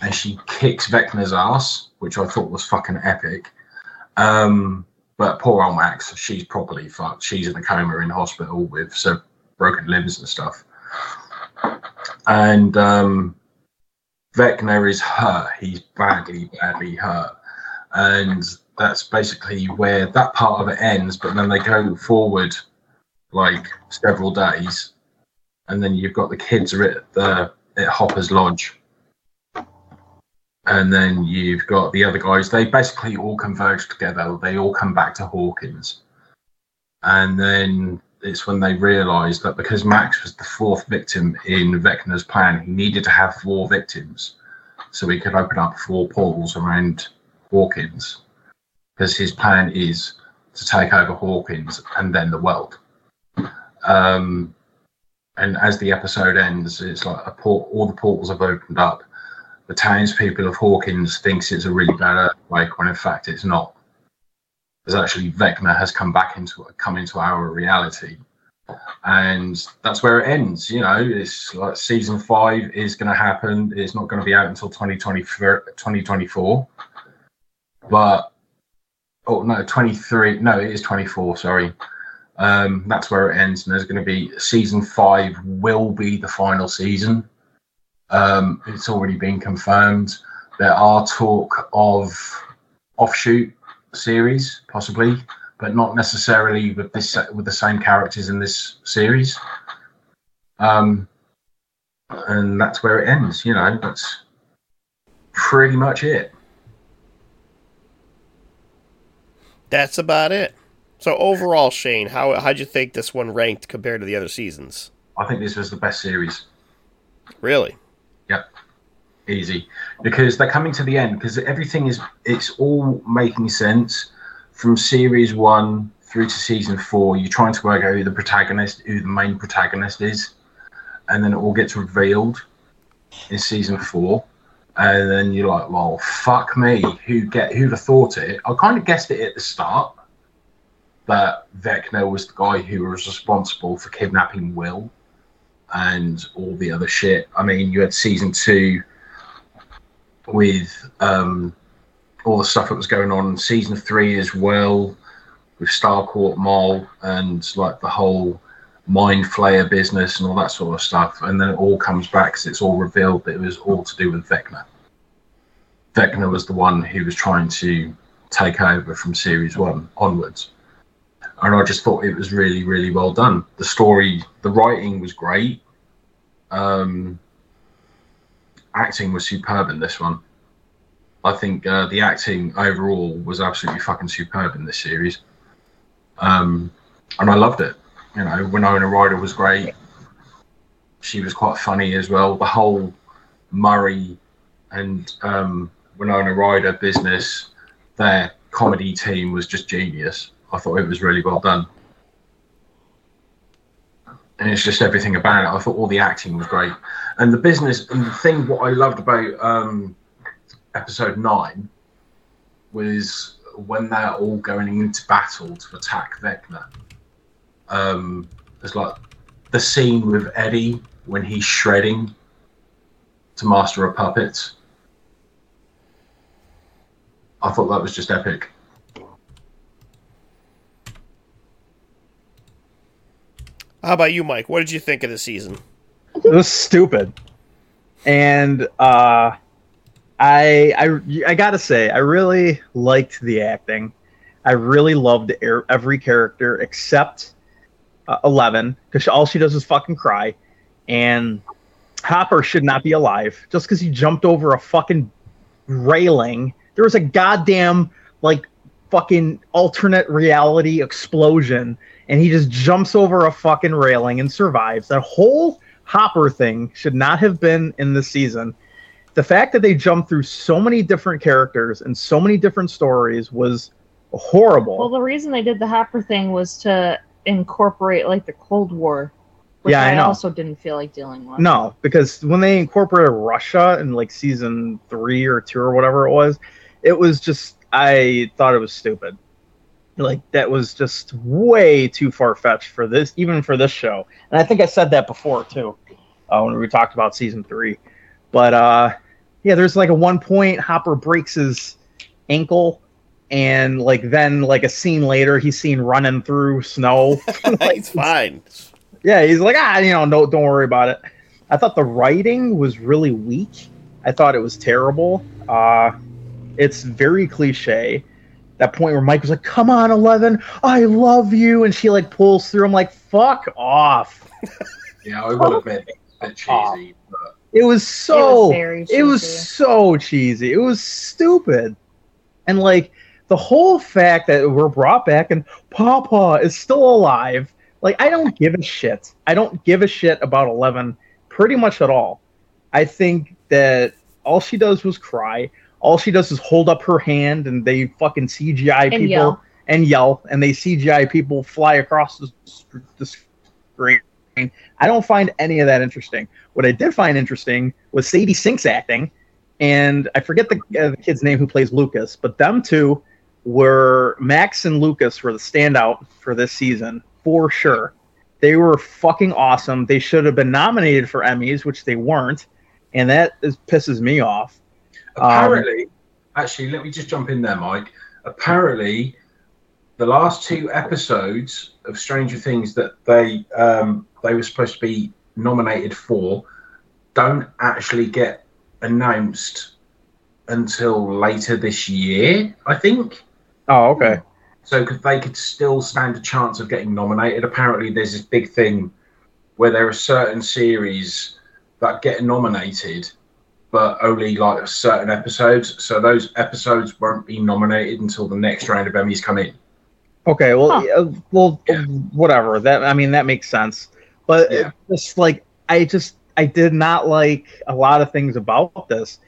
and she kicks Vecna's ass, which I thought was fucking epic. Um, but poor old Max, she's properly fucked. She's in a coma in hospital with some broken limbs and stuff. And um, Vecna is hurt. He's badly, badly hurt. And that's basically where that part of it ends. But then they go forward like several days. And then you've got the kids are at the at Hopper's Lodge. And then you've got the other guys. They basically all converge together. They all come back to Hawkins. And then it's when they realise that because Max was the fourth victim in Vecna's plan, he needed to have four victims so he could open up four portals around Hawkins. Because his plan is to take over Hawkins and then the world. Um, and as the episode ends, it's like port, all the portals have opened up. The townspeople of Hawkins thinks it's a really bad earthquake when in fact it's not. There's actually Vecna has come back into come into our reality, and that's where it ends. You know, it's like season five is going to happen. It's not going to be out until 2024, but oh no, 23. No, it is 24. Sorry. Um, that's where it ends, and there's going to be season five will be the final season. Um, it's already been confirmed. There are talk of offshoot series, possibly, but not necessarily with this with the same characters in this series. Um, and that's where it ends. You know, that's pretty much it. That's about it. So overall, Shane, how how'd you think this one ranked compared to the other seasons? I think this was the best series. Really? Yep. Easy. Because they're coming to the end because everything is it's all making sense from series one through to season four. You're trying to work out who the protagonist, who the main protagonist is, and then it all gets revealed in season four. And then you're like, well, fuck me, who get who'd have thought it? I kind of guessed it at the start that Vecna was the guy who was responsible for kidnapping Will and all the other shit. I mean, you had season two with um, all the stuff that was going on, season three as well with Starcourt Mall and like the whole mind flayer business and all that sort of stuff. And then it all comes back because it's all revealed that it was all to do with Vecna. Vecna was the one who was trying to take over from series one onwards and I just thought it was really, really well done. The story, the writing was great. Um, acting was superb in this one. I think uh, the acting overall was absolutely fucking superb in this series, um, and I loved it. You know, Winona Ryder was great. She was quite funny as well. The whole Murray and um, Winona Ryder business, their comedy team was just genius. I thought it was really well done. And it's just everything about it. I thought all the acting was great. And the business, and the thing, what I loved about um, episode nine was when they're all going into battle to attack Vecna. Um, like the scene with Eddie when he's shredding to Master of Puppets. I thought that was just epic. How about you, Mike? What did you think of the season? It was stupid, and uh, I I I gotta say I really liked the acting. I really loved every character except uh, Eleven because all she does is fucking cry, and Hopper should not be alive just because he jumped over a fucking railing. There was a goddamn like fucking alternate reality explosion and he just jumps over a fucking railing and survives. That whole Hopper thing should not have been in the season. The fact that they jumped through so many different characters and so many different stories was horrible. Well, the reason they did the Hopper thing was to incorporate like the Cold War. Which Yeah, I I, also didn't feel like dealing with. No, because when they incorporated Russia in like season three or two or whatever it was, it was just I thought it was stupid. Like that was just way too far fetched for this, even for this show. And I think I said that before too, uh, when we talked about season three. But uh, yeah, there's like a one point Hopper breaks his ankle, and like then like a scene later, he's seen running through snow. it's fine. Yeah, he's like, ah, you know, no, don't worry about it. I thought the writing was really weak. I thought it was terrible. Uh, it's very cliche. That point where Mike was like, "Come on, Eleven, I love you," and she like pulls through. I'm like, "Fuck off!" Yeah, I will admit it's a bit cheesy, but It was so. very It was so cheesy. It was stupid, and like the whole fact that we're brought back and Papa is still alive. Like I don't give a shit. I don't give a shit about Eleven pretty much at all. I think that all she does was cry. All she does is hold up her hand, and they fucking CGI And people yell. and yell, and they CGI people fly across the, the screen. I don't find any of that interesting. What I did find interesting was Sadie Sink's acting, and I forget the, uh, the kid's name who plays Lucas, but them two were Max and Lucas were the standout for this season for sure. They were fucking awesome. They should have been nominated for Emmys, which they weren't, and that is, pisses me off. Um, Apparently, actually, let me just jump in there, Mike. Apparently, the last two episodes of Stranger Things that they um, they were supposed to be nominated for don't actually get announced until later this year. I think. Oh, okay. So could, they could still stand a chance of getting nominated. Apparently, there's this big thing where there are certain series that get nominated, but only like certain episodes. So those episodes won't be nominated until the next round of Emmys come in. Okay, well, Huh. yeah, well, Yeah. whatever. That I mean, that makes sense. But Yeah. just like I just I did not like a lot of things about this.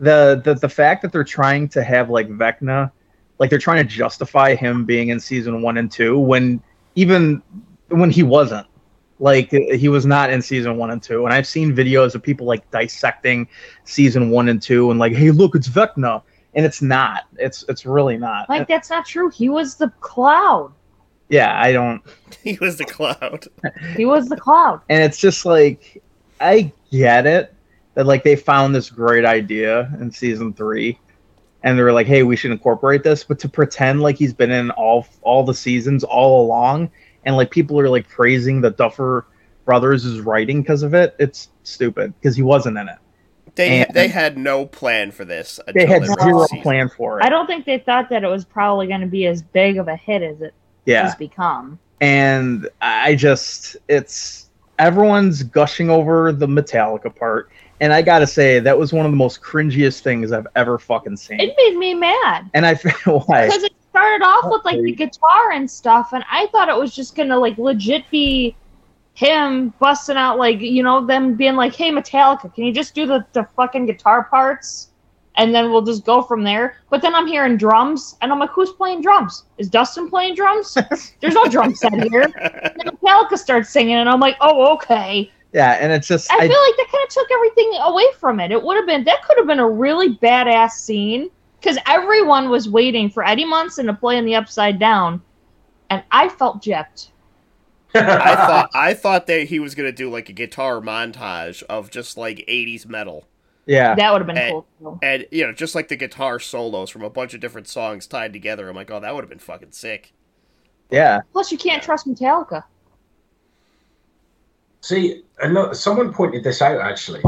The the the fact that they're trying to have like Vecna, like they're trying to justify him being in season one and two when even when he wasn't. Like he was not in season one and two, and I've seen videos of people like dissecting season one and two, and like, hey, look, it's Vecna, and it's not. It's it's really not. Like that's not true. He was the cloud. yeah, I don't. He was the cloud. He was the cloud. and it's just like I get it that like they found this great idea in season three, and they were like, "Hey, we should incorporate this," but to pretend like he's been in all all the seasons all along, and like people are like praising the Duffer Brothers' writing because of it, it's stupid because he wasn't in it. They And- they had no plan for this. They had zero season. plan for it. I don't think they thought that it was probably going to be as big of a hit as it yeah, has become. and I just it's everyone's gushing over the Metallica part, and I gotta say that was one of the most cringiest things I've ever fucking seen. It made me mad And I feel why. because it started off with like the guitar and stuff, and I thought it was just to like legit be him busting out like you know them being like, "Hey, Metallica, can you just do the the fucking guitar parts?" And then we'll just go from there. But then I'm hearing drums, and I'm like, "Who's playing drums? Is Dustin playing drums? There's no drum set here." And then Metallica starts singing, and I'm like, "Oh, okay." Yeah, and it's just I, I, feel like that kind of took everything away from it. It would have been that could have been a really badass scene because everyone was waiting for Eddie Munson to play in the Upside Down, and I felt gypped. I thought I thought that he was gonna do like a guitar montage of just like '80s metal, yeah. That would have been Eh. cool. And you know, just like the guitar solos from a bunch of different songs tied together. I'm like, oh, that would have been fucking sick. Yeah. Plus, you can't trust Metallica. See, ano- someone pointed this out actually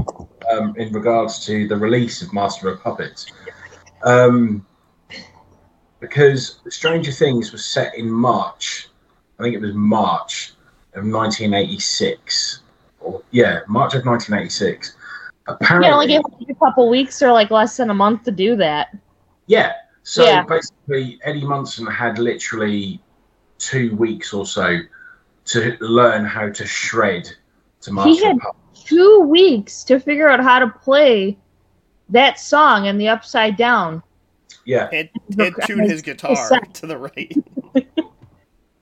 um, in regards to the release of Master of Puppets. Um, because Stranger Things was set in March. I think it was March of 1986. Or, yeah, March of 1986. Apparently, Yeah, only gave it a couple weeks or like less than a month to do that. Yeah. So Yeah. basically, Eddie Munson had literally two weeks or so to learn how to shred to Master had- Two weeks to figure out how to play that song and the Upside Down. Yeah. And, and tune his guitar to the right.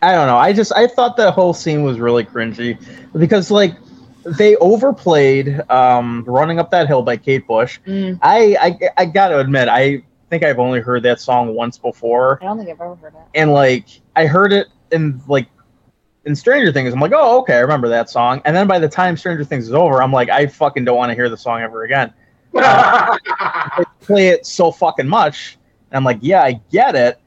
I don't know. I just I thought that whole scene was really cringy because like they overplayed um running up that hill by Kate Bush. Mm, I I, I got to admit I think I've only heard that song once before I don't think I've ever heard it. and like I heard it in like in Stranger Things I'm like, "Oh, okay, I remember that song." And then by the time Stranger Things is over, I'm like, I fucking don't want to hear the song ever again. They play it so fucking much. And I'm like, yeah, I get it.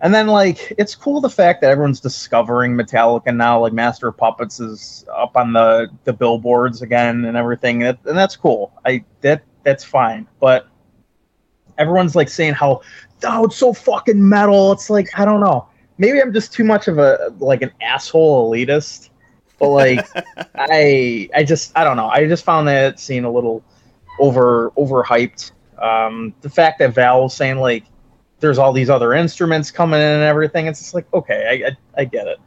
And then like it's cool the fact that everyone's discovering Metallica now, like Master of Puppets is up on the the billboards again and everything. That, and that's cool. I that that's fine. But everyone's like saying how oh it's so fucking metal. It's like I don't know. Maybe I'm just too much of a like an asshole elitist. But like I I just I don't know. I just found that scene a little over overhyped. Um, the fact that Val was saying like there's all these other instruments coming in and everything, it's just like okay, I, I I get it.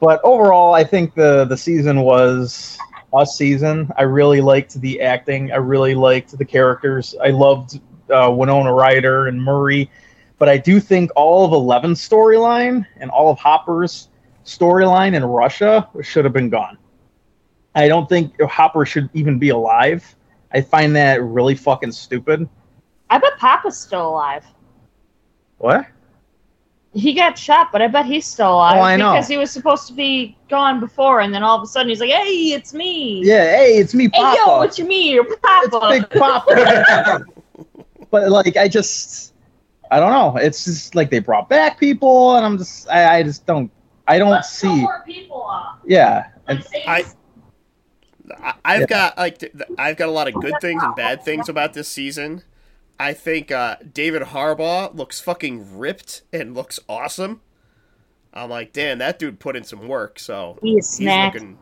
But overall, I think the the season was a season. I really liked the acting. I really liked the characters. I loved uh, Winona Ryder and Murray. But I do think all of Eleven's storyline and all of Hopper's storyline in Russia should have been gone. I don't think Hopper should even be alive. I find that really fucking stupid. I bet Papa's still alive. What? He got shot, but I bet he's still alive Oh, I know. because he was supposed to be gone before, and then all of a sudden he's like, "Hey, it's me." Yeah, hey, it's me, Hey, Papa. yo, it's me, your Papa. It's Big Papa. but like, I just, I don't know. It's just like they brought back people, and I'm just, I, I just don't, I don't Let's see. more people off. Yeah, and I- I- I've Yeah. got like th- th- I've got a lot of good things and bad things about this season. I think uh, David Harbour looks fucking ripped and looks awesome. I'm like, damn, that dude put in some work. So he he's snack. looking.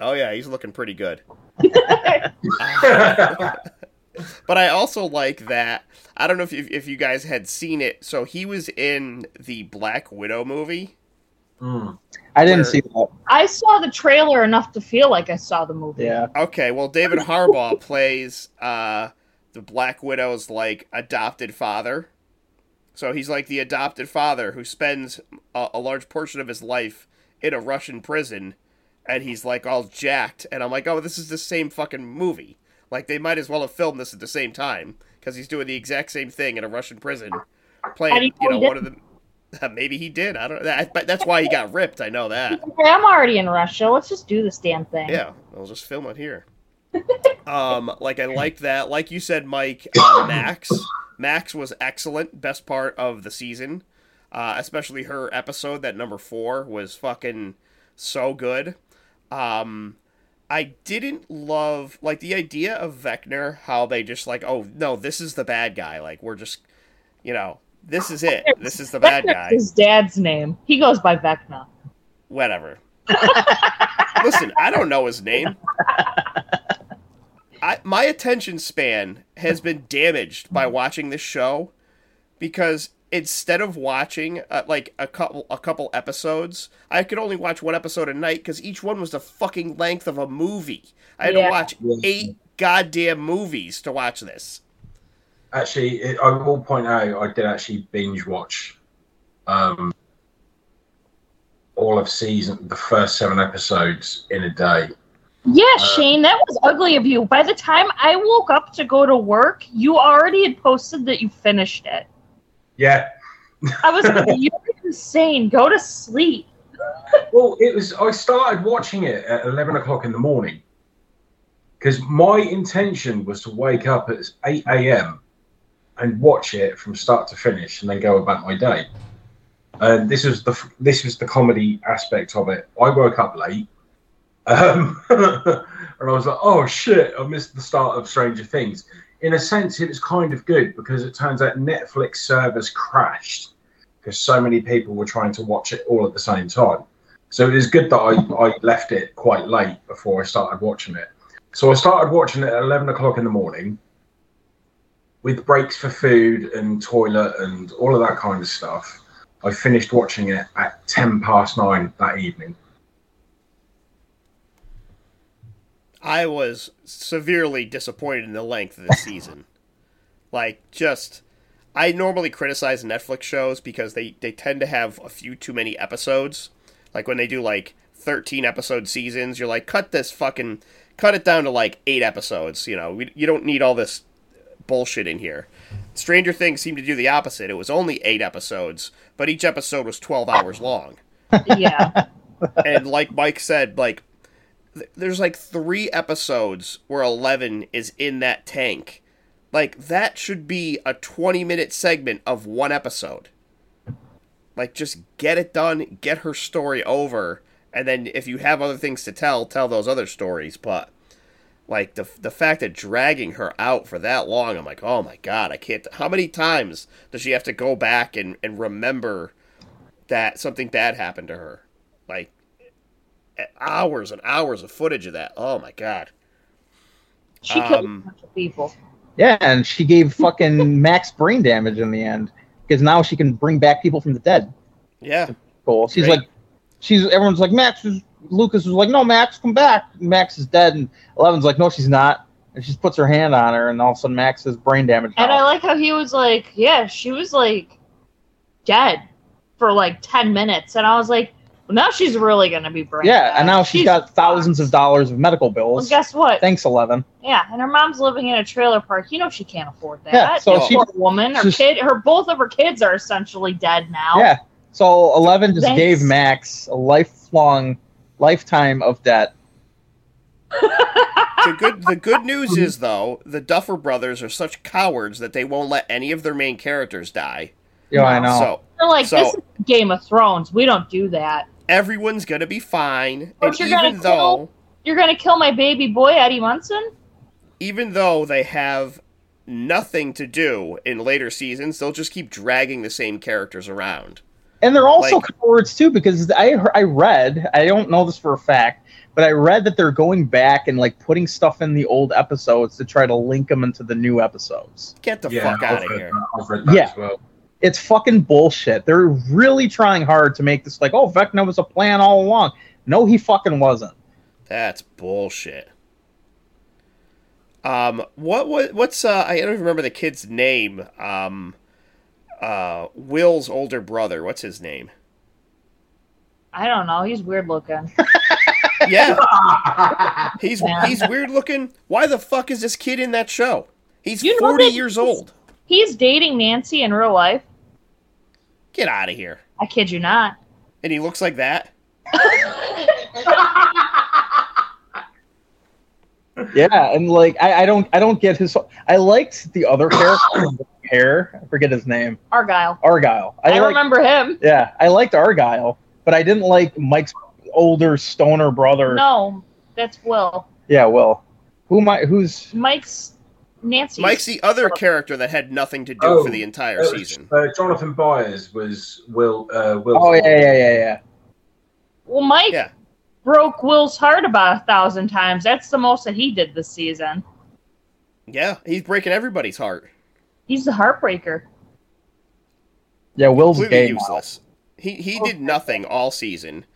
Oh yeah, he's looking pretty good. But I also like that. I don't know if you, if you guys had seen it. So he was in the Black Widow movie. Mm. I didn't Where- see that. I saw the trailer enough to feel like I saw the movie. Yeah, Okay, well, David Harbour plays uh, the Black Widow's like adopted father. So he's like the adopted father who spends a, a large portion of his life in a Russian prison, and he's like all jacked. And I'm like, oh, this is the same fucking movie. Like they might as well have filmed this at the same time because he's doing the exact same thing in a Russian prison, playing you you know know one of the. Maybe he did. I don't. That, but that's why he got ripped. I know that. Okay, I'm already in Russia. Let's just do this damn thing. Yeah, I'll just film it here. um, like I liked that. Like you said, Mike, uh, Max. Max was excellent. Best part of the season, uh, especially her episode. That number four was fucking so good. Um, I didn't love like the idea of Vecna. How they just like, oh no, this is the bad guy. Like we're just, you know, this is it. This is the bad Vecna's guy. his dad's name. He goes by Vecna. whatever. Listen, I don't know his name. I, my attention span has been damaged by watching this show because instead of watching uh, like a couple a couple episodes, I could only watch one episode a night because each one was the fucking length of a movie. I had Yeah. to watch eight goddamn movies to watch this. Actually, it, I will point out I did actually binge watch um, all of season, the first seven episodes in a day. Yeah, Uh, Shane, that was ugly of you. By the time I woke up to go to work, you already had posted that you finished it. Yeah. I was like, you're insane. Go to sleep. Well, it was. I started watching it at eleven o'clock in the morning because my intention was to wake up at eight a.m. and watch it from start to finish, and then go about my day. And this was the this was the comedy aspect of it. I woke up late, um, and I was like, "Oh shit! I missed the start of Stranger Things." In a sense, it was kind of good because it turns out Netflix servers crashed because so many people were trying to watch it all at the same time. So it was good that I, I left it quite late before I started watching it. So I started watching it at 11 o'clock in the morning with breaks for food and toilet and all of that kind of stuff. I finished watching it at 10 past nine that evening. I was severely disappointed in the length of the season. Like, just, I normally criticize Netflix shows because they, they tend to have a few too many episodes. Like, when they do, like, 13 episode seasons, you're like, cut this fucking, cut it down to, like, eight episodes. You know, we, you don't need all this bullshit in here. Stranger Things seemed to do the opposite. It was only eight episodes, but each episode was 12 hours long Yeah. and like Mike said, like th- there's like three episodes where Eleven is in that tank. Like that should be a 20 minute segment of one episode. Like just get it done, get her story over, and then if you have other things to tell, tell those other stories. But like the the fact that dragging her out for that long, I'm like, oh my god, I can't. How many times does she have to go back and and remember that something bad happened to her? Like hours and hours of footage of that. Oh my god. She killed Um, a bunch of people. yeah, and she gave fucking Max brain damage in the end because now she can bring back people from the dead. Yeah. Cool. She's Great. like, she's everyone's like Max is. Lucas was like, no, Max, come back. Max is dead, and Eleven's like, no, she's not. And she just puts her hand on her, and all of a sudden Max has brain damage. And. I like how he was like, yeah, she was like dead for like 10 minutes. And I was like, well, now she's really going to be brain yeah, dead. and now she's got thousands of dollars of medical bills. Well, guess what? Thanks, Eleven. Yeah, and her mom's living in a trailer park. You know she can't afford that. Yeah, so This she- poor woman, her she's- kid, her both of her kids are essentially dead now. Yeah. So Eleven just Thanks. gave Max a lifelong lifetime of debt. The good the good news is though, the Duffer brothers are such cowards that they won't let any of their main characters die. Yeah, I know. So They're like, So- this is Game of Thrones. We don't do that. everyone's gonna be fine. Or And you're gonna even though You're gonna kill my baby boy, Eddie Munson? even though they have nothing to do in later seasons, they'll just keep dragging the same characters around. And they're also Like- cowards too, because I he- I read I don't know this for a fact, but I read that they're going back and like putting stuff in the old episodes to try to link them into the new episodes. Get the yeah, fuck I've out of here. that. I've read that Yeah. well. It's fucking bullshit. They're really trying hard to make this like, oh, Vecna was a plan all along. No, he fucking wasn't. That's bullshit. Um, what what what's uh? I don't even remember the kid's name. Um, uh, Will's older brother. What's his name? I don't know. He's weird looking. Yeah, he's Yeah. he's weird looking. Why the fuck is this kid in that show? He's You know forty years old. He's dating Nancy in real life. Get out of here. I kid you not. And he looks like that. Yeah, and like I, I don't I don't get his. I liked the other character, with hair. I forget his name. Argyle. Argyle. I, like, remember him. Yeah, I liked Argyle, but I didn't like Mike's older stoner brother. No, that's Will. Yeah, Will. who am I? Who's Mike's Nancy. Mike's the other character that had nothing to do Oh, for the entire Uh, season. uh, Jonathan Byers was Will. Uh, Will. Oh yeah, yeah, yeah, yeah. Well, Mike Yeah. Broke Will's heart about a thousand times. That's the most that he did this season. Yeah, he's breaking everybody's heart. He's the heartbreaker. Yeah, Will's Completely gay. now. useless. He he did nothing all season.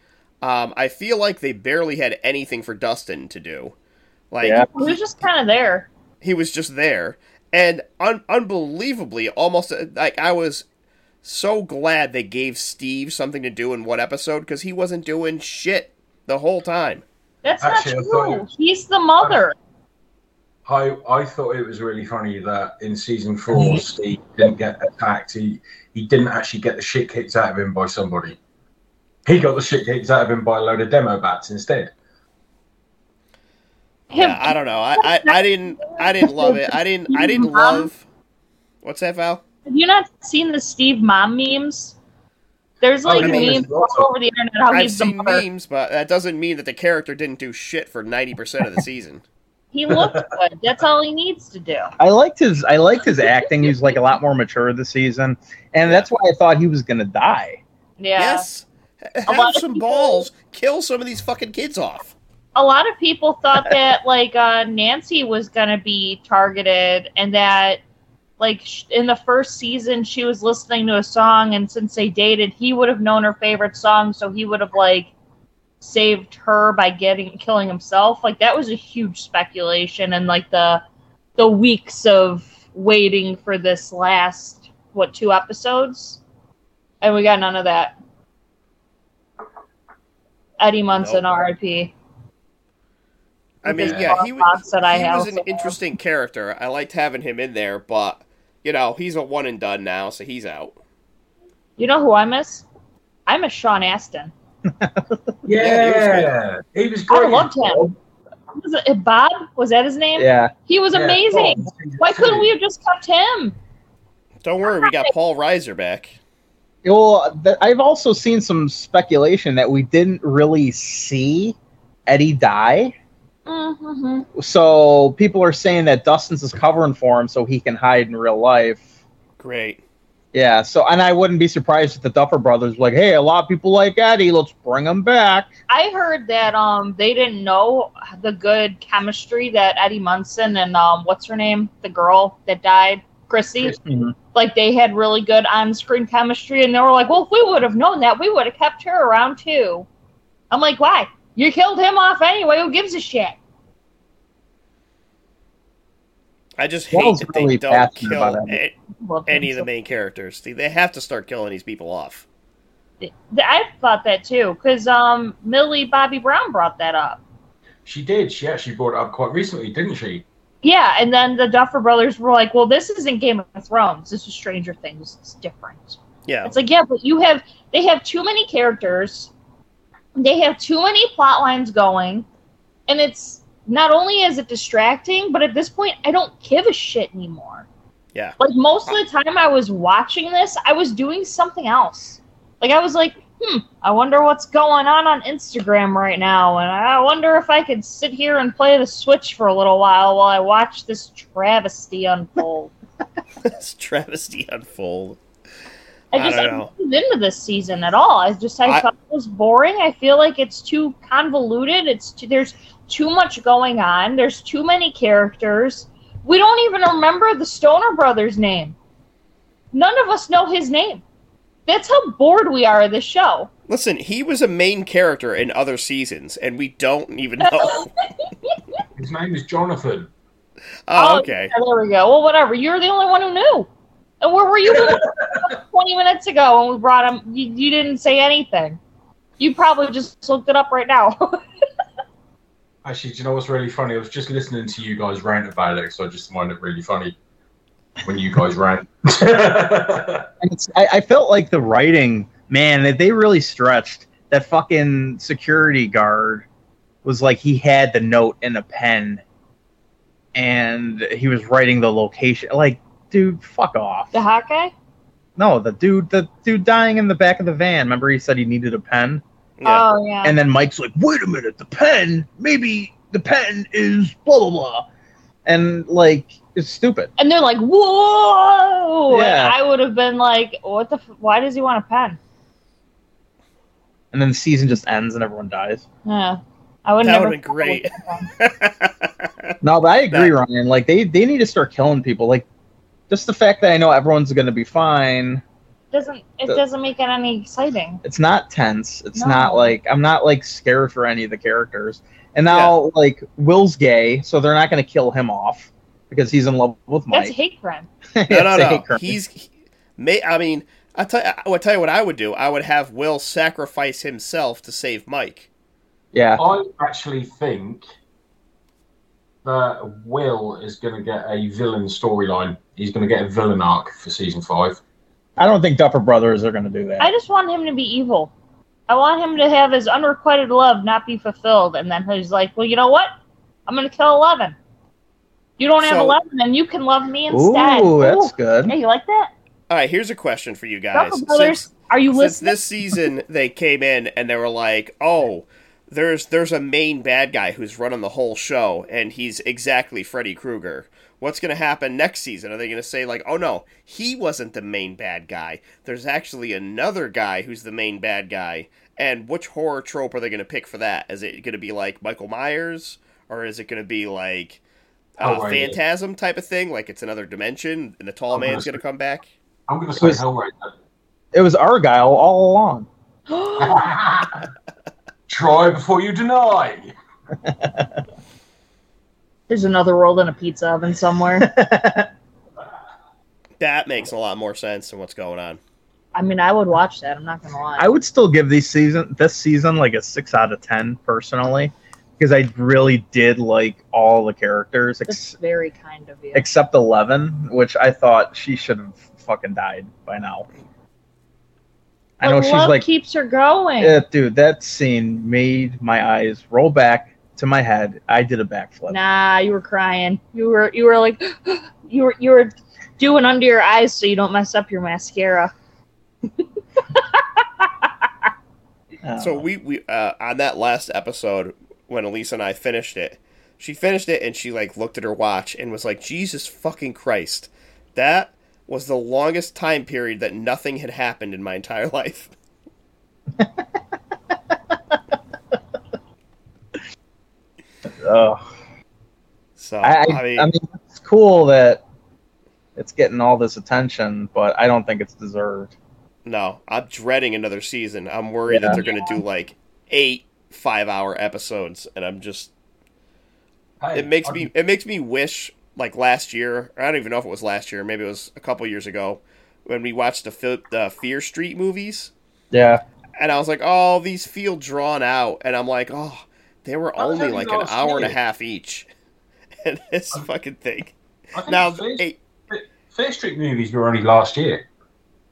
Um, I feel like they barely had anything for Dustin to do. Like Yeah. He was just kind of there. he was just there, and un- unbelievably, almost uh, like I was so glad they gave Steve something to do in one episode because he wasn't doing shit the whole time. That's Actually, not true. you- He's the mother. I I thought it was really funny that in season four Steve didn't get attacked. He he didn't actually get the shit kicked out of him by somebody. He got the shit kicked out of him by a load of demobats instead. Yeah, I don't know. I, I, I didn't I didn't love it. I didn't I didn't love. What's that, Val? Have you not seen the Steve mom memes? There's Oh, like I mean, there's memes all over the internet how I've he's the seen mother. memes, but that doesn't mean that the character didn't do shit for ninety percent of the season. He looked good. That's all he needs to do. I liked his. I liked his acting. He was like a lot more mature this season, and that's why I thought he was gonna die. Yeah. Yes, H- lot have of some people- balls. Kill some of these fucking kids off. a lot of people thought that like uh, Nancy was gonna be targeted, and that like in the first season she was listening to a song, and since they dated, he would have known her favorite song, so he would have like saved her by getting killing himself. Like that was a huge speculation, and like the the weeks of waiting for this last what two episodes, and we got none of that. Eddie Munson, Nope. R.I.P. I mean, yeah, he, was- thoughts that I he was an interesting character. I liked having him in there, but you know he's a one and done now, so he's out. You know who I miss? I miss Sean Astin. Yeah, he was great. I loved him. Was it Bob? Was that his name? Yeah, He was Yeah, amazing. oh, season Why couldn't we have just kept him? Don't worry, we got Paul Reiser back. Well, th- I've also seen some speculation that we didn't really see Eddie die. Mm-hmm. So people are saying that Dustin's is covering for him so he can hide in real life. Great. Yeah. So, and I wouldn't be surprised if the Duffer Brothers were like, "Hey, a lot of people like Eddie. Let's bring him back." I heard that um they didn't know the good chemistry that Eddie Munson and um what's her name the girl that died Chrissy Mhm. like they had really good on-screen chemistry and they were like well if we would have known that we would have kept her around too I'm like why you killed him off anyway who gives a shit I just hate Paul's that really they don't kill a- any of the main characters. They- They have to start killing these people off. I thought that too because um Millie Bobby Brown brought that up She did. She actually brought it up quite recently, didn't she? yeah and then the Duffer Brothers were like well this isn't Game of Thrones this is Stranger Things it's different Yeah. It's like, yeah, but you have they have too many characters, they have too many plot lines going, and it's not only is it distracting, but at this point, I don't give a shit anymore. Yeah. Like most of the time I was watching this, I was doing something else. Like I was like, hmm, I wonder what's going on on Instagram right now, and I wonder if I could sit here and play the Switch for a little while while I watch this travesty unfold. This travesty unfold. I I just don't I'm know. not into this season at all. I just I, I- thought it was boring. I feel like it's too convoluted. It's too, there's too much going on. There's too many characters. We don't even remember the Stoner brothers' name. None of us know his name. That's how bored we are of this show. Listen, he was a main character in other seasons, and we don't even know. His name is Jonathan. Oh, oh, okay. yeah, there we go. Well, whatever. You're the only one who knew. And where were you 20 minutes ago when we brought him? You, you didn't say anything. You probably just looked it up right now. Actually, do you know what's really funny? I was just listening to you guys rant about it, so I just find it really funny when you guys rant. It's, I, I felt like the writing, man, they really stretched. That fucking security guard was like he had the note in a pen, and he was writing the location. Like, dude, fuck off. the hot guy? No, the dude, the dude dying in the back of the van. Remember, he said he needed a pen, Yeah. Oh, yeah. and then Mike's like, "Wait a minute, the pen? Maybe the pen is blah blah blah," and like, it's stupid. and they're like, "Whoa!" And Yeah. I would have been like, "What the? F- why does he want a pen?" And then the season just ends and everyone dies. Yeah, I would That would've been great. No, but I agree, That- Ryan. Like they they need to start killing people. Like just the fact that I know everyone's going to be fine. Doesn't it The- doesn't make it any exciting? It's not tense. It's No. not like I'm not like scared for any of the characters. And now like Will's gay, so they're not going to kill him off because he's in love with Mike. That's hate crime. no, no, no. hate crime. He's. He, may, I mean, I tell you, I would tell you what I would do. I would have Will sacrifice himself to save Mike. yeah. I actually think that Will is going to get a villain storyline. He's going to get a villain arc for season five. I don't think Duffer Brothers are going to do that. I just want him to be evil. I want him to have his unrequited love not be fulfilled, and then he's like, "Well, you know what? I'm gonna kill Eleven. You don't have Eleven, and you can love me instead." Ooh, that's Ooh. good. Hey, you like that? All right, here's a question for you guys. Duffer Brothers, Since- are you since listening? this season they came in and they were like, "Oh, there's there's a main bad guy who's running the whole show, and he's exactly Freddy Krueger." What's going to happen next season? Are they going to say like, "Oh no, he wasn't the main bad guy. There's actually another guy who's the main bad guy." And which horror trope are they going to pick for that? Is it going to be like Michael Myers, or is it going to be like uh, Oh, right. Phantasm type of thing? Like it's another dimension, and the tall I'm man's going to come back? I'm going to say Was- Hellraiser. It was Argyle all along. Try before you deny. There's another world in a pizza oven somewhere. That makes a lot more sense than what's going on. I mean, I would watch that. I'm not gonna lie. I would still give these season this season like a six out of ten personally because I really did like all the characters That's very kind of you. except Eleven, which I thought she should have fucking died by now. I know But she's like, keeps her going. eh, dude, that scene made my eyes roll back to my head. I did a backflip. Nah, you were crying. You were you were like you were you were doing under your eyes so you don't mess up your mascara. So we we uh, on that last episode when Elisa and I finished it, she finished it and she like looked at her watch and was like, "Jesus fucking Christ, that was the longest time period that nothing had happened in my entire life." Ugh. So I, I, I, mean, I mean, it's cool that it's getting all this attention, but I don't think it's deserved. no, I'm dreading another season. I'm worried Yeah. that they're gonna do like eight five-hour episodes, and I'm just Hey, it makes I- me it makes me wish like last year or I don't even know if it was last year maybe it was a couple years ago when we watched the, the Fear Street movies Yeah. and I was like oh these feel drawn out and I'm like oh they were How only like an hour and a half each and this fucking thing I think now Fair, eight, Street movies were only last year.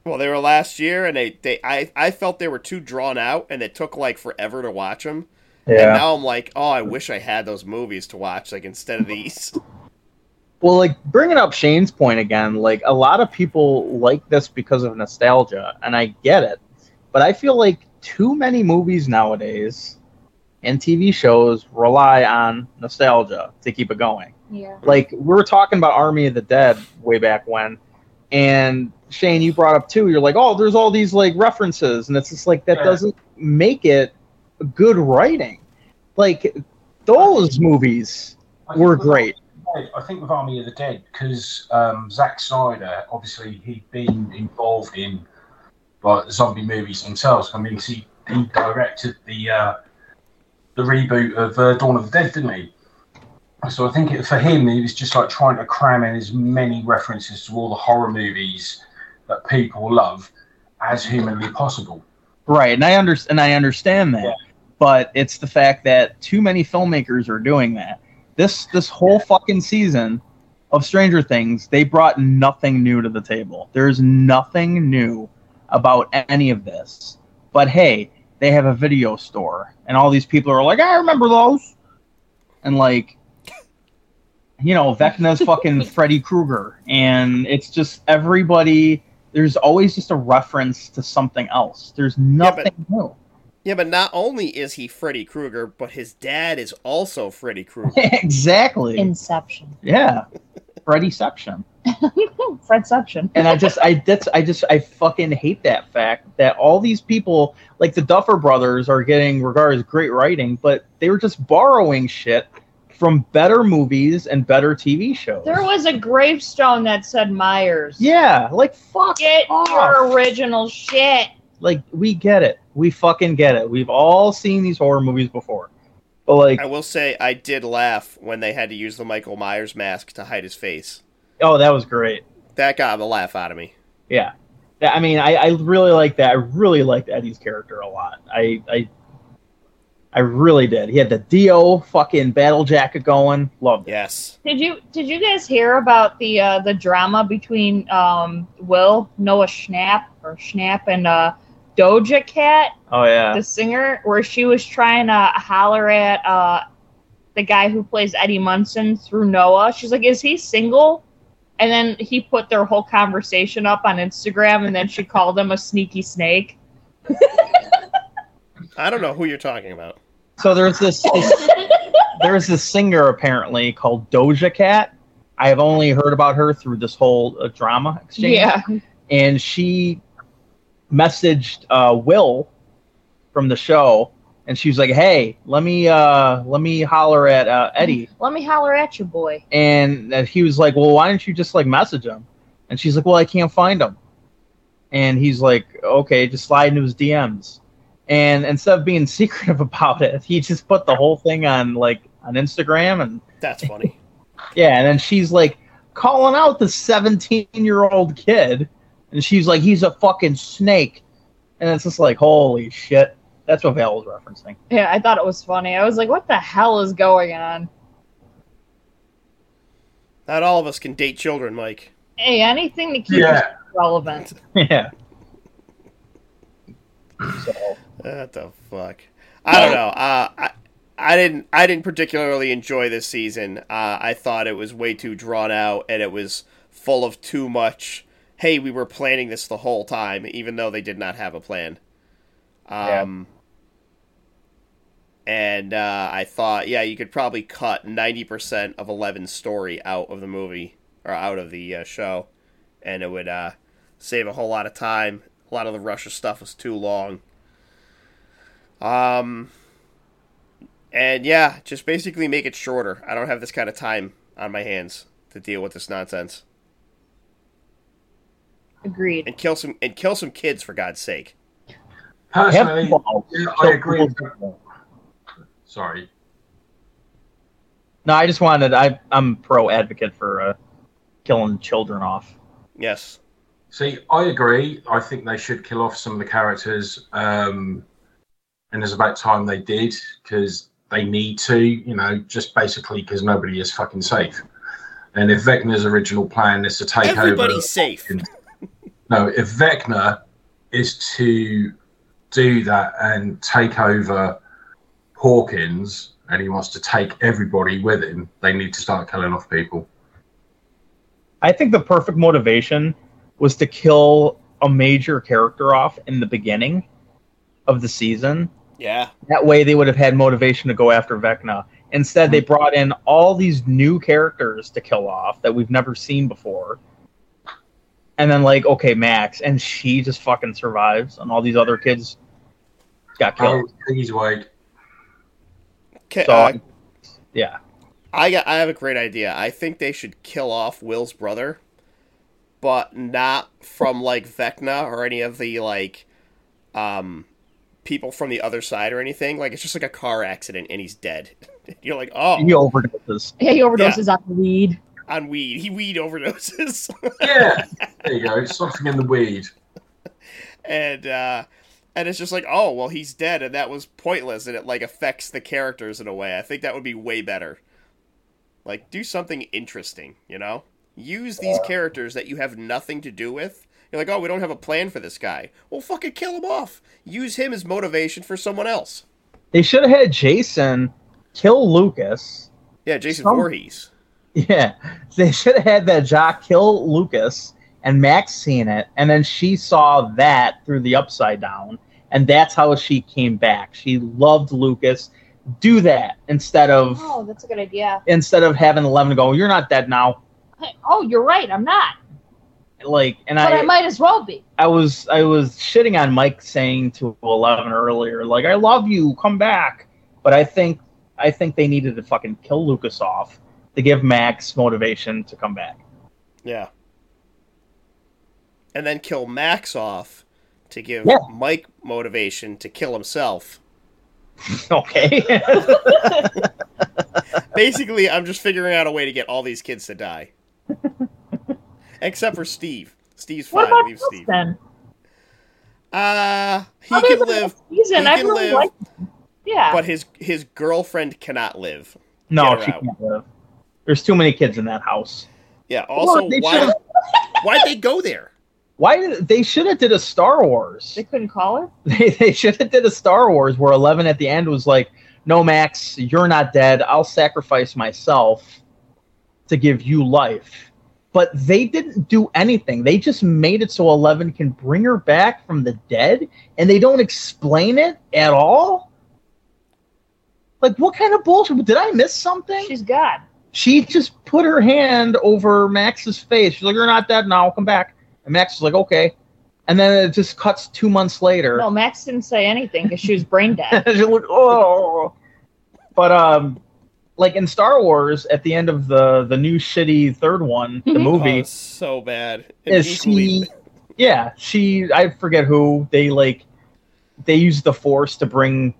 Well, they were last year, and they, they I, I felt they were too drawn out, and it took like forever to watch them. Yeah. And now I'm like, oh, I wish I had those movies to watch, like instead of these. Well, like bringing up Shane's point again, like a lot of people like this because of nostalgia, and I get it. But I feel like too many movies nowadays and TV shows rely on nostalgia to keep it going. Yeah. Like we were talking about Army of the Dead way back when, and Shane, you brought up too. You're like, oh, there's all these like references, and it's just like that Yeah. doesn't make it good writing. Like those movies were great. Army of the Dead- I think with Army of the Dead, because um, Zack Snyder, obviously, he'd been involved in like zombie movies themselves. I mean, he he directed the uh, the reboot of uh, Dawn of the Dead, didn't he? So I think it, for him, he was just like trying to cram in as many references to all the horror movies that people love as humanly possible. Right, and I understand. And I understand that, Yeah. but it's the fact that too many filmmakers are doing that. This this whole fucking season of Stranger Things, they brought nothing new to the table. There's nothing new about any of this. But hey, they have a video store, and all these people are like, I remember those, and like, you know, Vecna's fucking Freddy Krueger, and it's just everybody. There's always just a reference to something else. There's nothing new. yeah, but not only is he Freddy Krueger, but his dad is also Freddy Krueger. exactly. Inception. yeah. Freddyception. Fredception. And I just I that's I just I fucking hate that fact that all these people like the Duffer brothers are getting regarded as great writing, but they were just borrowing shit from better movies and better TV shows. There was a gravestone that said Myers. yeah, like fuck Get off. your original shit. like we get it. We fucking get it. We've all seen these horror movies before. But like I will say, I did laugh when they had to use the Michael Myers mask to hide his face. Oh that was great. That got a laugh out of me. Yeah. Yeah, I mean, I, I really like that. I really liked Eddie's character a lot. I, I, I really did. He had the Dio fucking battle jacket going. Loved it. Yes. Did you did you guys hear about the uh, the drama between um, Will Noah Schnapp or Schnapp and uh, Doja Cat, Oh yeah. the singer, where she was trying to holler at uh, the guy who plays Eddie Munson through Noah. She's like, "Is he single?" And then he put their whole conversation up on Instagram, and then she called him a sneaky snake. I don't know who you're talking about. So there's this, this there's this singer apparently called Doja Cat. I have only heard about her through this whole uh, drama exchange. Yeah, And she messaged uh, Will from the show, and she was like, "Hey, let me uh, let me holler at uh, Eddie." let me holler at you, boy. And uh, he was like, "Well, why don't you just like message him?" And she's like, "Well, I can't find him." And he's like, "Okay, just slide into his DMs." And instead of being secretive about it, he just put the whole thing on like on Instagram, and That's funny. yeah, and then she's like calling out the 17 year old kid, and she's like, "He's a fucking snake," and it's just like, "Holy shit!" That's what Val was referencing. Yeah, I thought it was funny. I was like, what the hell is going on? Not all of us can date children, Mike. Hey, anything to keep Yeah. us relevant. yeah. So What the fuck? I don't know. Uh, I I didn't I didn't particularly enjoy this season. Uh, I thought it was way too drawn out and it was full of too much. Hey, we were planning this the whole time, even though they did not have a plan. Um, and uh, I thought, yeah, you could probably cut ninety percent of Eleven's story out of the movie or out of the uh, show, and it would uh, save a whole lot of time. A lot of the Russia stuff was too long. Um, and yeah, just basically make it shorter. I don't have this kind of time on my hands to deal with this nonsense. Agreed. And kill some and kill some kids for God's sake. Personally, yeah, I agree. people. Sorry. No, I just wanted. I I'm pro advocate for uh, killing children off. Yes. See, I agree. I think they should kill off some of the characters, um, and it's about time they did because they need to. You know, just basically because nobody is fucking safe. And if Vecna's original plan is to take over, Everybody's safe. No, if Vecna is to do that and take over Hawkins, and he wants to take everybody with him, they need to start killing off people. I think the perfect motivation was to kill a major character off in the beginning of the season. Yeah. That way they would have had motivation to go after Vecna. Instead, they mm-hmm. brought in all these new characters to kill off that we've never seen before. And then, like, okay, Max, and she just fucking survives, and all these other kids got killed. Oh, killed. he's Wade. Okay, So, uh, yeah. I got. I have a great idea. I think they should kill off Will's brother, but not from like Vecna or any of the like, um, people from the other side or anything. Like it's just like a car accident and he's dead. You're like, oh, He overdoses. Yeah, he overdoses on weed. on weed. He weed overdoses, Yeah, there you go. Something in the weed. and uh, and it's just like, oh, well, he's dead, and that was pointless, and it like affects the characters in a way. I think that would be way better. Like, do something interesting, you know? Use these characters that you have nothing to do with. You're like, oh, we don't have a plan for this guy. Well, fucking kill him off. Use him as motivation for someone else. They should have had Jason kill Lucas. Yeah, Jason Some- Voorhees. Yeah, they should have had that Jock kill Lucas and Max seen it, and then she saw that through the upside down, and that's how she came back. She loved Lucas. Do that instead of Oh, that's a good idea. instead of having Eleven go, "You're not dead now." Hey, Oh, you're right. I'm not. Like, and But I, I, might as well be. I was, I was shitting on Mike saying to Eleven earlier, like, "I love you, come back," but I think, I think they needed to fucking kill Lucas off to give Max motivation to come back. Yeah. And then kill Max off to give Yeah. Mike motivation to kill himself. Okay. Basically, I'm just figuring out a way to get all these kids to die. Except for Steve. Steve's What fine. about Leave Steve. then? Uh, he Other can live, Season, he I can really live. like. Yeah. but his his girlfriend cannot live. No, she out. can't live. There's too many kids in that house. Yeah. Also, they why why'd they go there? Why did they should have did a Star Wars? they couldn't call her. They, they should have did a Star Wars where Eleven at the end was like, "No, Max, you're not dead. I'll sacrifice myself to give you life." But they didn't do anything. They just made it so Eleven can bring her back from the dead, and they don't explain it at all. Like, what kind of bullshit? Did I miss something? She's God. she just put her hand over Max's face. She's like, "You're not dead now. I'll come back." And Max was like, "Okay." And then it just cuts two months later. No, Max didn't say anything because she was brain dead. She's like, "Oh." But um, like in Star Wars, at the end of the the new shitty third one, the Mhm. movie, Oh, so bad. And is equally- she? Yeah, she. I forget who they like. They use the Force to bring.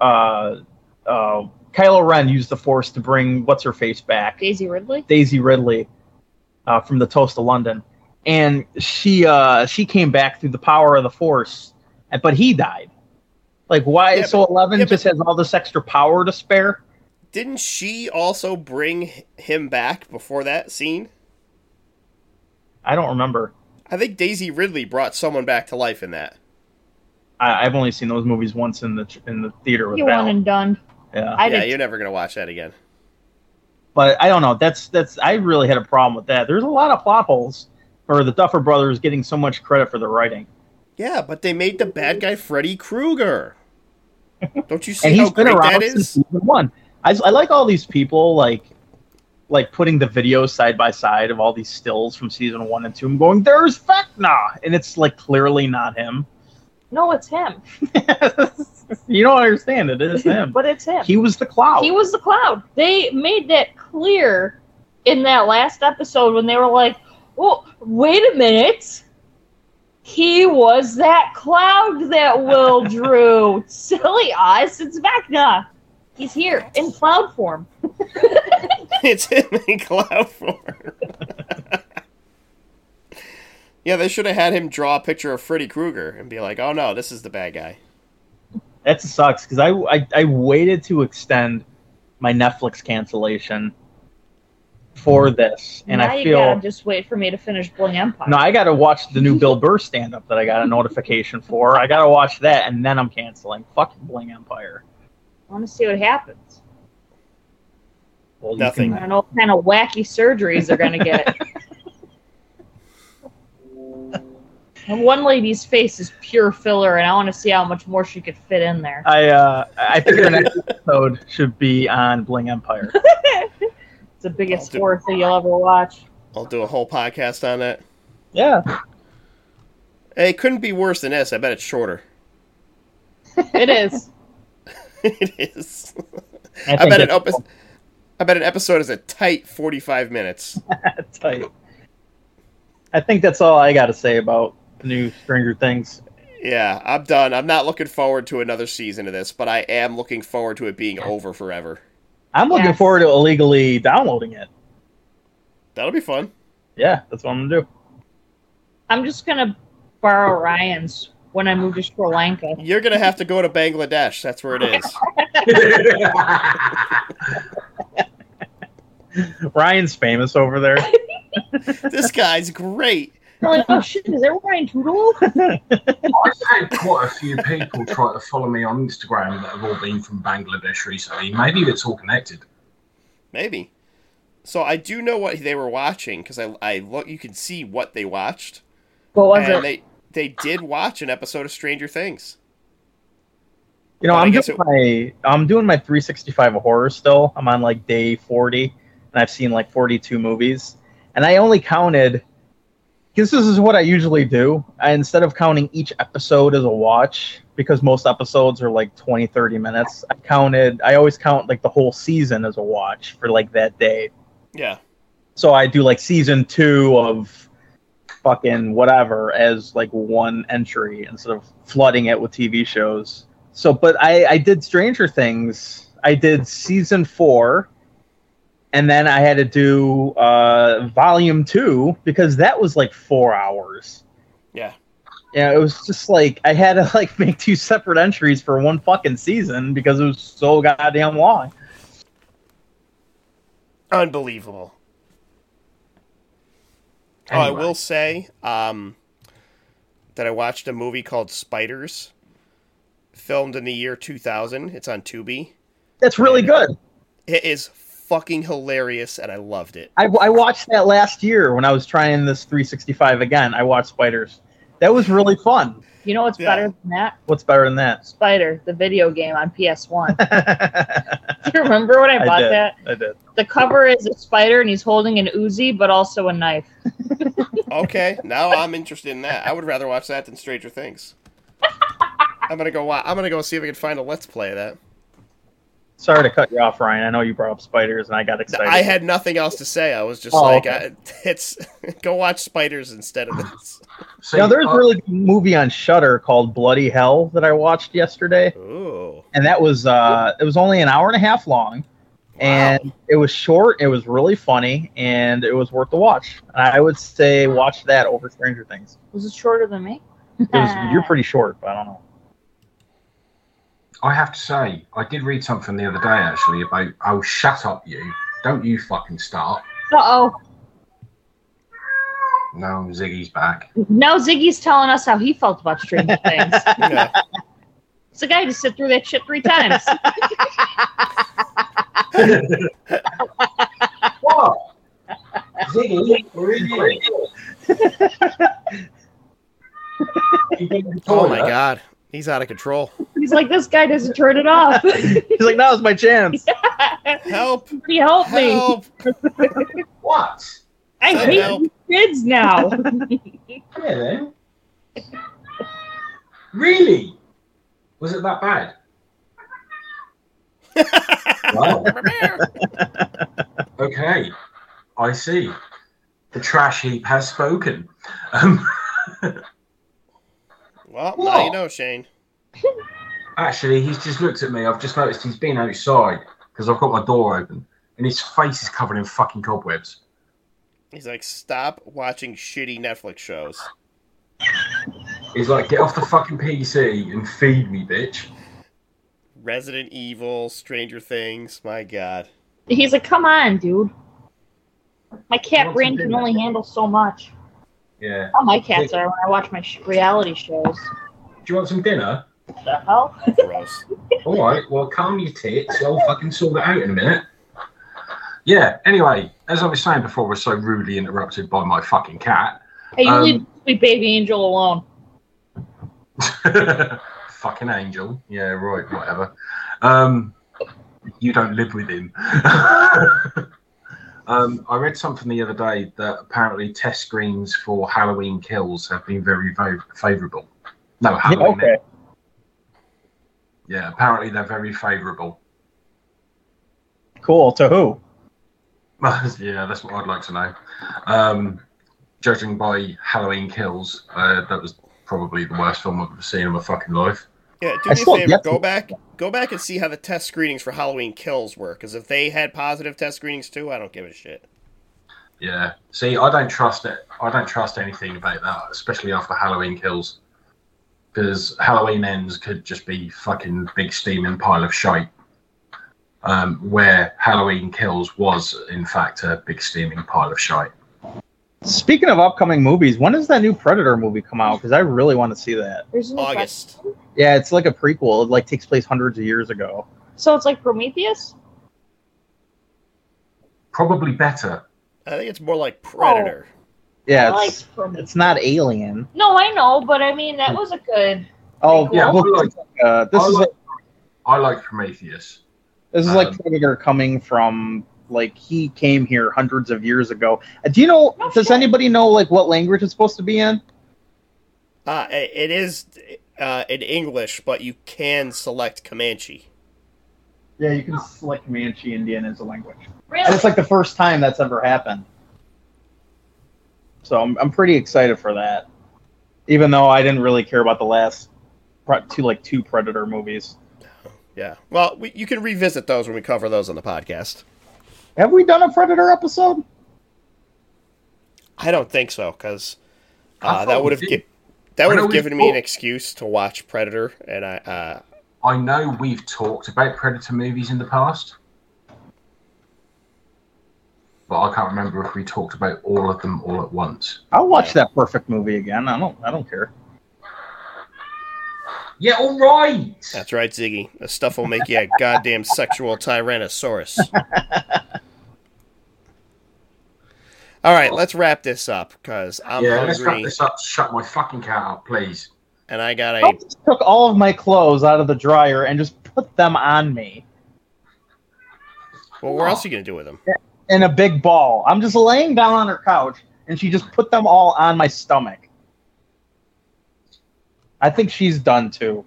Uh, uh, Kylo Ren used the Force to bring what's her face back. Daisy Ridley. Daisy Ridley uh, from the Toast of London, and she uh, she came back through the power of the Force, but he died. Like why? Yeah, so Eleven yeah, just has all this extra power to spare. Didn't she also bring him back before that scene? I don't remember. I think Daisy Ridley brought someone back to life in that. I, I've only seen those movies once in the in the theater with You Val. one and done. yeah, I yeah, did. you're never gonna watch that again. but I don't know. That's that's. I really had a problem with that. There's a lot of plot holes for the Duffer Brothers getting so much credit for the writing, Yeah, but they made the bad guy Freddy Krueger. Don't you see and how he's been great around that since is? season one. I, I like all these people like like putting the videos side by side of all these stills from season one and two I'm going, "There's Vecna," and it's like clearly not him. No, it's him. you don't understand it. It is him. But it's him. He was the cloud. He was the cloud. They made that clear in that last episode when they were like, "Oh, wait a minute." He was that cloud that Will drew. Silly us, it's Vecna. He's here in cloud form. it's him in cloud form. yeah, they should have had him draw a picture of Freddy Krueger and be like, "Oh no, this is the bad guy." That sucks because I, I I waited to extend my Netflix cancellation for this, and now I you feel gotta just wait for me to finish Bling Empire. no, I got to watch the new Bill Burr stand up that I got a notification for. I got to watch that, and then I'm canceling. Fuck Bling Empire. I want to see what happens. Well, you Nothing. I can- don't know what kind of wacky surgeries they're gonna get. And one lady's face is pure filler, and I want to see how much more she could fit in there. I uh, I think the next episode should be on Bling Empire. It's the biggest do- horror thing you'll ever watch. I'll do a whole podcast on that. Yeah, Hey, it couldn't be worse than this. I bet it's shorter. It is. it is. I, I bet an it's epi- I bet an episode is a tight forty-five minutes. tight. I think that's all I got to say about the new Stranger Things. Yeah, I'm done. I'm not looking forward to another season of this, but I am looking forward to it being over forever. I'm looking Yes. forward to illegally downloading it. That'll be fun. Yeah, that's what I'm gonna do. I'm just gonna borrow Ryan's when I move to Sri Lanka. You're gonna have to go to Bangladesh. That's where it is. Ryan's famous over there. this guy's great. I'm like, oh shit, is that Ryan Toodle? I've had quite a few people try to follow me on Instagram that have all been from Bangladesh recently. Maybe it's all connected. Maybe. So I do know what they were watching because I I look. You can see what they watched, What was and it? they they did watch an episode of Stranger Things. You know, Well, I I'm guess doing my I'm doing my 365 of horror still. I'm on like day 40, and I've seen like 42 movies, and I only counted. Because this is what I usually do. I, instead of counting each episode as a watch, because most episodes are like 20, 30 minutes, I counted. I always count like the whole season as a watch for like that day. Yeah. So I do like season two of fucking whatever as like one entry instead of flooding it with TV shows. So, but I, I did Stranger Things. I did season four, and then I had to do uh, volume two because that was like four hours. Yeah. Yeah, it was just like I had to like make two separate entries for one fucking season because it was so goddamn long. Unbelievable. Oh, I will say um, that I watched a movie called Spiders, filmed in the year 2000. It's on Tubi. That's really good. It is fucking hilarious, and I loved it. I, I watched that last year when I was trying this 365 again. I watched Spiders. That was really fun. You know what's Yeah. better than that? What's better than that? Spider, the video game on PS1. Do you remember when I bought did. that? I did. The cover is a spider and he's holding an Uzi, but also a knife. Okay, now I'm interested in that. I would rather watch that than Stranger Things. I'm gonna go. Wa- I'm gonna go see if I can find a let's play of that. Sorry to cut you off, Ryan. I know you brought up spiders, and I got excited. I had nothing else to say. I was just Oh, like, okay. I, "It's go watch Spiders instead of this." See, You know, there's I- a really good movie on Shudder called Bloody Hell that I watched yesterday, Ooh, and that was uh, it was only an hour and a half long, and it was short. It was really funny, and it was worth the watch. I would say watch that over Stranger Things. Was it shorter than me? It was, you're pretty short, but I don't know. I have to say, I did read something the other day actually about, oh, shut up, you. Don't you fucking start. Uh oh. No, Ziggy's back. Now Ziggy's telling us how he felt about Stranger Things. yeah. It's the guy to sit through that shit three times. What? Ziggy, we're. You Oh my god, he's out of control. He's like, this guy doesn't turn it off. He's like, now's my chance. Help! Somebody help me. Help! What? I Send hate help. kids now. Come. Really? Was it that bad? wow. Okay. I see. The trash heap has spoken. Um, Well, now you know, Shane. actually, he's just looked at me. I've just noticed he's been outside because I've got my door open and his face is covered in fucking cobwebs. He's like, stop watching shitty Netflix shows. He's like, get off the fucking PC and feed me, bitch. Resident Evil, Stranger Things. My god. He's like, come on, dude. My cat What's brain can only handle so much. Yeah. All my cats are when I watch my sh- reality shows. Do you want some dinner? The hell? Gross. All right. Well, calm your tits. I'll fucking sort it out in a minute. Yeah. Anyway, as I was saying before, we're so rudely interrupted by my fucking cat. Hey, you Um, leave sweet baby angel alone. fucking angel. Yeah. Right. Whatever. Um, you don't live with him. um, I read something the other day that apparently test screens for Halloween kills have been very, very favourable. No, Yeah, Halloween. okay. Yeah, apparently they're very favourable. Cool. To who? yeah, that's what I'd like to know. Um, judging by Halloween Kills, uh, that was probably the worst film I've ever seen in my fucking life. Yeah, do me a favor. Go to- back, go back and see how the test screenings for Halloween Kills were. Because if they had positive test screenings too, I don't give a shit. Yeah. See, I don't trust it. I don't trust anything about that, especially after Halloween Kills, because Halloween Ends could just be fucking big steaming pile of shite. Um, where Halloween Kills was, in fact, a big steaming pile of shite. Speaking of upcoming movies, when does that new Predator movie come out? Because I really want to see that. There's a new August. Yeah, it's like a prequel. It like takes place hundreds of years ago. So it's like Prometheus? Probably better. I think it's more like Predator. Yeah, I like it's, Prometheus. it's not Alien. No, I know, but I mean that was a good. Oh, Yeah, well, I like- uh, this I is like, like, I like Prometheus. this is like um, Predator coming from like he came here hundreds of years ago. Uh, do you know? No does shit. anybody know like what language it's supposed to be in? Uh, it it is uh, in English, but you can select Comanche. Yeah, you can select Comanche Indian as a language. And it's like the first time that's ever happened. So I'm, I'm pretty excited for that. Even though I didn't really care about the last pre- two like two Predator movies. Yeah. Well, we, you can revisit those when we cover those on the podcast. Have we done a Predator episode? I don't think so, because uh, that would have gi- that would have given me an excuse to watch Predator, and I uh, I know we've talked about Predator movies in the past, but I can't remember if we talked about all of them all at once. I'll watch that perfect movie again. I don't I don't care. Yeah, all right. that's right, Ziggy. The stuff will make you a goddamn sexual tyrannosaurus. All right, let's wrap this up because I'm yeah, let's wrap this up. Shut my fucking cat up, please. and I got I a just took all of my clothes out of the dryer and just put them on me well. What else are you gonna do with them? in a big ball. I'm just laying down on her couch and she just put them all on my stomach. I think she's done too.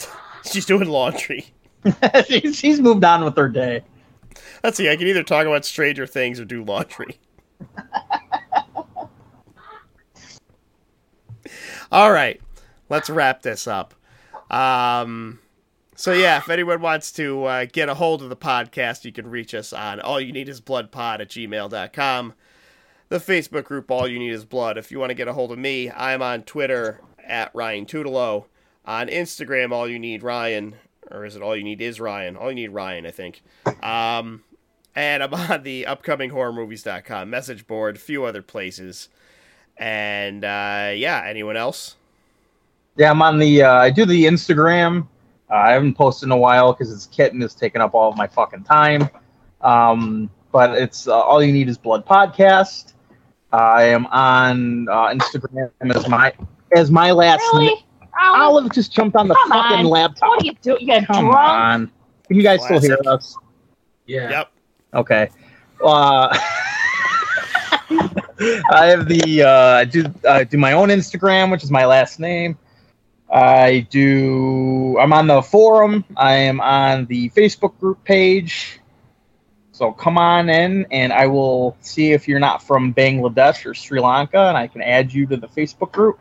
She's doing laundry. she's, she's moved on with her day. Let's see. I can either talk about Stranger Things or do laundry. All right, let's wrap this up. Um, so yeah, if anyone wants to uh, get a hold of the podcast, you can reach us on all you need is blood pod at gmail.com. The Facebook group All You Need Is Blood. If you want to get a hold of me, I'm on Twitter at Ryan Tutelo. On Instagram, all you need Ryan, or is it all you need is Ryan? All you need Ryan, I think. Um, and I'm on the upcoming upcominghorrormovies.com message board, a few other places. And uh, yeah, anyone else? Yeah, I'm on the. Uh, I do the Instagram. Uh, I haven't posted in a while because this kitten is taking up all of my fucking time. Um, but it's uh, all you need is blood podcast. I am on uh, Instagram as my as my last name. Really? Olive? Olive just jumped on the Come fucking on. laptop. What are you doing? You got Come drunk? on. Can you guys still hear us? Yeah. Yep. Okay. Uh, I have the uh, I do uh, do my own Instagram, which is my last name. I do. I'm on the forum. I am on the Facebook group page. So come on in, and I will see if you're not from Bangladesh or Sri Lanka, and I can add you to the Facebook group.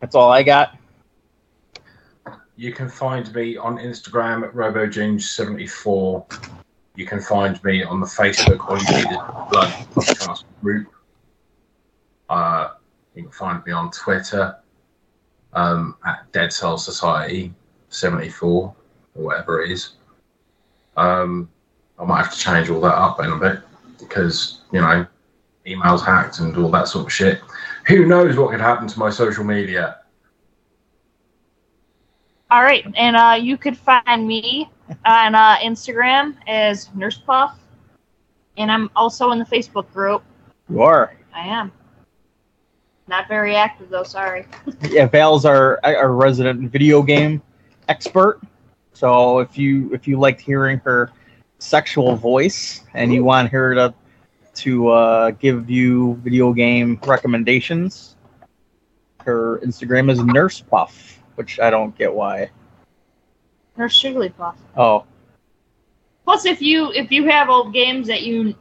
That's all I got. You can find me on Instagram at RoboJames74. You can find me on the Facebook All You Need Blood podcast group. Uh, you can find me on Twitter um, at Dead Cell Society 74 or whatever it is. Um, I might have to change all that up in a bit. because you know emails hacked and all that sort of shit. Who knows what could happen to my social media? All right, and uh, you could find me on uh, Instagram as Nurse Puff, and I'm also in the Facebook group. You are. I am. Not very active though. Sorry. Yeah, Val's our our resident video game expert. So if you if you liked hearing her sexual voice and you want her to to uh, give you video game recommendations, her Instagram is Nurse Puff, which I don't get why. Nurse Jigglypuff. Oh, Plus, if you if you have old games that you,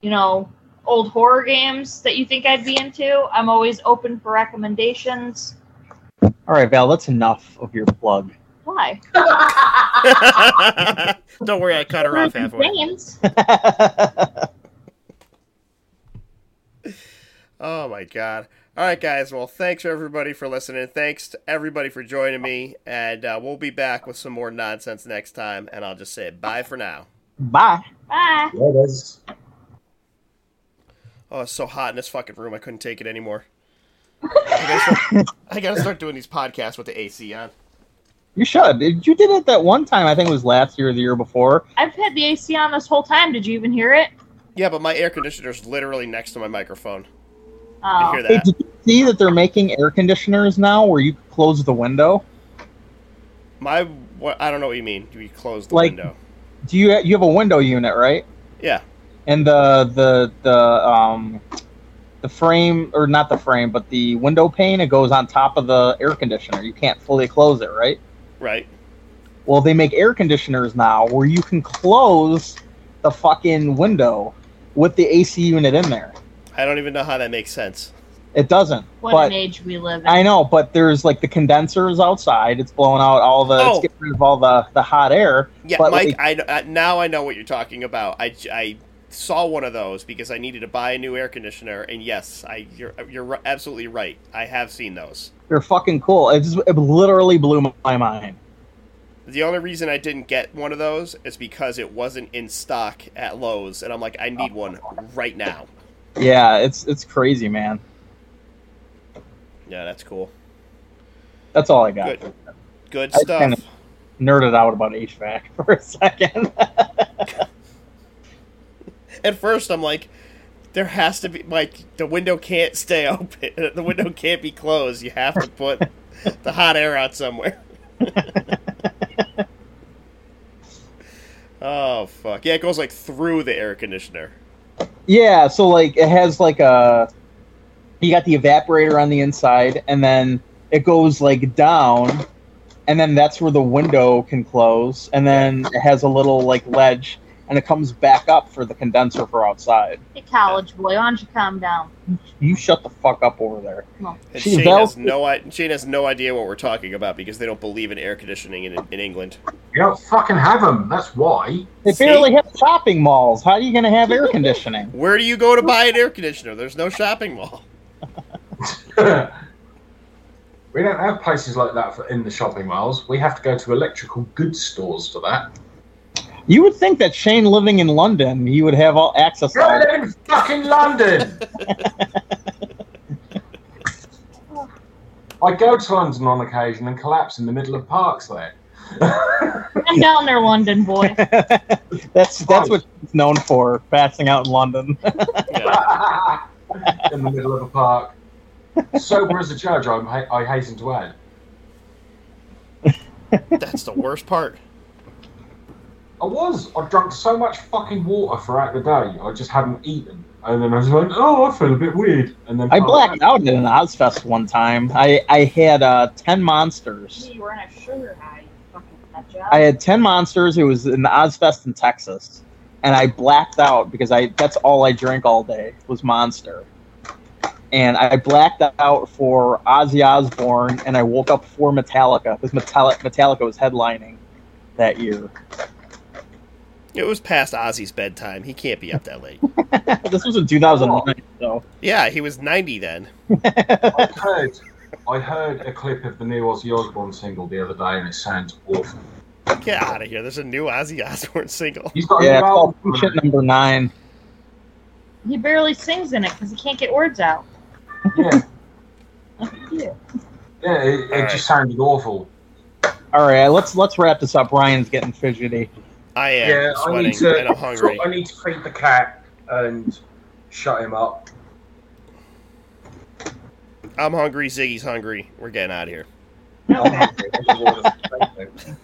you know, old horror games that you think I'd be into, I'm always open for recommendations. all right, Val. That's enough of your plug. Why? Don't worry, I cut her off halfway. Games. Oh my god. All right, guys. Well, thanks everybody for listening. Thanks to everybody for joining me, and uh, we'll be back with some more nonsense next time. And I'll just say bye for now. Bye. Bye. Yeah, there's Oh, it's so hot in this fucking room. I couldn't take it anymore. I gotta, start, I gotta start doing these podcasts with the AC on. You should. You did it that one time. I think it was last year or the year before. I've had the AC on this whole time. Did you even hear it? Yeah, but my air conditioner's literally next to my microphone. Oh, hear Hey, did you see that they're making air conditioners now where you close the window? My what? I don't know what you mean. Do you close the Like- window. Do you you have a window unit, right? Yeah. And the the the um the frame or not the frame, but the window pane it goes on top of the air conditioner. You can't fully close it, right? Right. Well, they make air conditioners now where you can close the fucking window with the AC unit in there. I don't even know how that makes sense. It doesn't. what but an age we live in. I know, but there's like the condensers outside. It's blowing out all the Oh. it's getting rid of all the the hot air. Yeah, But, Mike. like- I, I now I know what you're talking about. I, I saw one of those because I needed to buy a new air conditioner, and yes, I you're you're absolutely right. I have seen those. They're fucking cool. It just it literally blew my mind. The only reason I didn't get one of those is because it wasn't in stock at Lowe's, and I'm like, I need one right now. Yeah, it's it's crazy, man. Yeah, that's cool. That's all I got. Good, good I stuff. kinda- Nerded out about HVAC for a second. At first, I'm like, there has to be like the window can't stay open. The window can't be closed. You have to put the hot air out somewhere. oh fuck! Yeah, it goes like through the air conditioner. Yeah, so like it has like a you got the evaporator on the inside, and then it goes like down, and then that's where the window can close, and then it has a little like ledge, and it comes back up for the condenser for outside. Hey, college boy, why don't you calm down? You shut the fuck up over there. And She's Shane val- has no i- Shane has no idea what we're talking about because they don't believe in air conditioning in, in England. you don't fucking have them. That's why. They See? barely have shopping malls. How are you going to have air conditioning? Where do you go to buy an air conditioner? There's no shopping mall. we don't have places like that for in the shopping malls. We have to go to electrical goods stores for that. You would think that Shane living in London, he would have all access to I live in fucking London. I go to London on occasion and collapse in the middle of parks there. I'm down there, London boy. That's that's what he's known for, passing out in London. Yeah. in the middle of a park. Sober as a judge, I'm, I hasten to add. That's the worst part. I was. I drank so much fucking water throughout the day. I just hadn't eaten, and then I was like, "Oh, I feel a bit weird." And then I blacked out at an Ozzfest one time. I I had uh, ten monsters. you were in a sugar high, fucking nut job. I had ten monsters. It was in the Ozzfest in Texas, and I blacked out because I that's all I drank all day was Monster. And I blacked out for Ozzy Osbourne, and I woke up for Metallica because Metallica, Metallica was headlining that year. It was past Ozzy's bedtime. He can't be up that late. this was in 2009, so Yeah, he was 90 then. I heard, I heard a clip of the new Ozzy Osbourne single the other day, and it sounds awful. Get out of here. There's a new Ozzy Osbourne single. He's got a yeah, new it's called Number Nine. he barely sings in it because he can't get words out. Yeah, Yeah. yeah, it, it Alright. just sounded awful. All right, let's let's wrap this up. Ryan's getting fidgety. I am yeah, I sweating need to. and I'm hungry. I need to feed the cat and shut him up. I'm hungry. Ziggy's hungry. We're getting out of here.